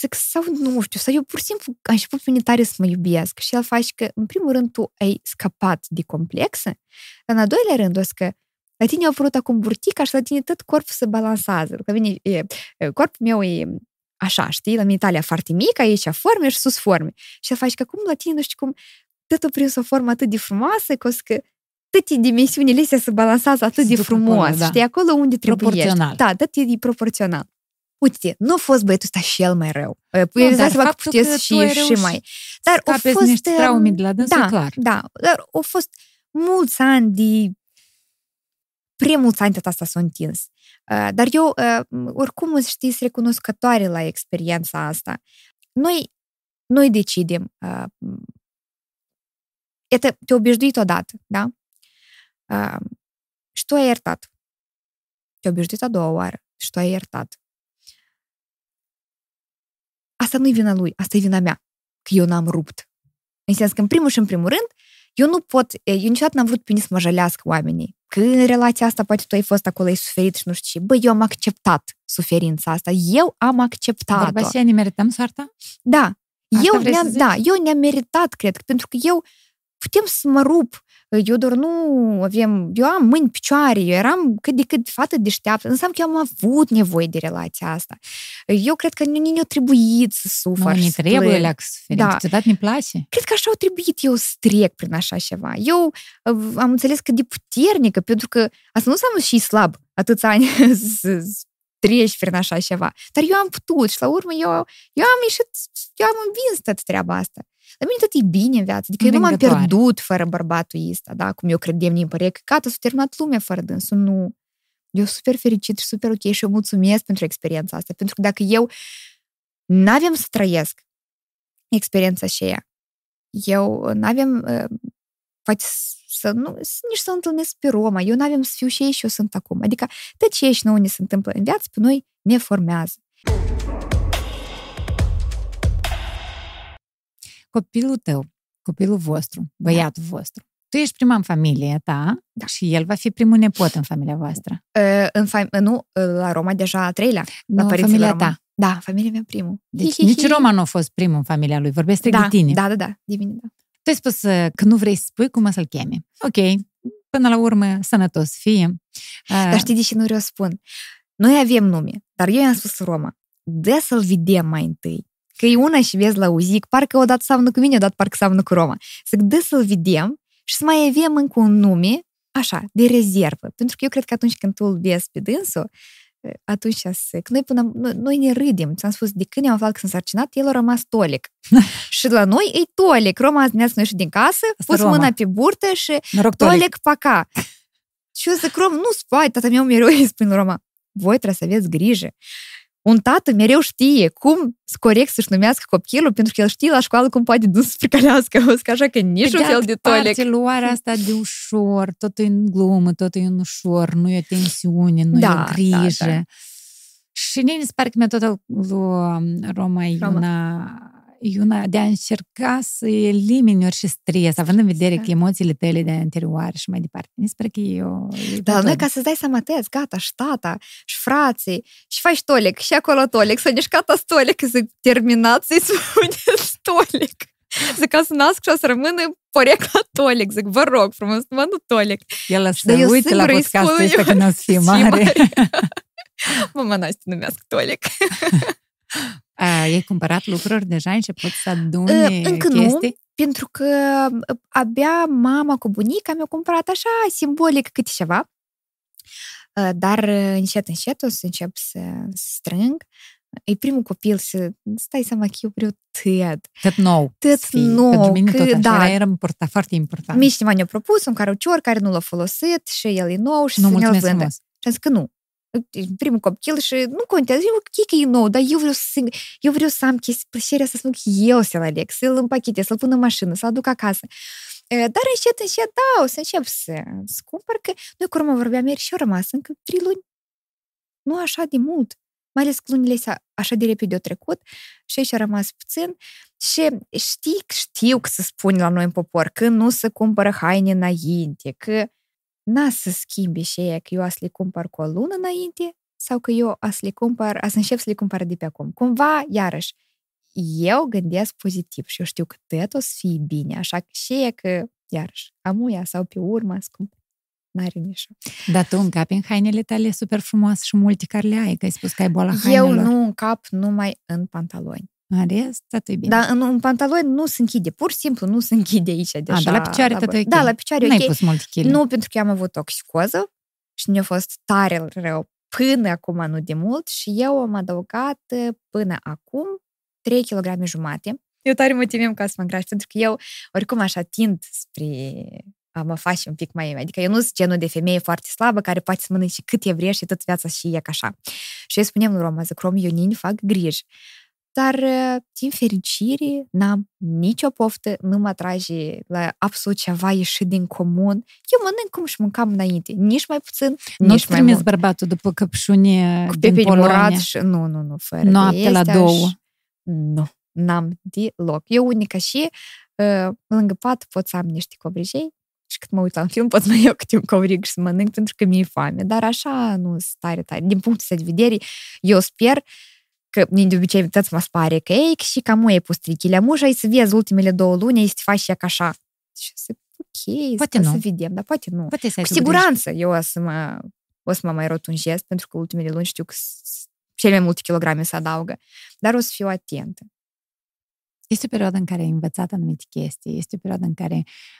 zic, sau nu știu, sau eu pur și simplu am început pe mine tare să mă iubesc și el face că, în primul rând, tu ai scăpat de complexe, dar în al doilea rând, o să că la tine a apărut acum burtica și la tine tot corpul se balansează. Că vine, e, e, corpul meu e așa, știi, la mine talia foarte mică, aici forme și sus forme. Și el face că acum la tine, nu știu cum, tot prins o formă atât de frumoasă, că o să că toate dimensiunile astea se balansează atât de duc acolo, frumos, da. știi, acolo unde trebuie. Proporțional. Da, tot e proporțional. Uite, nu a fost băiatul ăsta cel mai rău. Păi, Nu, îți dai dar seama că faptul că puteți tu ai și, și reușit mai. Dar au Scapeți fost... niște um, traume de la dânsul, da, clar. Da, dar au fost mulți ani de prea mulți ani tot asta s-a întins. Uh, dar eu, uh, oricum, știți, sunt recunoscătoare la experiența asta. Noi, noi decidem. Uh, Iată, te obișnuit odată, da? Și tu ai iertat. Te obișnuit a doua oară și tu ai iertat. Asta nu-i vina lui, asta e vina mea, că eu n-am rupt. În sens că, în primul și în primul rând, eu nu pot, eu niciodată n-am vrut pe mine să mă jălească oamenii. Că în relația asta poate tu ai fost acolo, ai suferit și nu știu ce. Bă, eu am acceptat suferința asta. Eu am acceptat-o. Bărbașii ne merităm soarta? Da. Asta eu vrei să ne-am, zici? da, eu ne-am meritat, cred, pentru că eu putem să mă rup. Eu doar nu avem, eu am mâini, picioare, eu eram cât de cât fată deșteaptă. Înseamnă că eu am avut nevoie de relația asta. Eu cred că nu ne-a trebuit să Nu, sufăr ne și să trebuie plâng. la suferit. Da. Da. Câteodată ne place. Cred că așa au trebuit eu să trec prin așa ceva. Eu uh, am înțeles că de puternică, pentru că asta nu înseamnă și slab atâția ani să să treci prin așa ceva. Dar eu am putut și la urmă eu, eu am ieșit, eu am învins toată treaba asta. La mine tot e bine în viață. Adică eu nu m-am Învingătoare. pierdut fără bărbatul ăsta, da? Cum eu credeam din părea că gata, s-a terminat lumea fără dânsul. Nu. Eu sunt super fericit și super ok și eu mulțumesc pentru experiența asta. Pentru că dacă eu n-aveam să trăiesc experiența aceea, eu n-aveam uh, poate să nu, să- nici să întâlnesc pe Roma, eu n-aveam să fiu și ei și eu sunt acum. Adică tot ce și nouă ne se întâmplă în viață, pe noi ne formează. Copilul tău, copilul vostru, băiatul vostru, tu ești prima în familie ta Da. și el va fi primul nepot în familia voastră. Uh, În fam- nu, uh, la Roma deja a treilea. La Nu, părinții familia la Roma. ta. Da, familia mea primul. Deci nici Roma nu a fost primul în familia lui, vorbesc strict da, de tine. Da, da, da, de mine, da. Tu ai spus uh, că nu vrei să spui cum o să-l chemi. Ok, până la urmă, sănătos să fie. Uh, Dar știi de ce nu vreau să spun? Noi avem nume, dar eu i-am spus Roma, dă să-l vedem mai întâi. Că e una și vezi la uzic, parcă odată seamănă cu mine, odată parcă seamănă cu Roma. Zic, dă să-l vedem și să mai avem încă un nume, așa, de rezervă. Pentru că eu cred că atunci când tu îl vezi pe dânsul, atunci să... Că noi, până, noi, noi ne râdem. Ți-am spus, de când am aflat că sunt sarcinat, el a rămas tolic. și la noi e tolic. Roma ne-a noi și din casă, Asta pus Roma. mâna pe burtă și Noroc, Tolic. Tolic paca. Și eu zic, Rom, nu spai, tata meu mereu îi spune în Roma, voi trebuie să aveți grijă. Un tată mereu știe cum să corect să-și numească copilul, pentru că el știe la școală cum poate dus să pricalească. O zic așa că nici Pe un fel altă de tolic. parte, luarea asta de ușor, totul e în glumă, totul e în ușor, nu e o tensiune, nu Da, e o grijă. da, da. Și mie mi se pare că metoda lui Roma e Roma. una, e una de a încerca să elimini orice stres, având în vedere Da. că emoțiile tale de anterioare și mai departe. Mi se pare că e o e Dar noi, metodă. ca să-ți dai seama, tăți, gata, și tata, și frații, și faci tolic, și acolo tolic, să nici gata stolic, zic, terminați să-i spuneți tolic. Zic, ca să nasc și o să rămână porecla tolic. Zic, vă rog frumos, mă nu tolic. El o să Dar eu uite la singură îi podcastul spun ăsta eu, când o să fie "Zi mare. Mama Nastia numească tolic. A, ai cumpărat lucruri deja? Ai început să aduni Încă nu. chestii? pentru că uh, abia mama cu bunica mi-au cumpărat așa simbolic câte ceva. Uh, Dar uh, încet, încet o să încep să strâng. E primul copil să stai seama că eu vreau tăt. Tot nou. Tot să fie. nou, Pentru mine că- tot așa. da. Era important, foarte important. Mie cineva ne-a propus un carucior care nu l-a folosit și el e nou și nu, să ne-l mulțumesc vândă. frumos. Și am zis că nu. Primul copil și nu contează, eu ok că e nou, dar eu vreau să, eu vreau să am chestii, plăcerea să spun că eu să-l aleg, să-l împachetez, să-l pun în mașină, să-l aduc acasă. E, Dar încet, încet, da, o să încep să, să cumpăr, că noi cu Roma vorbeam ieri și au rămas încă trei luni. Nu așa de mult. Mai ales că lunile astea așa de repede au trecut și aici a rămas puțin. Și știi, știu că se spune la noi în popor că nu se cumpără haine înainte, că n-a să schimbi și aia că eu a să le cumpăr cu o lună înainte sau că eu a să le cumpăr, a să încep să le cumpăr de pe acum. Cumva, iarăși, eu gândesc pozitiv și eu știu că tot o să fie bine, așa că și e că, iarăși, amuia sau pe urmă să cumpăr. N-are nici. Dar tu încapi în hainele tale super frumoase și multe care le ai, că ai spus că ai boala Eu hainelor. nu încap numai în pantaloni. În rest, totul e bine. Dar în un pantalon nu se închide, pur și simplu nu se închide aici. De A, dar la picioare tot e ok. Da, la picioare e N-ai ok. pus multe chile. Nu, pentru că eu am avut toxicoză și mi-a fost tare rău până acum, nu de mult, și eu am adăugat uh, până acum 3 kg jumate. Eu tare mă temem ca să mă îngraș, pentru că eu oricum așa tind spre a mă face un pic mai... Adică eu nu sunt genul de femeie foarte slabă care poate să mănânce cât e vrea și tot viața și e ca așa. Și eu spuneam lui Roma, zic, Rom, eu nini fac griji. Dar, uh, din fericire, n-am nicio poftă, nu mă atrage la absolut ceva ieșit din comun. Eu mănânc cum și mâncam înainte, nici mai puțin, Nu-ți nici mai trimis mult. bărbatul după căpșune Cu din pepe Polonia. murat și... Nu, nu, nu, fără Noapte de la astea două. Și... Nu, n-am deloc. Eu unica și uh, lângă pat pot să am niște covrijei și când mă uit la un film pot să mă iau câte un covrig și să mănânc pentru că mi-e foame. Dar așa nu sunt tare, tare. Din punctul ăsta de vedere, eu sper că mie de obicei tot mă spare că ei, și cam e pus trichile mușa, să vezi ultimele două luni, ei să te faci și ea ca așa. Și eu zic, ok, Poate să nu. vedem, dar poate nu. Poate să ai Cu tu grijă. siguranță eu o să mă, o să mă mai rotunjez, pentru că ultimele luni știu că s- cele mai multe kilograme se adaugă. Dar o să fiu atentă. Este o perioadă în care ai învățat anumite chestii, este o perioadă în care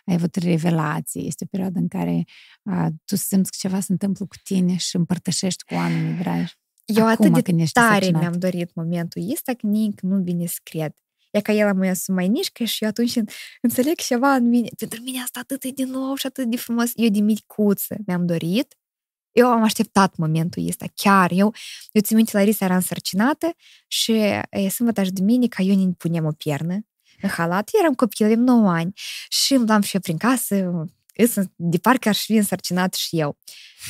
ai avut revelații, este o perioadă în care a, tu simți că ceva se întâmplă cu tine și împărtășești cu oamenii dragi. Eu Acum, atât de când ești tare însărcinat. mi-am dorit momentul ăsta că nici nu vine să cred. E ca el mă să mai nișcă și eu atunci înțeleg ceva în mine. Pentru mine asta atât e de nou și atât de frumos. Eu de micuță mi-am dorit. Eu am așteptat momentul ăsta, chiar. Eu, eu țin minte, Larisa era însărcinată și e, sâmbătă și duminică eu ne punem o piernă în halat. Eram copil, aveam 9 ani și îmi dam și eu prin casă, îs- de parcă aș fi însărcinat și eu.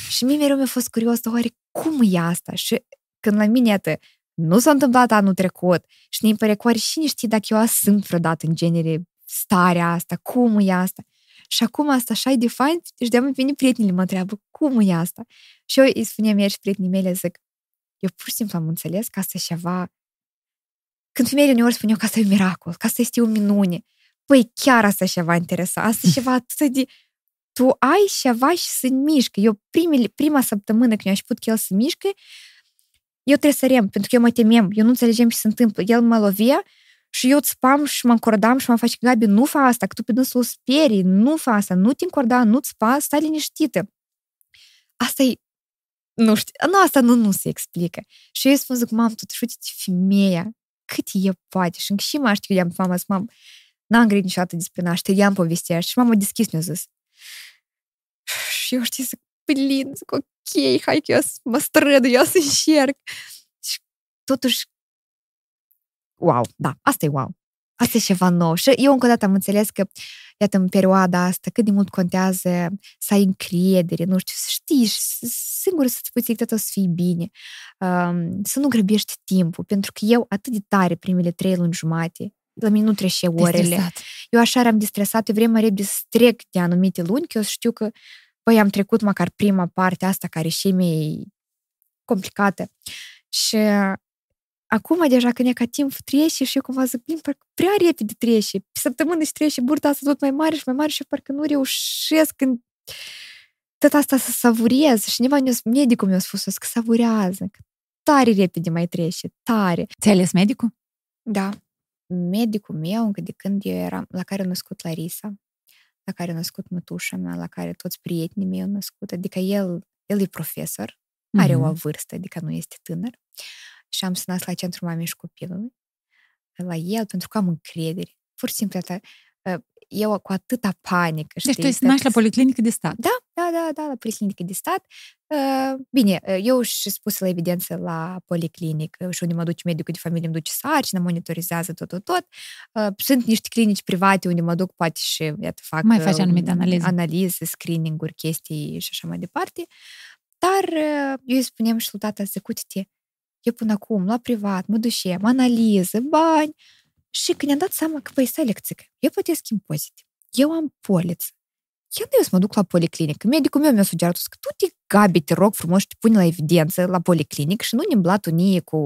Și mie mereu mi-a fost curios, dar oare cum e asta? Și când la mine, iată, nu s-a întâmplat anul trecut și ne pare că oare cine știe dacă eu sunt vreodată în genere starea asta, cum e asta? Și acum asta așa e de fain și de-am vine prietenii mă întreabă, cum e asta? Și eu îi spuneam ieri și prietenii mele, zic, eu pur și simplu am înțeles că asta e ceva... Când femeile uneori spuneau că asta e un miracol, că asta este o minune, păi chiar asta e ceva interesant, asta e ceva atât de... Tu ai ceva și se mișcă. Eu primele, prima săptămână când eu am știut că el se mișcă, eu tresăream, pentru că eu mă temem, eu nu înțelegeam ce se întâmplă. El mă lovea și eu țipam și mă încordam și mă face, Gabi, nu fa asta, că tu pe dânsul o sperii, nu fa asta, nu te încorda, nu țipa, stai liniștită. Asta e, nu știu, nu, asta nu, nu se explică. Și eu îi spun, zic, mam, totuși, uite femeia, cât e poate. Și încă și mă știu, i-am mama, zic, mam, n-am gândit niciodată despre naște, i-am povestea și mama deschis mi-a zis. Și eu știu, zic, plin, zic, ok, hai că eu să mă strădu, eu să încerc. Și totuși, wow, da, asta e wow. Asta e ceva nou. Și eu încă o dată am înțeles că, iată, în perioada asta, cât de mult contează să ai încredere, nu știu, să știi și să- singur să-ți spui că tot o să fie bine. Um, să nu grăbești timpul, pentru că eu atât de tare primele trei luni jumate, la mine nu trece Te-ai orele. stresat. Eu așa eram distresată, eu vrem mai repede să trec de anumite luni, că eu știu că, păi, am trecut măcar prima parte asta care e și mai complicată. Și acum deja când e ca timp trece și eu cumva zic, blin, parcă prea repede trece. Pe săptămână și trece burta asta tot mai mare și mai mare și eu parcă nu reușesc când tot asta să savurez. Și cineva, mi-a- medicul mi-a spus că savurează, că tare repede mai trece, tare. Ți-ai ales medicul? Da. Medicul meu, încă de când eu eram, la care a născut Larisa, la care a născut mătușa mea, la care toți prietenii mei au născut, adică el, el e profesor, are Mhm. o vârstă, adică nu este tânăr. Și am sunat la Centrul Mamei și Copilului, la el, pentru că am încredere. Pur și simplu, atât, eu cu atâta panică, știi? Deci tu ești naști la policlinică de stat. Da, da, da, da, la policlinică de stat. Uh, Bine, uh, eu și spus la evidență la policlinică și unde mă duce medicul de familie, îmi duce sarcină, monitorizează tot, tot, tot. Uh, Sunt niște clinici private unde mă duc, poate și, iată, fac Mai faci uh, anumite analize. analize, screening-uri, chestii și așa mai departe. Dar uh, eu îi spuneam și lui tata, zic, uite eu până acum, la privat, mă duceam, analiză, bani. Și când ne-am dat seama că, păi, stai lecțică, eu plătesc impozite, eu am poliță, eu nu eu să mă duc la policlinică. Medicul meu mi-a sugerat că tu te gabi, te rog frumos și te pune la evidență la policlinic și nu ne îmblatunie cu...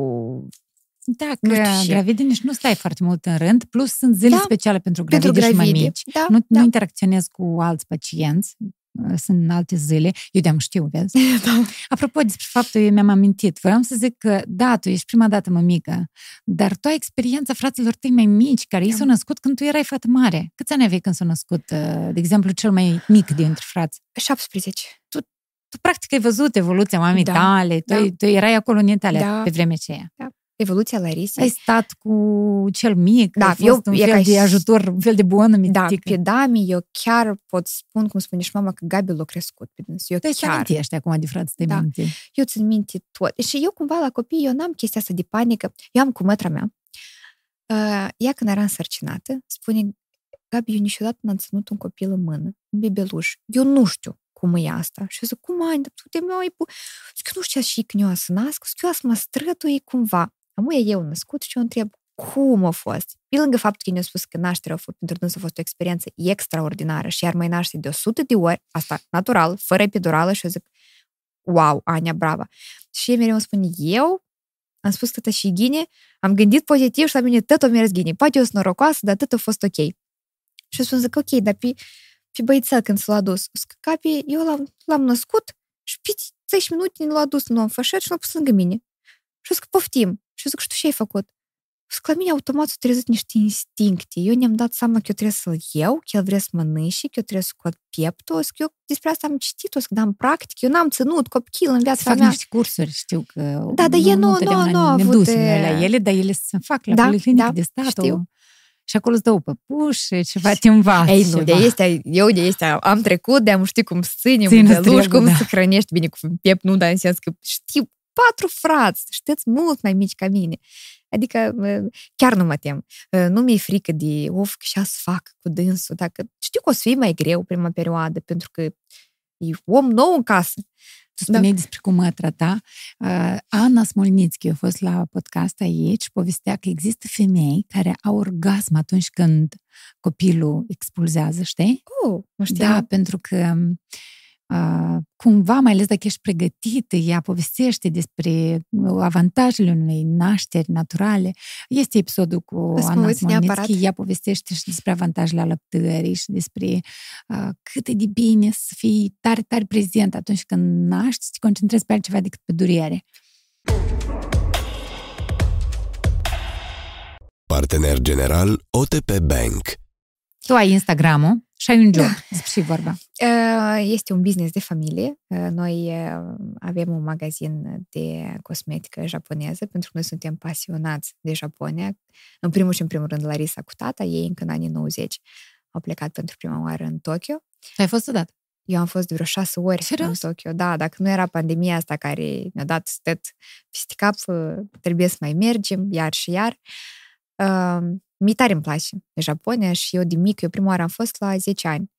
Da, Nu că știu ce. gravide nici nu stai foarte mult în rând, plus sunt zile Da, speciale pentru Pentru gravide și gravide. mămici. Da, Nu, da. nu interacționezi cu alți pacienți. Uh, sunt în alte zile. Eu de-am știu, vezi? da. Apropo despre faptul, eu mi-am amintit, voiam să zic că, da, tu ești prima dată mămică, dar tu ai experiența fraților tăi mai mici, care ei Da. s-au născut când tu erai fată mare. Câți ani aveai când s-au născut, uh, de exemplu, cel mai mic dintre frați? 17. Tu, practic, ai văzut evoluția mamei Da, tale, tu, da. tu erai acolo în Italia Da. pe vremea aceea. Evoluția Larisei. Ai stat cu cel mic, Da, ai fost eu- un e fel ca de și- ajutor, un fel de bună Da, mitică. pe Dami eu chiar pot spun, cum spune și mama, că Gabi l-a crescut pe dânsul. Eu Tu ești chiar, amintești acum de frații tăi Da. mai întâi. eu țin minte tot. Și eu cumva la copii, eu n-am chestia asta de panică. Eu am cu mătra mea. Uh, ea când era însărcinată, spune, Gabi, eu niciodată n-am ținut un copil în mână, un bebeluș. Eu nu știu cum e asta. Și eu zic, cum ai? Dar tu te meu ai pu... Zic, eu nu știu și când eu să nasc, zic, eu să mă strătui cumva. Amuia eu născut și eu întreb, cum a fost? Pe lângă faptul că ne-a spus că nașterea a fost, pentru dânsul a fost o experiență extraordinară și iar mai naște de 100 de ori, asta natural, fără epidurală și eu zic, wow, Ania, brava. Și ei mereu îmi spune, eu am spus tătă și ghine, am gândit pozitiv și la mine tot o mers ghine. Poate eu sunt norocoasă, dar tot a fost ok. Și eu spun, zic, ok, dar pe, pe băițel când s-l-a dus, zic, capi, eu l-am, l-am născut și pe 10 minute l-a dus în om fășet și l-a pus lângă mine. Și eu zic, poftim. Și eu zic, și tu ce ai făcut? Zic, la mine automat s-au trezit niște instincte. Eu ne-am dat seama că eu trebuie să-l iau, că el vrea să mănânci, că eu trebuie să scot pieptul. Zic, eu despre asta am citit-o, zic, dar în practic eu n-am ținut copil în Să viața fac mea. niște cursuri, știu că Da, dar e nu- nu- întotdeauna nu a ne avut, dusem e, noi la ele, dar ele se fac la Da, policlinică da, de stat. știu. Și acolo îți dă o păpușă, ceva te învață. Ei, nu, de ceva. este, eu de este am trecut, de am ști cum să ținem Ține un beluș, trebuie, cum da. să hrănești bine cu piept, nu, dar în sens că știu patru frați, știți mult mai mici ca mine. Adică chiar nu mă tem. Nu mi-e frică de, of, că și să fac cu dânsul. Dacă știu că o să fie mai greu prima perioadă, pentru că e om nou în casă. Tu spuneai despre cum mă trata. Uh, Ana Smolnitski a fost la podcast aici și povestea că există femei care au orgasm atunci când copilul expulzează, știi? Oh, nu știam. Da, pentru că uh, cumva, mai ales dacă ești pregătită, ea povestește despre avantajele unei nașteri naturale. Este episodul cu O să mă Ana uit neapărat. Smolnitski, ea povestește și despre avantajele alăptării și despre uh, cât e de bine să fii tare, tare prezent atunci când naști, să te concentrezi pe altceva decât pe durere. Partener general OTP Bank. Tu ai Instagram-ul și ai un job. Despre ce e vorba? Uh, Este un business de familie. Uh, Noi uh, avem un magazin de cosmetică japoneză, pentru că noi suntem pasionați de Japonia. În primul și în primul rând, Larisa cu tata, ei încă în anii 90 au plecat pentru prima oară în Tokyo. Tu ai fost odată? Eu am fost de vreo șase ori Serios? în Tokyo. Da, dacă nu era pandemia asta care ne-a dat stet peste cap, uh, trebuie să mai mergem, iar și iar. Uh, mi tare îmi place Japonia și eu de mic, eu prima oară am fost la 10 ani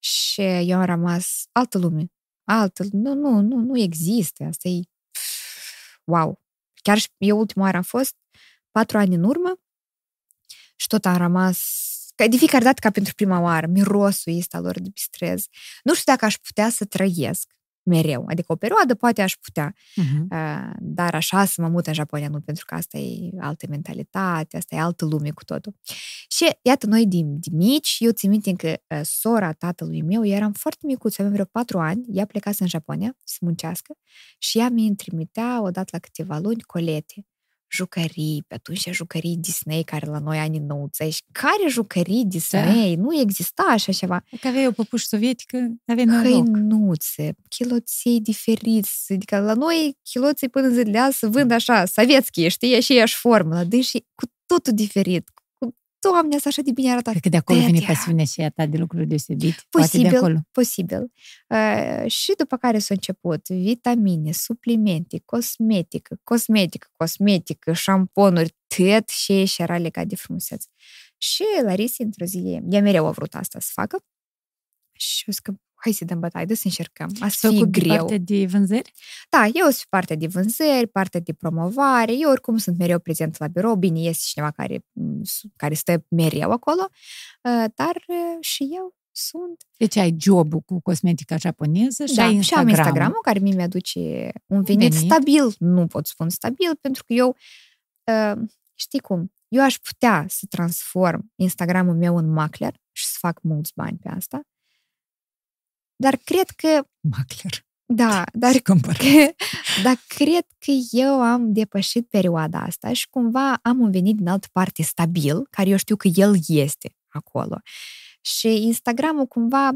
și eu am rămas altă lume. Altă, nu, nu, nu, nu există. Asta e wow. Chiar și eu ultima oară am fost patru ani în urmă și tot am rămas ca de fiecare dată ca pentru prima oară, mirosul ăsta lor de pistrez. Nu știu dacă aș putea să trăiesc mereu. Adică o perioadă poate aș putea, Uh-huh. uh, dar așa să mă mut în Japonia, nu, pentru că asta e altă mentalitate, asta e altă lume cu totul. Și iată, noi din, din mici, eu țin minte că uh, sora tatălui meu, eu eram foarte micuță, aveam vreo patru ani, ea plecase în Japonia să muncească și ea mi-mi trimitea odată la câteva luni colete jucării, pe atunci jucării Disney, care la noi anii 90. Care jucării Disney? Da. Nu exista așa ceva. Dacă aveai o păpușă sovietică, aveai noroc. Hăinuțe, chiloței diferiți. Adică la noi chiloții până în zilele azi se vând așa, sovietski, știi, aceeași formă. La dânsi cu totul diferit. Cu Doamne, asta așa de bine arată. Cred că de acolo vine Tătea. pasiunea și a ta de lucruri deosebite. Poate de Posibil, acolo. posibil. Uh, și după care s-a început vitamine, suplimente, cosmetică, cosmetică, cosmetică, șamponuri, tot și și era legat de frumusețe. Și Larisa, într-o zi, ea mereu a vrut asta să facă. Și eu zic că hai să dăm bătaie, să încercăm. Asta S-a fie ocupat greu. partea de vânzări? Da, eu sunt partea de vânzări, partea de promovare, eu oricum sunt mereu prezent la birou, bine, este cineva care, care stă mereu acolo, uh, dar uh, și eu sunt. Deci ai job cu cosmetica japoneză și da, ai și am Instagram. Instagram-ul care mie mi-aduce un venit, Venit. stabil, nu pot spun stabil, pentru că eu, uh, știi cum, eu aș putea să transform Instagramul meu în macler și să fac mulți bani pe asta, dar cred că Macler. da, dar Cumpăr. dar cred că eu am depășit perioada asta și cumva am un venit din altă parte stabil, care eu știu că el este acolo. Și Instagramul cumva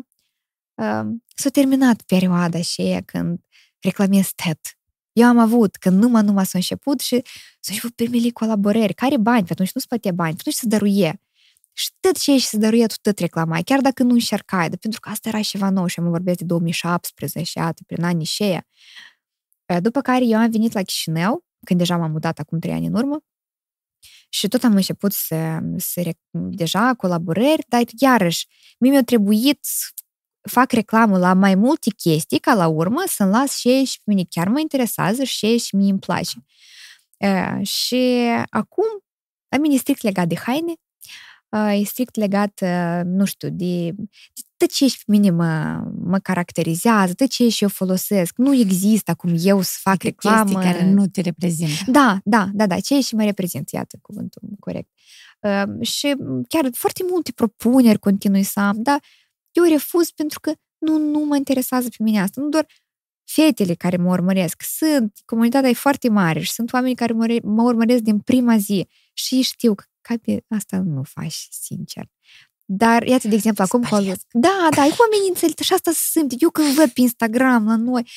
uh, s-a terminat perioada și când reclamez TED. Eu am avut, când numai, numai s-a început și s-au început primele colaborări. Care bani? Pe atunci nu-ți plătea bani, pe atunci se dăruie. Și tot ce ești să dăruie, tu tot reclamai, chiar dacă nu încercai, dar pentru că asta era ceva nou și am vorbesc de 2017, iată, prin anii șeia. După care eu am venit la Chișinău, când deja m-am mutat acum trei ani în urmă, și tot am început să, să rec- deja colaborări, dar iarăși, mie mi-a trebuit să fac reclamă la mai multe chestii, ca la urmă să-mi las ce și pe mine chiar mă interesează și ce și mie îmi place. Uh, și acum, la mine e strict legat de haine, uh, e strict legat, uh, nu știu, de, de tot ce și pe mine mă, mă caracterizează, tot ce și eu folosesc. Nu există acum eu să fac reclamă. Chestii care nu te reprezintă. Da, da, da, da, ce și mă reprezint, iată cuvântul corect. Uh, și chiar foarte multe propuneri continui să am, dar eu refuz pentru că nu, nu mă interesează pe mine asta. Nu doar fetele care mă urmăresc. Sunt, comunitatea e foarte mare și sunt oameni care mă, mă urmăresc din prima zi și știu că ca pe asta nu faci, sincer. Dar, iată, de exemplu, acum... Cu... Da, da, e cu amenințările și asta sunt. Eu când văd pe Instagram la noi,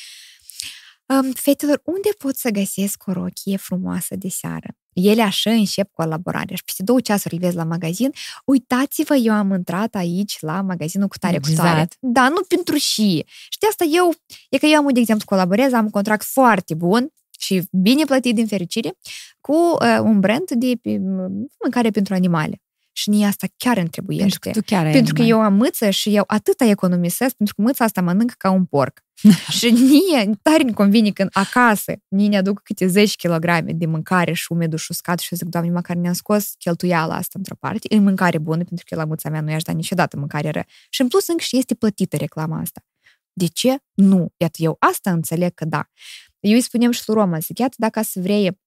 um, fetelor, unde pot să găsesc o rochie frumoasă de seară? Ele așa încep colaborarea și peste două ceasuri îl vezi la magazin. Uitați-vă, eu am intrat aici la magazinul cu tare Exact. cu tare. Da, nu pentru și. Și de asta eu, e că eu am, de exemplu, colaborez, am un contract foarte bun și bine plătit din fericire cu uh, un brand de pe, mâncare pentru animale. Și mie asta chiar îmi trebuie. Pentru că tu chiar ai Pentru că animale. eu am mâță și eu atâta economisesc, pentru că mâța asta mănâncă ca un porc. și mie tare îmi convine când acasă mie ne aduc câte 10 kg de mâncare și umedul și uscat și eu zic, Doamne, măcar ne-am scos cheltuiala asta într-o parte. E mâncare bună, pentru că la mâța mea nu i-aș da niciodată mâncare rea. Și în plus încă și este plătită reclama asta. De ce? Nu. Iată, eu asta înțeleg că da. Eu îi spunem și lui Roma, zic, iată, dacă să vrei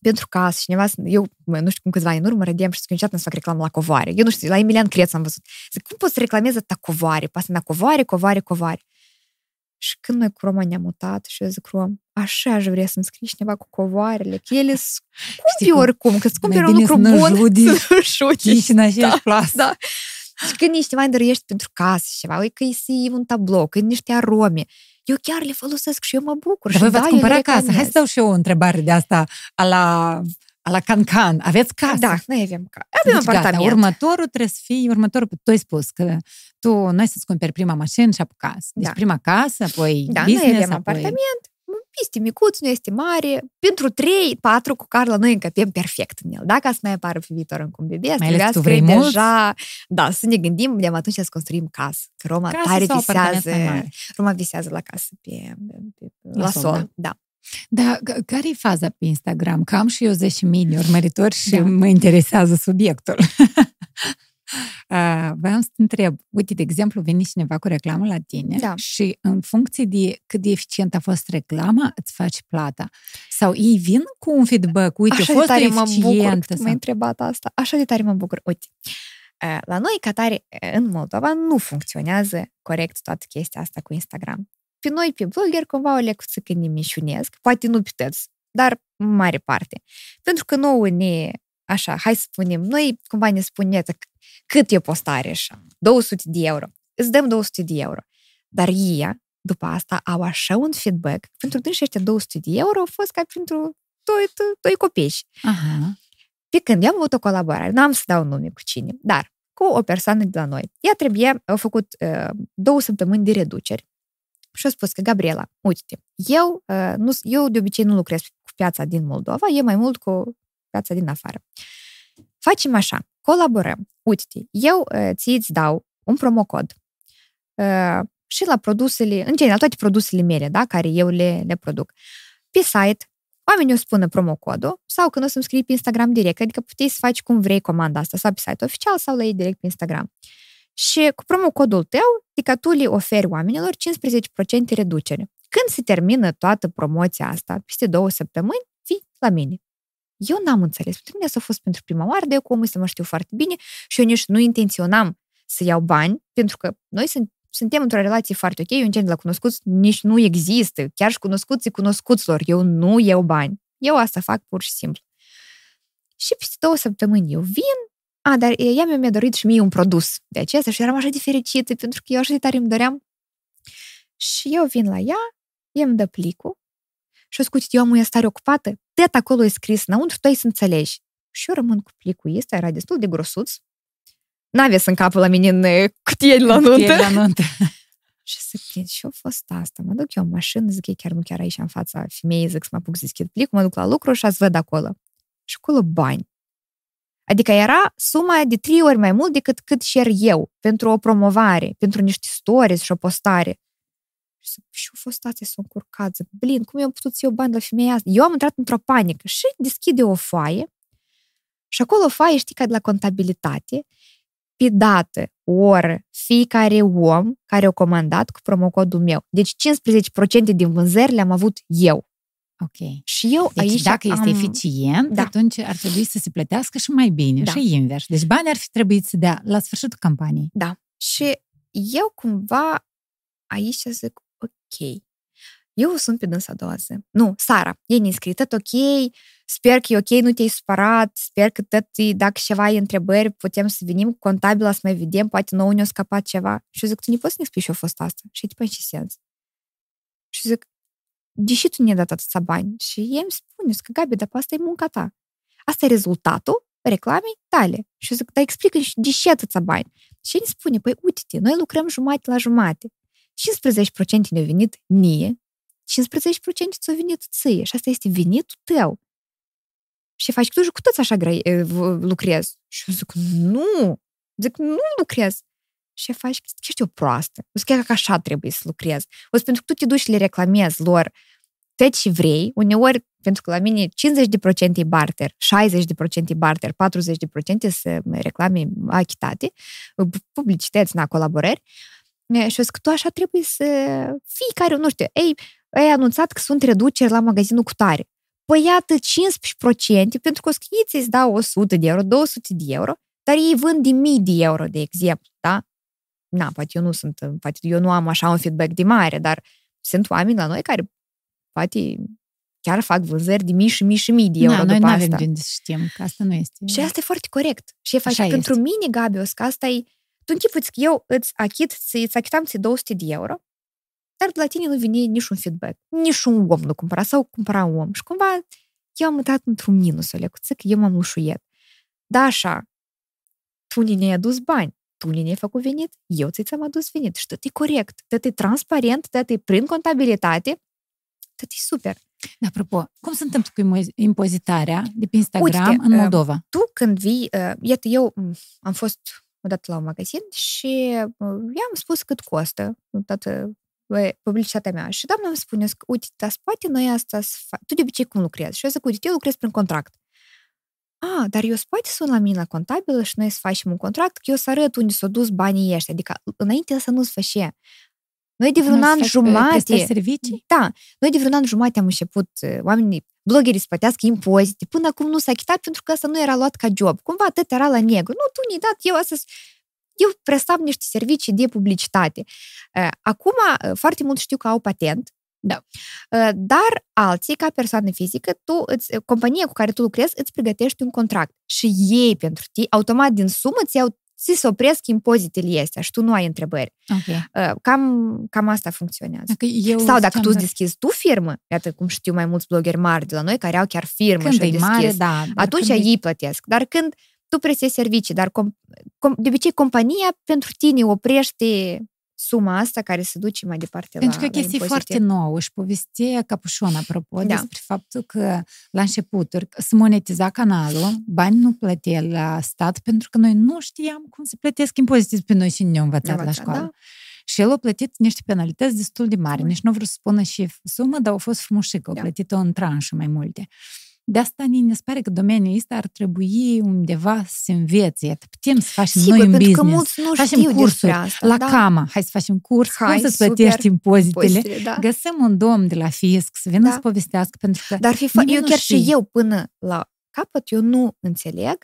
pentru casă, cineva, eu mă, nu știu cum câțiva ani în urmă, râdeam și niciodată să fac reclamă la covoare. Eu nu știu, la Emilian Creț am văzut. Zic, cum poți să reclamezi atâta covoare? Pasă mea covoare, covoare, covoare. Și când noi cu Roma ne-am mutat și eu zic, Rom, așa aș vrea să-mi scrii cineva cu covoarele, că ele sunt scumpi cum? oricum, că scumpi Mai un bine lucru să nu bun, judi să nu judi. Ești în aceeași Da, plasă. da. Și când niște mai dăruiești pentru casă și ceva, uite că e un tablou, că e niște arome, eu chiar le folosesc și eu mă bucur. Dar și voi da, v-ați eu le cumpărat casă. Hai reclamez. să dau și eu o întrebare de asta a la, a la Cancan. Aveți casă? Da, noi avem casă. Avem Deci, gata, apartament. următorul trebuie să fie, următorul, tu ai spus că tu, noi să-ți cumperi prima mașină și apoi casă. Deci Da. prima casă, apoi Da, business, noi avem apoi... apartament, este micuț, nu este mare. Pentru 3, 4 cu Carla noi încăpem perfect în el. Dacă să mai apară pe viitor încă un bebe, Mai ales tu trebuiască vrei mult? deja... Da, să ne gândim de atunci să construim casă. Că Roma Casă tare sau apartament visează... mai mare? Roma visează la casă pe, pe, pe la, La sol. sol, Da. Da, c- care e faza pe Instagram? Că am și eu 10.000 de urmăritori și Da. mă interesează subiectul. Uh, Vreau să te întreb, uite, de exemplu, vine cineva cu reclamă la tine Da. și în funcție de cât de eficient a fost reclama, îți faci plata. Sau ei vin cu un feedback, uite, Așa a de fost tare mă bucur eficientă. că m-ai Sau... întrebat asta. Așa de tare mă bucur. Uite, eh, la noi, ca tare, eh, în Moldova, nu funcționează corect toată chestia asta cu Instagram. Pe noi, pe blogger, cumva o lecuță că ne mișunesc, poate nu pe toți, dar în mare parte. Pentru că nouă ne, așa, hai să spunem, noi cumva ne spuneți cât e postare așa, 200 de euro. Îți dăm 200 de euro. Dar ei, după asta, au așa un feedback. Pentru dânsi ăștia 200 de euro au fost ca pentru doi, doi, doi copii. Aha. Pe când eu am avut o colaborare, nu am să dau nume cu cine, dar cu o persoană de la noi. Ea trebuie, au făcut uh, două săptămâni de reduceri și a spus că, Gabriela, uite eu, uh, nu, eu de obicei nu lucrez cu piața din Moldova, e mai mult cu piața din afară. Facem așa, colaborăm. Uite eu uh, ți îți dau un promocod uh, și la produsele, în general, toate produsele mele, da, care eu le, le produc. Pe site, oamenii o spună promocodul sau când o să-mi scrii pe Instagram direct, adică puteai să faci cum vrei comanda asta, sau pe site oficial sau la ei direct pe Instagram. Și cu promocodul tău, adică tu le oferi oamenilor 15% reducere. Când se termină toată promoția asta, peste două săptămâni, vii la mine. Eu n-am înțeles. Pentru mine s-a fost pentru prima oară, de eu cu omul să mă știu foarte bine și eu nici nu intenționam să iau bani, pentru că noi sunt, suntem într-o relație foarte ok, eu încerc de la cunoscuți, nici nu există, chiar și cunoscuții cunoscuților, eu nu iau bani. Eu asta fac pur și simplu. Și peste două săptămâni eu vin, a, dar ea mi-a dorit și mie un produs de acesta și eram așa de fericită pentru că eu așa de tare îmi doream. Și eu vin la ea, ea îmi dă plicul și eu scut, eu am o stare ocupată, tot acolo e scris înăuntru, tu ai să înțelegi. Și eu rămân cu plicul ăsta, era destul de grosuț. N-avea să încapă la mine în cutie la nuntă. la nuntă. și să plin, și a fost asta. Mă duc eu în mașină, zic, e chiar nu chiar aici în fața femeii, zic să mă apuc să deschid plicul, mă duc la lucru și ați văd acolo. Și acolo bani. Adică era suma de trei ori mai mult decât cât cer eu pentru o promovare, pentru niște stories și o postare. Și, și a fost asta să o încurcat. Zic, blin, cum eu putut să iau bani la femeia asta? Eu am intrat într-o panică și deschide o foaie și acolo o foaie, știi, ca de la contabilitate, pe dată, oră, fiecare om care a comandat cu promocodul meu. Deci 15% din vânzări le-am avut eu. Ok. Și eu Deci aici dacă am... este eficient, Da. atunci ar trebui să se plătească și mai bine, Da. și invers. Deci banii ar fi trebuit să dea la sfârșitul campaniei. Da. Și eu cumva aici zic, ok, eu o sunt pe dânsa a doua zi. Nu, Sara, e nescris, tot ok, sper că e ok, nu te-ai supărat, sper că tot, e- dacă ceva ai întrebări, putem să venim cu contabila să mai vedem, poate nouă ne-a scăpat ceva. Și eu zic, tu ne poți să ne spui ce a fost asta? Și e, tipo, în ce sens? Și zic, deși tu ne-ai dat atâția bani? Și ei îmi spune, zic, Gabi, dar asta e munca ta. Asta e rezultatul reclamei tale. Și eu zic, dar explică de ce atâția bani? Și el îmi spune, păi uite-te, noi lucrăm jumate la jumate. 15% ne-a venit mie, 15% ți-a venit ție și asta este venitul tău. Și faci, tu și cu toți așa grei, e, v- lucrezi. Și eu zic, nu, zic, nu lucrez. Și faci, că ești o proastă. O să chiar că așa trebuie să lucrezi. O să pentru că tu te duci și le reclamezi lor tot ce vrei, uneori, pentru că la mine 50% e barter, 60% e barter, 40% se reclame achitate, publicități, na, colaborări, E, și o zic, tu așa trebuie să fiecare, nu știu, ei, ai anunțat că sunt reduceri la magazinul cu tare. Păi iată 15% pentru că o schiți îți dau 100 de euro, 200 de euro, dar ei vând de mii de euro, de exemplu, da? Na, poate eu nu sunt, poate eu nu am așa un feedback de mare, dar sunt oameni la noi care poate chiar fac vânzări de mii și mii și mii de euro Da, noi după nu asta. avem de unde să știm că asta nu este. Și asta e foarte corect. Și e faci Așa pentru este. mine, Gabi, o să că asta e... Tu închipuți că eu îți achit, ți- îți achitam ți 200 de euro, dar de la tine nu vine niciun feedback. Niciun om nu cumpăra sau cumpăra un om. Și cumva eu am intrat într-un minus, Olecuță, că eu m-am lușuiet. Da, așa, tu ni ne-ai adus bani, tu ni ne-ai făcut venit, eu ți ți-am adus venit. Și tot e corect, tot e transparent, tot e prin contabilitate, tot e super. Da, apropo, cum se întâmplă cu imo- impozitarea de pe Instagram Uite, în uh, Moldova? tu când vii, uh, iată, eu m, am fost odată la un magazin și uh, i-am spus cât costă toată uh, publicitatea mea. Și doamna îmi spune, că, uite, dar poate noi asta să fa- Tu de obicei cum lucrezi? Și eu zic, uite, eu lucrez prin contract. A, dar eu să poate sun la mine la contabilă și noi să facem un contract, că eu să arăt unde s-au dus banii ăștia. Adică înainte să nu-ți fășe. Noi de vreun Nu se an faci pe jumate... prestări servicii? Da, noi de vreun an jumate am început, uh, oamenii, blogerii să plătească impozite. Până acum nu s-a achitat pentru că asta nu era luat ca job. Cumva atât era la negru. Nu, tu ne-ai dat, eu astăzi eu prestam niște servicii de publicitate. Uh, Acum, uh, foarte mult știu că au patent, Da. Uh, dar alții, ca persoană fizică, tu, îți, compania cu care tu lucrezi, îți pregătești un contract. Și ei, pentru tine, automat din sumă, ți iau ți se opresc impozitele astea și tu nu ai întrebări. Ok. Uh, Cam, cam asta funcționează. Dacă eu Sau dacă ziceam tu îți că deschizi tu firmă, iată cum știu mai mulți blogeri mari de la noi care au chiar firmă când și au e deschis, mare, da. dar atunci când e- ei plătesc. Dar când tu prestezi servicii, dar com, com, de obicei compania pentru tine oprește suma asta care se duce mai departe Pentru la, că la chestii impozite. foarte nouă și povestea Capușon, apropo, Da. despre faptul că la începuturi să monetiza canalul, bani nu plătea la stat pentru că noi nu știam cum se plătesc impozite pe noi și ne-au învățat la Învățat, școală. da. Și el a plătit niște penalități destul de mari. Ui. Nici nu vreau să spună și sumă, dar au fost frumușică. Au Da. plătit-o în tranșă mai multe. De asta ne ne pare că domeniul ăsta ar trebui undeva să se învețe. Iată, Putem să facem Sigur, noi un pentru că business. mulți nu facem știu cursuri despre asta. la da. cama. Hai să facem curs. Hai, cum să-ți super. plătești impozitele. Impozitele, da. Găsim un domn de la fisc să vină Da. să povestească, pentru că Dar fi fa- nimeni eu nu chiar știe. și eu până la capăt, eu nu înțeleg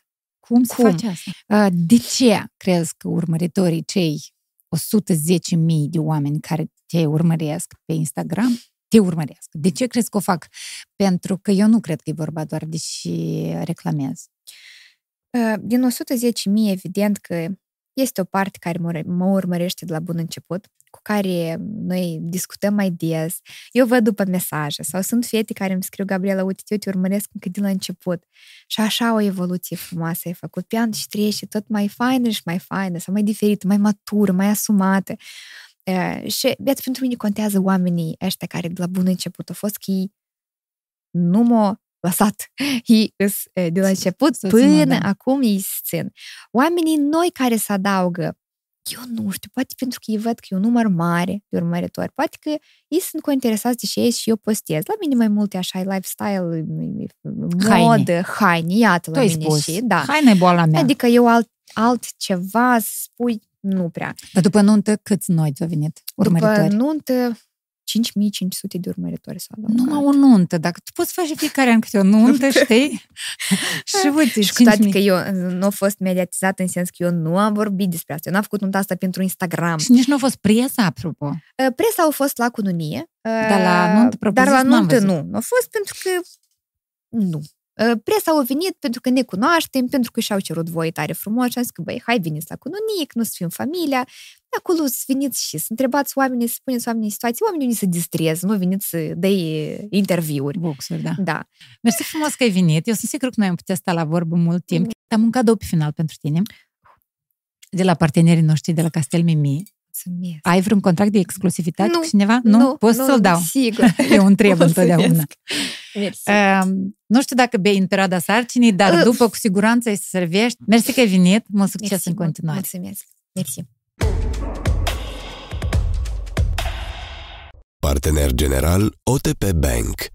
cum se cum? face asta? Uh, De ce crezi că urmăritorii cei 110.000 de oameni care te urmăresc pe Instagram, te urmăresc. De ce crezi că o fac? Pentru că eu nu cred că e vorba doar de și reclamez. Uh, din 110.000, evident că este o parte care mă urmărește de la bun început, cu care noi discutăm mai des. Eu văd după mesaje sau sunt fete care îmi scriu, Gabriela, uite, eu te urmăresc încă de la început. Și așa o evoluție frumoasă ai făcut. Pe an și trece tot mai faină și mai faină, sau mai diferită, mai matură, mai asumată. Uh, și, iată, pentru mine contează oamenii ăștia care de la bun început au fost chii nu mă lăsat ei de la început să până țină, da. acum ei țin. Oamenii noi care se adaugă, eu nu știu, poate pentru că ei văd că e un număr mare de urmăritori, poate că ei sunt cu interesați de ce și eu postez. La mine mai multe așa e lifestyle, modă, haine, iată la mine spus. și, da. Haine e boala mea. Adică eu alt, altceva spui nu prea. Dar după nuntă câți noi ți-au venit urmăritori? După nuntă 5500 de urmăritori s-au adăugat. Numai o nuntă. Dacă tu poți face fiecare an câte o nuntă, știi? și uite, și cu toate că eu nu a fost mediatizat în sens că eu nu am vorbit despre asta. Eu n-am făcut nunta asta pentru Instagram. Și nici nu a fost presa, apropo. Uh, presa a fost la cununie. Dar la nuntă Dar la nuntă nu. Nu a fost pentru că nu. Uh, presa au venit pentru că ne cunoaștem, pentru că și-au cerut voi tare frumos și am zis că, băi, hai veniți la cununie, nu să fim familia. Acolo să veniți și să întrebați oamenii, să spuneți oamenii situații, oamenii nu se distreze, nu veniți să dai interviuri. Boxuri, da. Da. Mersi frumos că ai venit. Eu sunt sigur că noi am putea sta la vorbă mult timp. Mm. Am un cadou pe final pentru tine de la partenerii noștri de la Castel Mimi. Mulțumesc. Ai vreun contract de exclusivitate nu, cu cineva? Nu, nu Poți nu, să-l dau. Sigur. Eu întreb întotdeauna. Mersi. Uh, nu știu dacă bei în perioada sarcinii, dar uh. după cu siguranță îi servești. Mersi că ai venit. Mult succes Mersi, în continuare. Mulțumesc. Mersi. Partener general OTP Bank